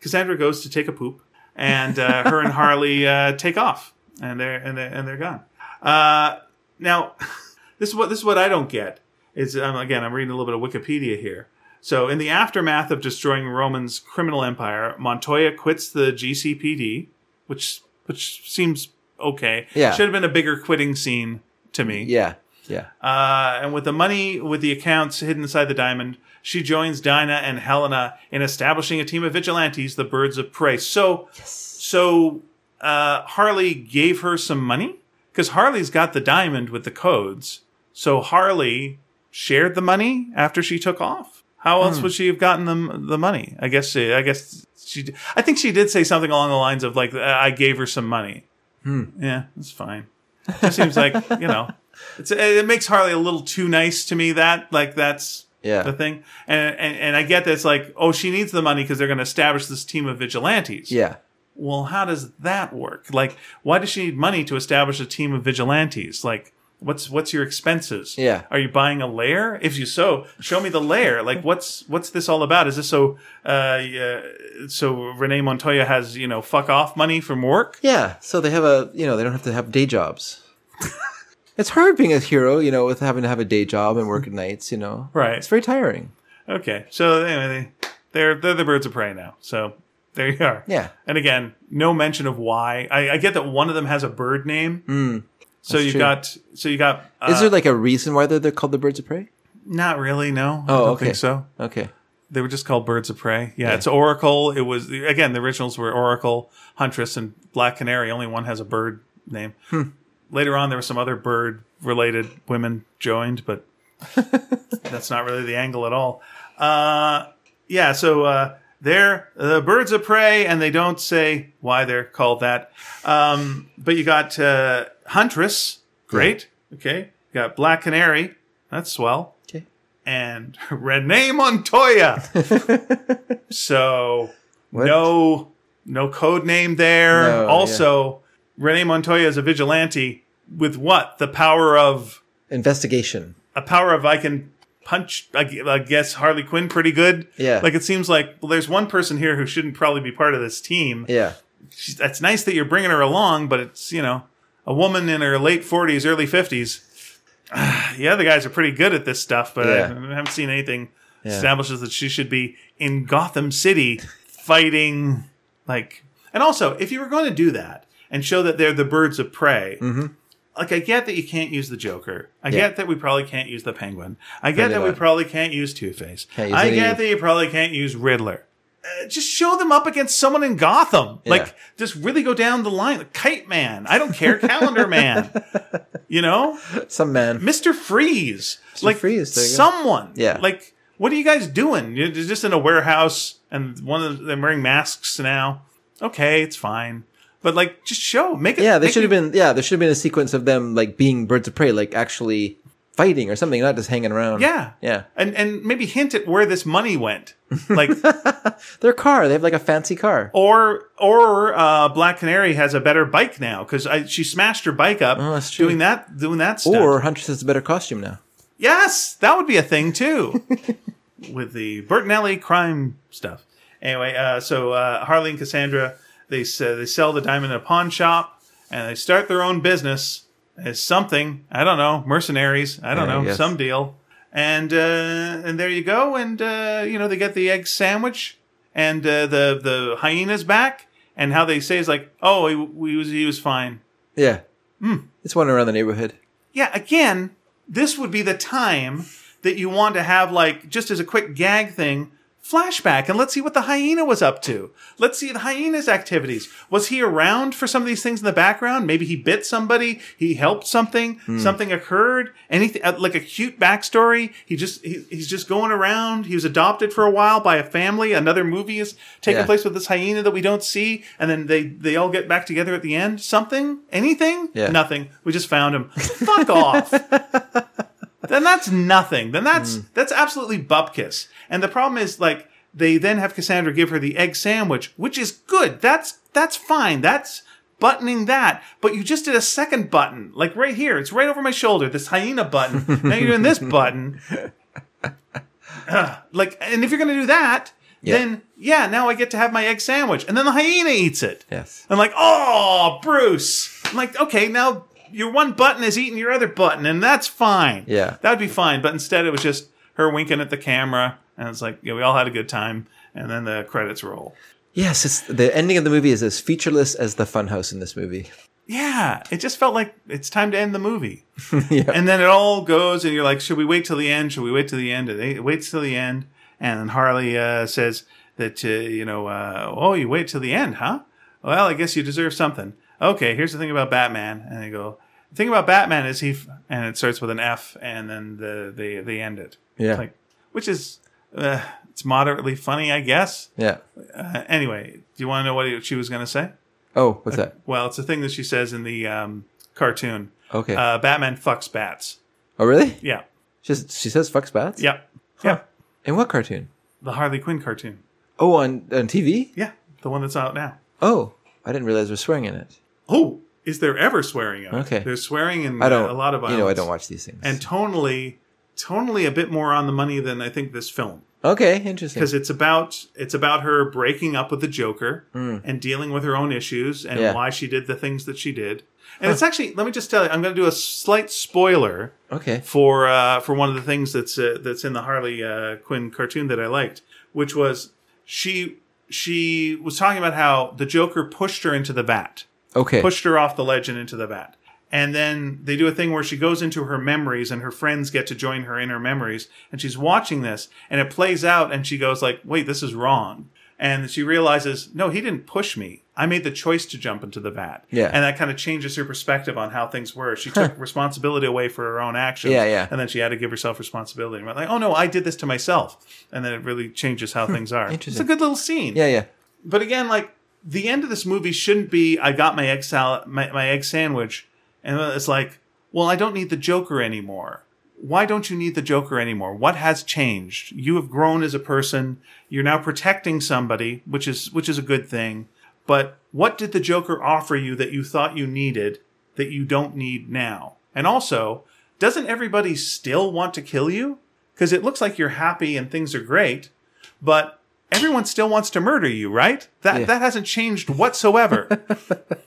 Cassandra goes to take a poop, and uh, her and Harley uh, take off, and they're and they're, and they're gone. Uh, now, this is what this is what I don't get. Is um, again, I'm reading a little bit of Wikipedia here. So, in the aftermath of destroying Roman's criminal empire, Montoya quits the GCPD, which which seems okay. Yeah. should have been a bigger quitting scene to me. Yeah. Yeah. Uh, and with the money, with the accounts hidden inside the diamond, she joins Dinah and Helena in establishing a team of vigilantes, the Birds of Prey. So, so uh, Harley gave her some money because Harley's got the diamond with the codes. So Harley shared the money after she took off. How else would she have gotten the the money? I guess. She, I guess she. I think she did say something along the lines of like, "I gave her some money." Yeah, that's fine. It seems like you know, it's it makes Harley a little too nice to me. That like that's Yeah. the thing, and and and I get that it's like, oh, she needs the money because they're going to establish this team of vigilantes. Yeah. Well, how does that work? Like, why does she need money to establish a team of vigilantes? Like, what's what's your expenses? Yeah. Are you buying a lair? If you so, show me the lair. Like, what's what's this all about? Is this so? Uh, yeah, so Renee Montoya has you know fuck off money from work? Yeah. So they have a, you know, they don't have to have day jobs. it's hard being a hero, you know, with having to have a day job and work at nights, you know. Right. It's very tiring. Okay. So anyway, they, they're they're the birds of prey now. So there you are. Yeah. And again, no mention of why. I, I get that one of them has a bird name. so you true. got so you got. Uh, Is there like a reason why they're, they're called the birds of prey? not really? No. I Oh, don't okay. think so. Okay. They were just called birds of prey. Yeah, Yeah. it's Oracle. It was again the originals were Oracle, Huntress, and Black Canary. Only one has a bird name. Hmm. Later on, there were some other bird related women joined, but that's not really the angle at all. Uh, yeah, so uh, they're the birds of prey, and they don't say why they're called that. Um, but you got uh, Huntress, great. Okay, you got Black Canary, that's swell Okay. and Renee Montoya. so What? no no code name there. No, also, Renee Montoya is a vigilante with what? The power of Investigation. a power of I can punch I I guess Harley Quinn pretty good. Yeah. Like it seems like well there's one person here who shouldn't probably be part of this team. Yeah. She's, that's nice that you're bringing her along, but it's, you know, a woman in her late 40s, early 50s. yeah, the other guys are pretty good at this stuff, but Yeah. I haven't seen anything Yeah. establishes that she should be in Gotham City fighting like and also if you were going to do that and show that they're the birds of prey mm-hmm. Like I get that you can't use the Joker. I. Yeah. get that we probably can't use the Penguin. I get that we probably can't use Two Face. I get that you probably can't use Riddler. Uh, just show them up against someone in Gotham. Yeah. Like, just really go down the line. Like, Kite Man. I don't care. Calendar Man. You know, Some man. Mister Freeze. like Freeze, you go. someone. Yeah. Like, what are you guys doing? You're just in a warehouse, and one of them wearing masks now. Okay, it's fine. But like, just show. Make it. Yeah, there should have been. Yeah, there should have been a sequence of them like being birds of prey, like actually fighting or something, not just hanging around. Yeah. yeah. And and maybe hint at where this money went. Like Their car, they have like a fancy car. or or uh, Black Canary has a better bike now because she smashed her bike up Oh, that's true. doing that doing that stuff. Or Huntress has a better costume now. yes, that would be a thing too. With the Bertinelli crime stuff. Anyway, uh, so uh, Harley and Cassandra they s- uh, they sell the diamond in a pawn shop and they start their own business as something. I don't know, mercenaries. I don't Yeah, know, guess. some deal. And uh, and there you go. And uh, you know they get the egg sandwich, and uh, the the hyena's back. And how they say is like, oh, he, he was he was fine. Yeah. Hmm. It's one around the neighborhood. Yeah, again, this would be the time that you want to have like just as a quick gag thing. Flashback and let's see what the hyena was up to. Let's see the hyena's activities. Was he around for some of these things in the background? Maybe he bit somebody. He helped something. Something occurred. Anything uh, like a cute backstory. He just he, he's just going around. He was adopted for a while by a family. Another movie is taking Yeah. place with this hyena that we don't see, and then they they all get back together at the end. Something? Anything? Yeah. Nothing. We just found him. Fuck off. then that's nothing. Then that's hmm. that's absolutely bupkis. And the problem is like they then have Cassandra give her the egg sandwich, which is good. That's that's fine. That's buttoning that. But you just did a second button, like right here. It's right over my shoulder. This hyena button. now you're doing this button. Ugh. like, and if you're gonna do that, Yeah. then yeah, now I get to have my egg sandwich, and then the hyena eats it. Yes. I'm like, oh, Bruce. I'm like, okay, now your one button is eating your other button, and that's fine. Yeah. That would be fine. But instead, it was just her winking at the camera, and it's like, yeah, we all had a good time, and then the credits roll. Yes, it's, the ending of the movie is as featureless as the funhouse in this movie. Yeah, it just felt like it's time to end the movie. yeah. And then it all goes, and you're like, should we wait till the end? Should we wait till the end? And it waits till the end. And then Harley uh, says that, uh, you know, uh, oh, you wait till the end, huh? Well, I guess you deserve something. Okay, here's the thing about Batman. And they go, the thing about Batman is he, f-, and it starts with an F, and then the, they, they end it. Yeah. Like, which is, uh, it's moderately funny, I guess. yeah. Uh, anyway, do you want to know what she was going to say? Oh, what's that? Well, it's a thing that she says in the um, cartoon. Okay. Uh, Batman fucks bats. oh, really? Yeah. She's, she says fucks bats? Yep. Yep. In what cartoon? The Harley Quinn cartoon. Oh, on, on TV? Yeah. The one that's out now. Oh, I didn't realize there was swearing in it. Oh, is there ever swearing in it? Okay. There's swearing in I don't. a lot of violence. You know, I don't watch these things. And tonally, tonally a bit more on the money than I think this film. okay, interesting. Because it's about it's about her breaking up with the Joker and dealing with her own issues and. Yeah. why she did the things that she did. And it's actually let me just tell you, I'm going to do a slight spoiler Okay. for uh, for one of the things that's uh, that's in the Harley uh, Quinn cartoon that I liked, which was she she was talking about how the Joker pushed her into the vat, Okay. pushed her off the ledge and into the vat. And then they do a thing where she goes into her memories and her friends get to join her in her memories and she's watching this and it plays out and she goes like, "Wait, this is wrong." And she realizes, "No, he didn't push me. I made the choice to jump into the vat." Yeah. And that kind of changes her perspective on how things were. She took responsibility away for her own actions. Yeah, yeah. And then she had to give herself responsibility. And went like, "Oh no, I did this to myself." And then it really changes how things are. Interesting. It's a good little scene yeah, yeah. but again, like the end of this movie shouldn't be I got my egg salad, my, my egg sandwich, and it's like, well, I don't need the Joker anymore. Why don't you need the Joker anymore? What has changed? You have grown as a person. You're now protecting somebody, which is which is a good thing. But what did the Joker offer you that you thought you needed that you don't need now? And also, doesn't everybody still want to kill you? Because it looks like you're happy and things are great, but everyone still wants to murder you, right? That Yeah. that hasn't changed whatsoever.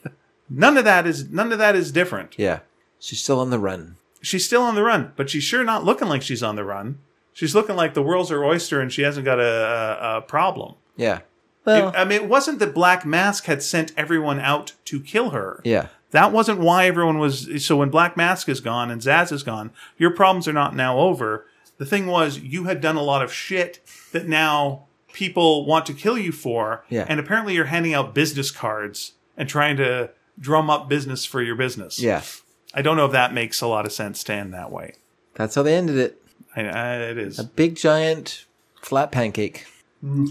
none of that is none of that is different. Yeah. She's still on the run. She's still on the run, but she's sure not looking like she's on the run. She's looking like the world's her oyster and she hasn't got a, a, a problem. Yeah. Well, It- I mean, it wasn't that Black Mask had sent everyone out to kill her. yeah. That wasn't why everyone was. So when Black Mask is gone and Zsasz is gone, your problems are not now over. The thing was, you had done a lot of shit that now people want to kill you for. Yeah. And apparently you're handing out business cards and trying to drum up business for your business. Yeah. I don't know if that makes a lot of sense to end that way. That's how they ended it. I, I, it is. A big giant flat pancake. yeah.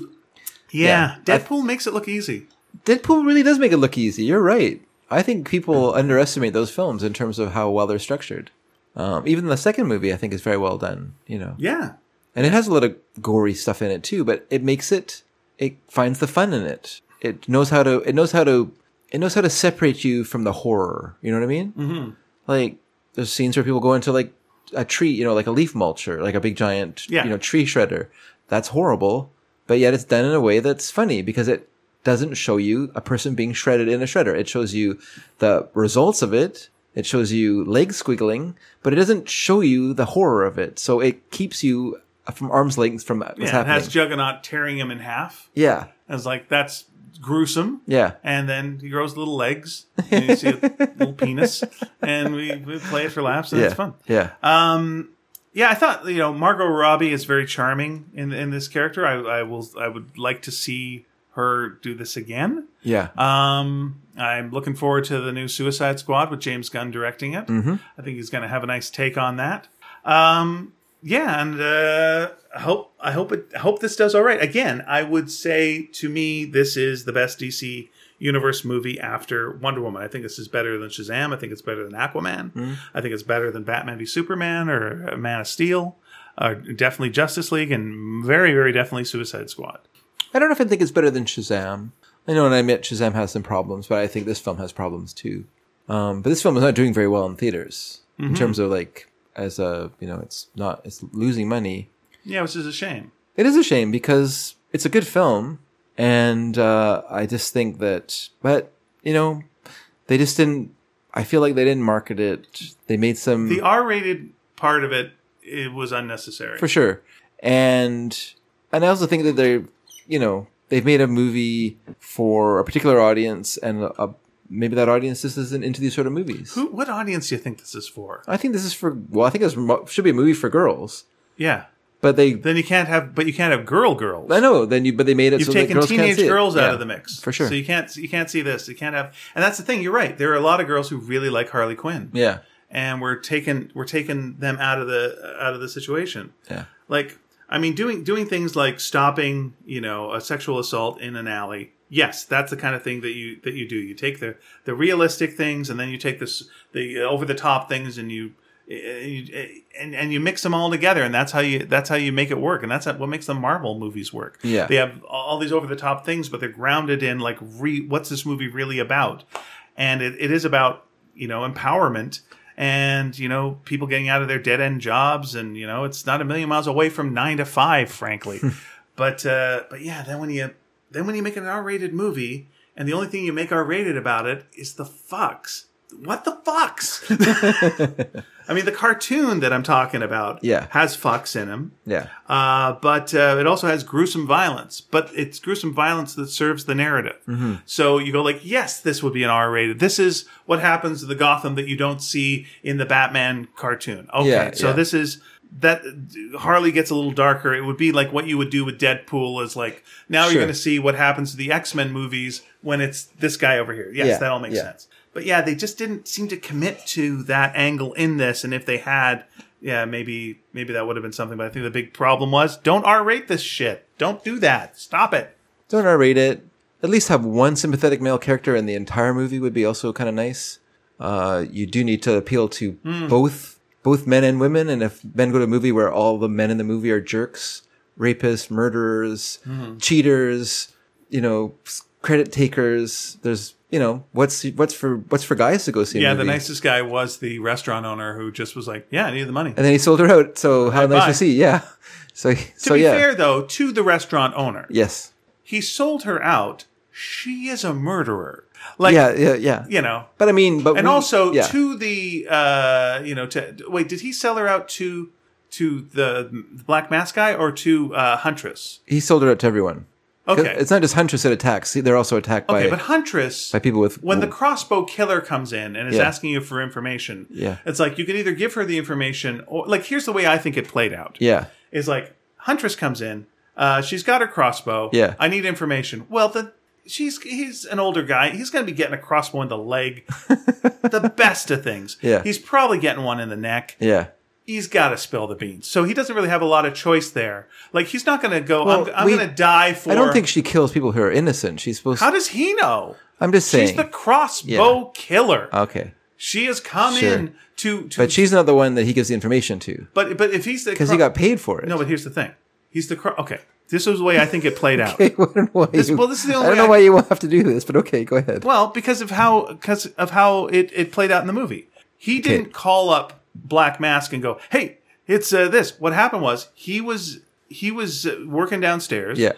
yeah. Deadpool makes it look easy. Deadpool really does make it look easy. You're right. I think people underestimate those films in terms of how well they're structured. Um, even the second movie, I think, is very well done. You know, Yeah. And it has a lot of gory stuff in it too. But it makes it. It finds the fun in it. It knows how to. It knows how to. It knows how to separate you from the horror. You know what I mean? Mm-hmm. Like there's scenes where people go into like a tree, you know, like a leaf mulcher, like a big giant, Yeah. you know, tree shredder. That's horrible, but yet it's done in a way that's funny because it doesn't show you a person being shredded in a shredder. It shows you the results of it It shows you legs squiggling, but it doesn't show you the horror of it. So it keeps you from arm's length from what's Yeah, it happening. has Juggernaut tearing him in half. yeah, I was like, that's gruesome. yeah, And then he grows little legs. And you see a little penis. And we, we play it for laughs, and yeah, it's fun. yeah. Um, yeah, I thought you know Margot Robbie is very charming in in this character. I, I will I would like to see her do this again. yeah. Um, I'm looking forward to the new Suicide Squad with James Gunn directing it. Mm-hmm. I think he's going to have a nice take on that. Um, yeah, and uh, I hope I hope it I hope this does all right. Again, I would say to me this is the best DC universe movie after Wonder Woman. I think this is better than Shazam. I think it's better than Aquaman. I think it's better than Batman v Superman or uh, Man of Steel. Uh, definitely Justice League and very very definitely Suicide Squad. I don't know if I think it's better than Shazam. I know, and I admit Shazam has some problems, but I think this film has problems too. Um, but this film is not doing very well in theaters in terms of like as a you know it's not it's losing money. Yeah, which is a shame. It is a shame because it's a good film, and uh, I just think that, but you know, they just didn't. I feel like they didn't market it. They made some The R-rated part of it it was unnecessary. for sure, and and I also think that they're you know they've made a movie for a particular audience, and a, maybe that audience just isn't into these sort of movies. Who, what audience do you think this is for? I think this is for well, I think it should be a movie for girls, Yeah. but they. Then you can't have, but you can't have girl girls. I know. Then you, but they made it You've so taken girls can't teenage girls out Yeah, of the mix for sure. So you can't, you can't see this. You can't have, and that's the thing. You're right. There are a lot of girls who really like Harley Quinn. yeah, and we're taking we're taking them out of the out of the situation. yeah, Like, I mean, doing doing things like stopping, you know, a sexual assault in an alley. Yes, that's the kind of thing that you that you do. You take the the realistic things, and then you take this the uh, over the top things, and you. Eh, eh, you- eh, And, and you mix them all together, and that's how you that's how you make it work, and that's what makes the Marvel movies work. Yeah. they have all these over the top things, but they're grounded in like re, what's this movie really about? And it, it is about you know empowerment and you know people getting out of their dead end jobs, and you know it's not a million miles away from nine to five, frankly. but uh, but yeah, then when you then when you make an R rated movie, and the only thing you make R rated about it is the fucks. What the fucks? I mean, the cartoon that I'm talking about Yeah. has fucks in him. yeah. Uh, but uh, it also has gruesome violence. But it's gruesome violence that serves the narrative. Mm-hmm. So you go like, yes, this would be an R-rated. This is what happens to the Gotham that you don't see in the Batman cartoon. Okay, Yeah, so yeah. this is that Harley gets a little darker. It would be like what you would do with Deadpool. Is like now Sure. you're going to see what happens to the X-Men movies when it's this guy over here. Yes, Yeah, that all makes yeah. sense. But yeah, they just didn't seem to commit to that angle in this. And if they had, yeah, maybe maybe that would have been something. But I think the big problem was don't R rate this shit. Don't do that. Stop it. Don't R rate it. At least have one sympathetic male character in the entire movie would be also kind of nice. Uh, you do need to appeal to Hmm. both both men and women, and if men go to a movie where all the men in the movie are jerks, rapists, murderers, Hmm. cheaters, you know, credit takers, there's you know what's what's for what's for guys to go see. A Yeah, the nicest guy was the restaurant owner who just was like, "Yeah, I need the money." And then he sold her out. So how nice was he? Yeah. So to so be yeah. fair, though, to the restaurant owner, yes. he sold her out. She is a murderer. Like, yeah. Yeah. Yeah. you know, But I mean, but and we- also yeah. to the uh you know to wait did he sell her out to to the, the black mask guy or to uh huntress he sold her out to everyone. okay It's not just Huntress that attacks. See, They're also attacked okay by but huntress by people with when the crossbow killer comes in and is Yeah. asking you for information Yeah. it's like you can either give her the information or like here's the way i think it played out yeah is like huntress comes in uh she's got her crossbow Yeah. i need information well the she's he's an older guy he's going to be getting a crossbow in the leg the best of things Yeah. he's probably getting one in the neck yeah. he's got to spill the beans. So he doesn't really have a lot of choice there. Like he's not going to go. Well, I'm, I'm we- going to die for. I don't think she kills people who are innocent. She's supposed. How does he know? I'm just saying. She's the crossbow killer. okay, she has come Sure. in to. to but she's not the one that he gives the information to But but if he's the because he got paid for it. no. But here's the thing. He's the cro- okay. This is the way I think it played out. Know why This- you, well, this is the only I don't way know I- why you have to do this, but okay, go ahead. Well, because of how because of how it, it played out in the movie. He didn't call up Black Mask and go, "Hey, it's uh, this." What happened was he was he was working downstairs. Yeah.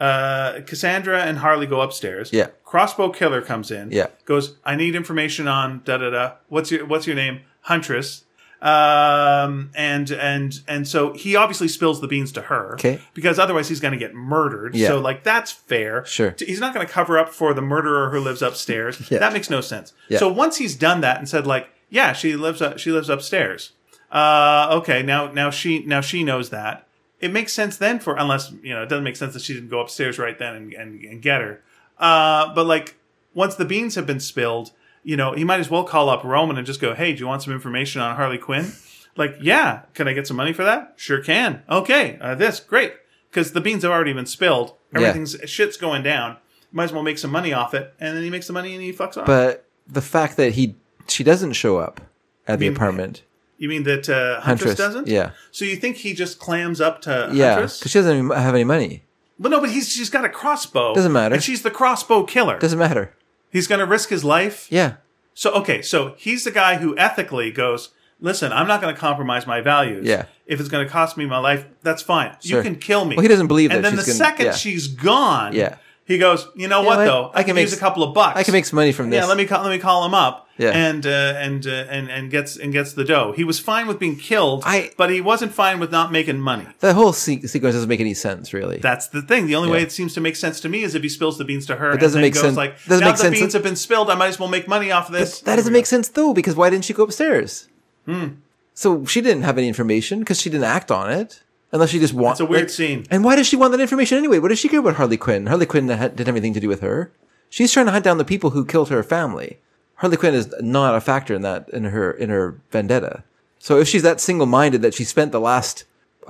Uh, Cassandra and Harley go upstairs. Yeah. Crossbow Killer comes in. Yeah. Goes, I need information on da da da. What's your What's your name? Huntress. Um, and and and so he obviously spills the beans to her. Okay. Because otherwise he's going to get murdered. Yeah. So like that's fair. Sure. He's not going to cover up for the murderer who lives upstairs. Yeah. That makes no sense. Yeah. So once he's done that and said like, yeah, she lives up, she lives upstairs. Uh, okay, now now she now she knows that. It makes sense then for unless you know it doesn't make sense that she didn't go upstairs right then and, and, and get her. Uh, but like once the beans have been spilled, you know he might as well call up Roman and just go, "Hey, do you want some information on Harley Quinn?" Like, yeah, can I get some money for that? Sure can. Okay, uh, this great because the beans have already been spilled. Everything's shit's going down. Might as well make some money off it, and then he makes the money and he fucks off. But the fact that he she doesn't show up at the mean- apartment. you mean that uh, Huntress, Huntress, doesn't? yeah. So you think he just clams up to Yeah, Huntress? because she doesn't even have any money. But no, but he's she's got a crossbow. Doesn't matter. And she's the crossbow killer. Doesn't matter. He's going to risk his life. Yeah, So okay, so he's the guy who ethically goes, "Listen, I'm not going to compromise my values. Yeah. If it's going to cost me my life, that's fine. You can kill me." Well, he doesn't believe And that then the gonna- second yeah. she's gone, Yeah. He goes, "You know You what know what? though? I, I can, make a couple of bucks. I can make some money from this. Yeah, let me call, let me call him up. Yeah. and uh, and uh, and and gets and gets the dough. He was fine with being killed, I- but he wasn't fine with not making money. That whole se- sequence doesn't make any sense, really. That's the thing. The only way it seems to make sense to me is if he spills the beans to her. It doesn't and then make goes sense- Like doesn't now make the sense beans that- have been spilled. I might as well make money off of this. that doesn't make sense though, because why didn't she go upstairs? Hmm. So she didn't have any information because she didn't act on it, unless she just wants. It's a weird scene. And why does she want that information anyway? What does she care about Harley Quinn? Harley Quinn didn't have anything to do with her. She's trying to hunt down the people who killed her family. Harley Quinn is not a factor in that in her in her vendetta. So if she's that single minded that she spent the last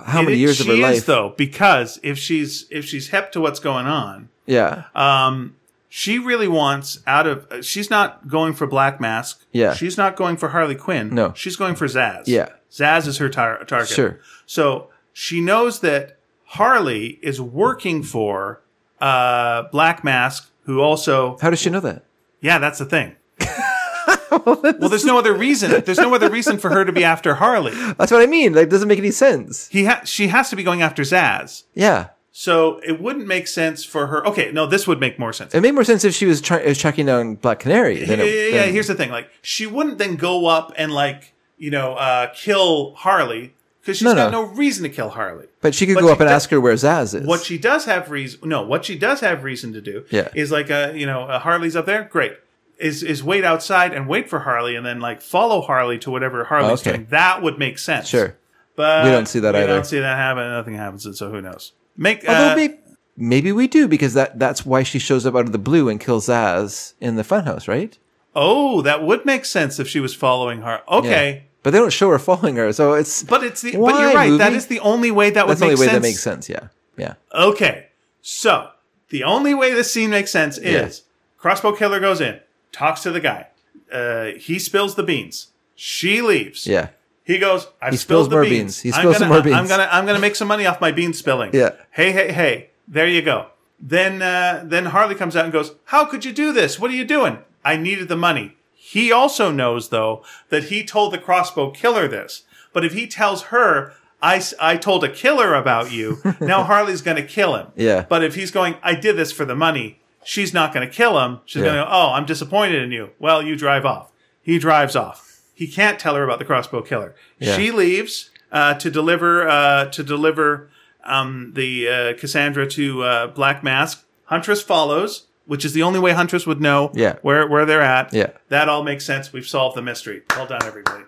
how many It- years of her is, life, though, because if she's if she's hep to what's going on, yeah, um, she really wants out of. uh, She's not going for Black Mask. Yeah. she's not going for Harley Quinn. No. she's going for Zsasz. Yeah. Zsasz is her tar- target. Sure. So she knows that Harley is working for uh, Black Mask, who also how does she know that? Yeah, that's the thing. well, there's no other reason. There's no other reason for her to be after Harley. That's what I mean. Like, it doesn't make any sense. He ha- she has to be going after Zsasz. Yeah, So it wouldn't make sense for her. Okay, no, this would make more sense. it made more sense if she was trying was tracking down Black Canary. Yeah, yeah, it, yeah, than- Here's the thing: like, she wouldn't then go up and like, you know, uh, kill Harley because she's No, got no. no reason to kill Harley. but she could but go she up and does- ask her where Zsasz is. What she does have reason, no, what she does have reason to do, Yeah. is like, uh, you know, uh, Harley's up there, great. Is is wait outside and wait for Harley, and then like follow Harley to whatever Harley's Okay. doing. That would make sense. Sure. but We don't see that either. we either. don't see that happen. Nothing happens, and so who knows? Make Although uh, maybe, maybe we do because that that's why she shows up out of the blue and kills Zsasz in the funhouse, right? oh, that would make sense if she was following her. Okay, But they don't show her following her, so it's but it's the but Why, you're right. That movie? is the only way that that's would make sense. the only way sense. that makes sense. Yeah, yeah. Okay, so the only way this scene makes sense is Yeah. crossbow killer goes in, talks to the guy. Uh, he spills the beans. She leaves. Yeah. He goes. I He spills more beans. beans. He spills gonna- more beans. I'm gonna. I'm gonna make some money off my bean spilling. Yeah. Hey, hey, hey. There you go. Then, uh, then Harley comes out and goes, "How could you do this? What are you doing? I needed the money." He also knows, though, that he told the crossbow killer this. But if he tells her, "I, I told a killer about you," now Harley's going to kill him. Yeah. But if he's going, "I did this for the money," she's not going to kill him. She's Yeah. going to go, "Oh, I'm disappointed in you." Well, you drive off. He drives off. He can't tell her about the crossbow killer. Yeah. She leaves uh, to deliver uh, to deliver um, the uh, Cassandra to uh, Black Mask. Huntress follows, which is the only way Huntress would know Yeah. where where they're at. Yeah. that all makes sense. We've solved the mystery. Well done, everybody.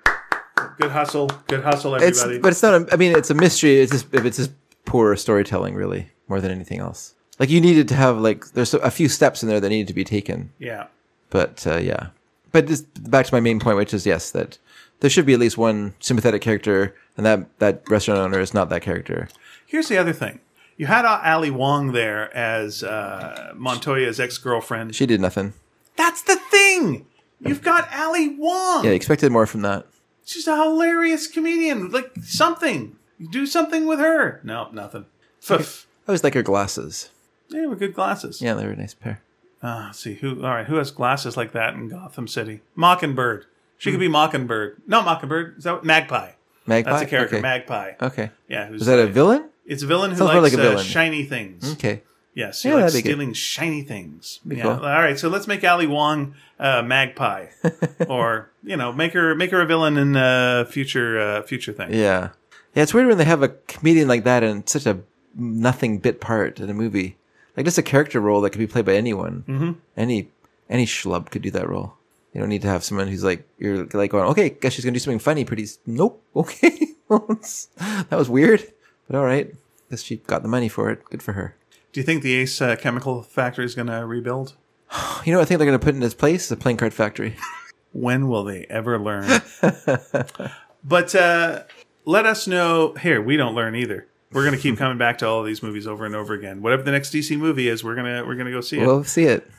Good hustle. Good hustle, everybody. It's but it's not. A, I mean, it's a mystery. It's just if it's just poor storytelling, really, more than anything else. Like you needed to have like there's a few steps in there that needed to be taken. yeah. But uh, yeah, but just back to my main point, which is yes, that there should be at least one sympathetic character, and that that restaurant owner is not that character. Here's the other thing. You had uh, Ali Wong there as uh, Montoya's ex girlfriend. She did nothing. That's the thing. You've got Ali Wong. Yeah, expected more from that. She's a hilarious comedian. Like something. Do something with her. No, nothing. Pff. I always like her glasses. They were good glasses. Yeah, they were a nice pair. Uh, let's see who. All right, who has glasses like that in Gotham City? Mockingbird. She could be Mockingbird. Not Mockingbird. Is that Magpie? Magpie. That's a character. okay. Magpie. Okay. Yeah. Who's Is that a villain? It's a villain who Sounds more likes like a uh, villain. shiny things. Okay. Yes, he Yeah, likes that'd be good. stealing shiny things. Be Yeah. cool. All right, so let's make Ali Wong uh, Magpie, or you know, make her make her a villain in uh, future uh, future thing. Yeah. Yeah, it's weird when they have a comedian like that in such a nothing bit part in a movie. Like just a character role that could be played by anyone. Mm-hmm. Any any schlub could do that role. You don't need to have someone who's like you're like going, okay, guess she's gonna do something funny. Pretty, s- nope, okay, that was weird, but all right. Guess she got the money for it. Good for her. Do you think the Ace uh, Chemical Factory is going to rebuild? You know, what I think they're gonna put in its place the playing card factory. When will they ever learn? but uh, let us know. Here, we don't learn either. We're going to keep coming back to all of these movies over and over again. Whatever the next DC movie is, we're gonna we're gonna go see it. We'll see it.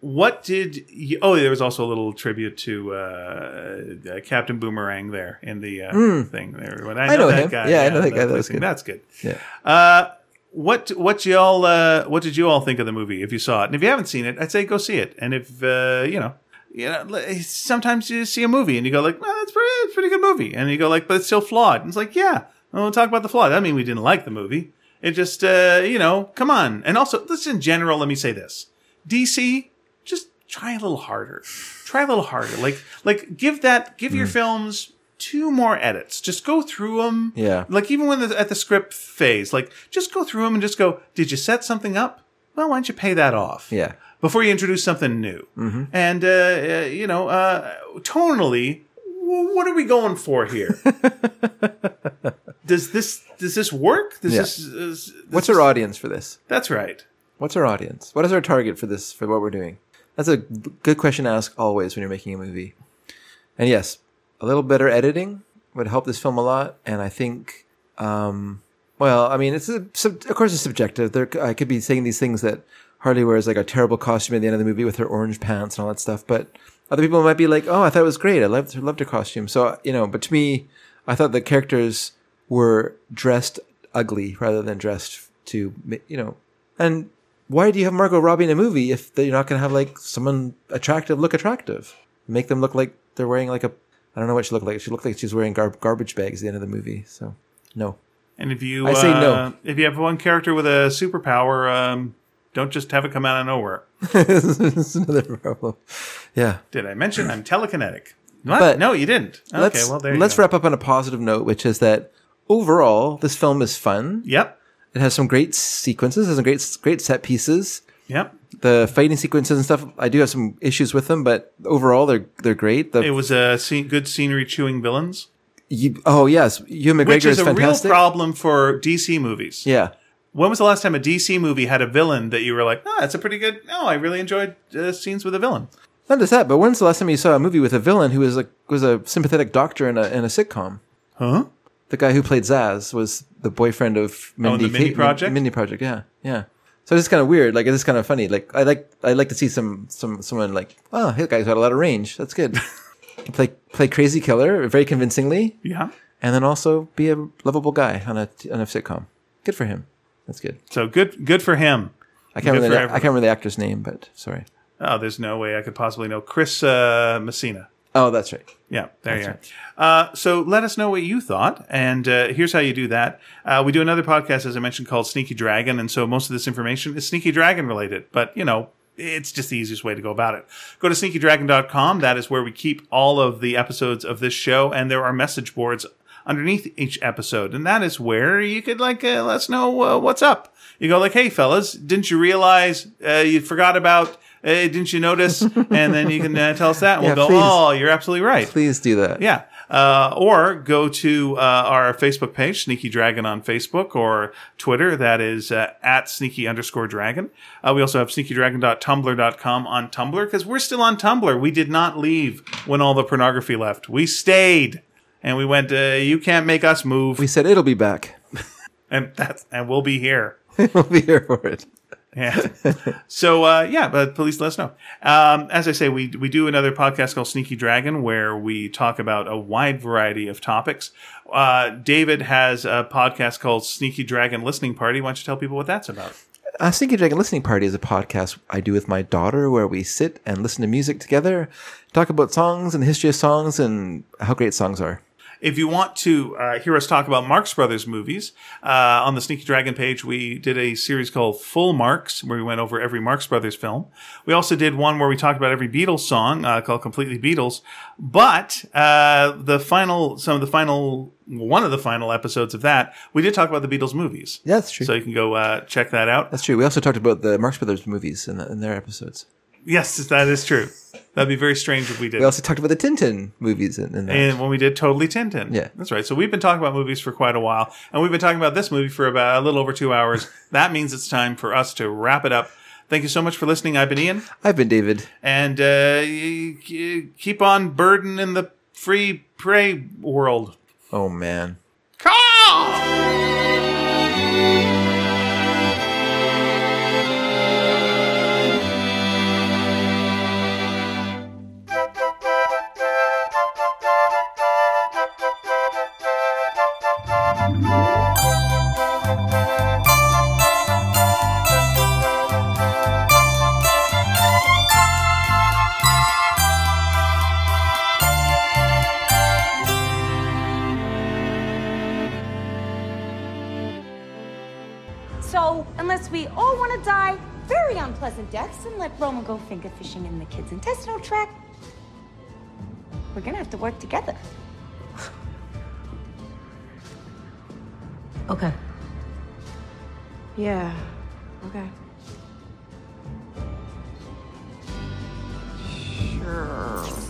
What did you, oh there was also a little tribute to uh, uh, captain boomerang there in the uh, thing there but I know, know that him. guy Yeah, I know that guy. That was good. that's good Yeah. uh, what what y'all uh, what did you all think of the movie if you saw it and if you haven't seen it i'd say go see it and if uh, you know you know sometimes you see a movie and you go like well that's pretty, it's a pretty good movie and you go like but it's still flawed and it's like yeah well, we'll talk about the flaw. That mean we didn't like the movie. It just, uh, you know, come on. And also, just in general, let me say this: DC, try a little harder. Try a little harder. Like, like give that, give your films two more edits. Just go through them. Yeah. Like even when the, at the script phase, like just go through them and just go. Did you set something up? Well, why don't you pay that off? Yeah. before you introduce something new. And uh, uh, you know, uh, tonally, what are we going for here? does this does this work? Does Yeah. this, is, What's our audience for this? That's right. What's our audience? What is our target for this, for what we're doing? That's a good question to ask always when you're making a movie. And yes, a little better editing would help this film a lot. And I think, um, well, I mean, it's a, of course it's subjective. There, I could be saying these things that Harley wears like a terrible costume at the end of the movie with her orange pants and all that stuff. But other people might be like, "Oh, I thought it was great. I loved her, loved her costume." So you know, but to me, I thought the characters were dressed ugly rather than dressed to you know. And why do you have Margot Robbie in a movie if you're not going to have like someone attractive look attractive? Make them look like they're wearing like a I don't know what she looked like. She looked like she's wearing gar- garbage bags at the end of the movie. So no. And if you I say uh, no. if you have one character with a superpower, um, don't just have it come out of nowhere. That's another problem. Yeah. Did I mention I'm telekinetic? What? But no, you didn't. Okay, let's well there. Let's go. wrap up on a positive note, which is that overall this film is fun. Yep. It has some great sequences, has some great great set pieces. Yep. The fighting sequences and stuff, I do have some issues with them, but overall they're they're great. The It was a scene, good scenery chewing villains, you, oh yes, Ewan McGregor which is is a fantastic. real problem for DC movies. Yeah, When was the last time a DC movie had a villain that you were like, oh, that's a pretty good. Oh, I really enjoyed uh, scenes with a villain. not just that, but when's the last time you saw a movie with a villain who was like was a sympathetic doctor in a in a sitcom? Huh? The guy who played Zsasz was the boyfriend of Mindy. Oh, the Mindy Ka- Project? Mindy Project, yeah, yeah. So it's kind of weird. Like it's kind of funny. Like I like I like to see some some someone like oh, that guy's got a lot of range. That's good. play play crazy killer very convincingly, Yeah. and then also be a lovable guy on a on a sitcom. Good for him. That's good. So good. Good for him. I can't Good remember. The, I can't remember the actor's name, but sorry. Oh, there's no way I could possibly know Chris uh, Messina. Oh, that's right. Yeah, there you are. Uh, so let us know what you thought, and uh, here's how you do that. Uh, we do another podcast, as I mentioned, called Sneaky Dragon, and so most of this information is Sneaky Dragon related. But you know, it's just the easiest way to go about it. Go to sneakydragon.com. That is where we keep all of the episodes of this show, and there are message boards underneath each episode, and that is where you could like uh, let us know uh, what's up. You go like, "Hey, fellas, didn't you realize uh, you forgot about?" Hey, didn't you notice? And then you can uh, tell us that. And Yeah, we'll go, please. oh, you're absolutely right. Please do that. Yeah. Uh, or go to uh, our Facebook page, Sneaky Dragon on Facebook, or Twitter. That is uh, at Sneaky underscore Dragon. Uh, we also have sneakydragon.tumblr.com on Tumblr because we're still on Tumblr. We did not leave when all the pornography left. We stayed, and we went. Uh, you can't make us move, We said it'll be back. and that's and we'll be here. we'll be here for it. Yeah. so uh, yeah, but please let us know. Um, as I say, we we do another podcast called Sneaky Dragon where we talk about a wide variety of topics. Uh, David has a podcast called Sneaky Dragon Listening Party. Why don't you tell people what that's about? Uh, Sneaky Dragon Listening Party is a podcast I do with my daughter where we sit and listen to music together, talk about songs and the history of songs and how great songs are. If you want to uh, hear us talk about Marx Brothers movies, uh, on the Sneaky Dragon page, we did a series called Full Marx, where we went over every Marx Brothers film. We also did one where we talked about every Beatles song, uh, called Completely Beatles. But uh, the final, some of the final, one of the final episodes of that, we did talk about the Beatles movies. Yeah, that's true. So you can go uh, check that out. That's true. We also talked about the Marx Brothers movies in, the, in their episodes. Yes, that is true. That'd be very strange if we did. We also talked about the Tintin movies in, in that. and when we did Totally Tintin. Yeah. That's right. So we've been talking about movies for quite a while, and we've been talking about this movie for about a little over two hours. that means it's time for us to wrap it up. Thank you so much for listening. I've been Ian, I've been David. and uh, keep on burden in the free prey world. Oh man. So, deaths and let Roman go finger fishing in the kid's intestinal tract, we're gonna have to work together. okay. Yeah, okay. Sure.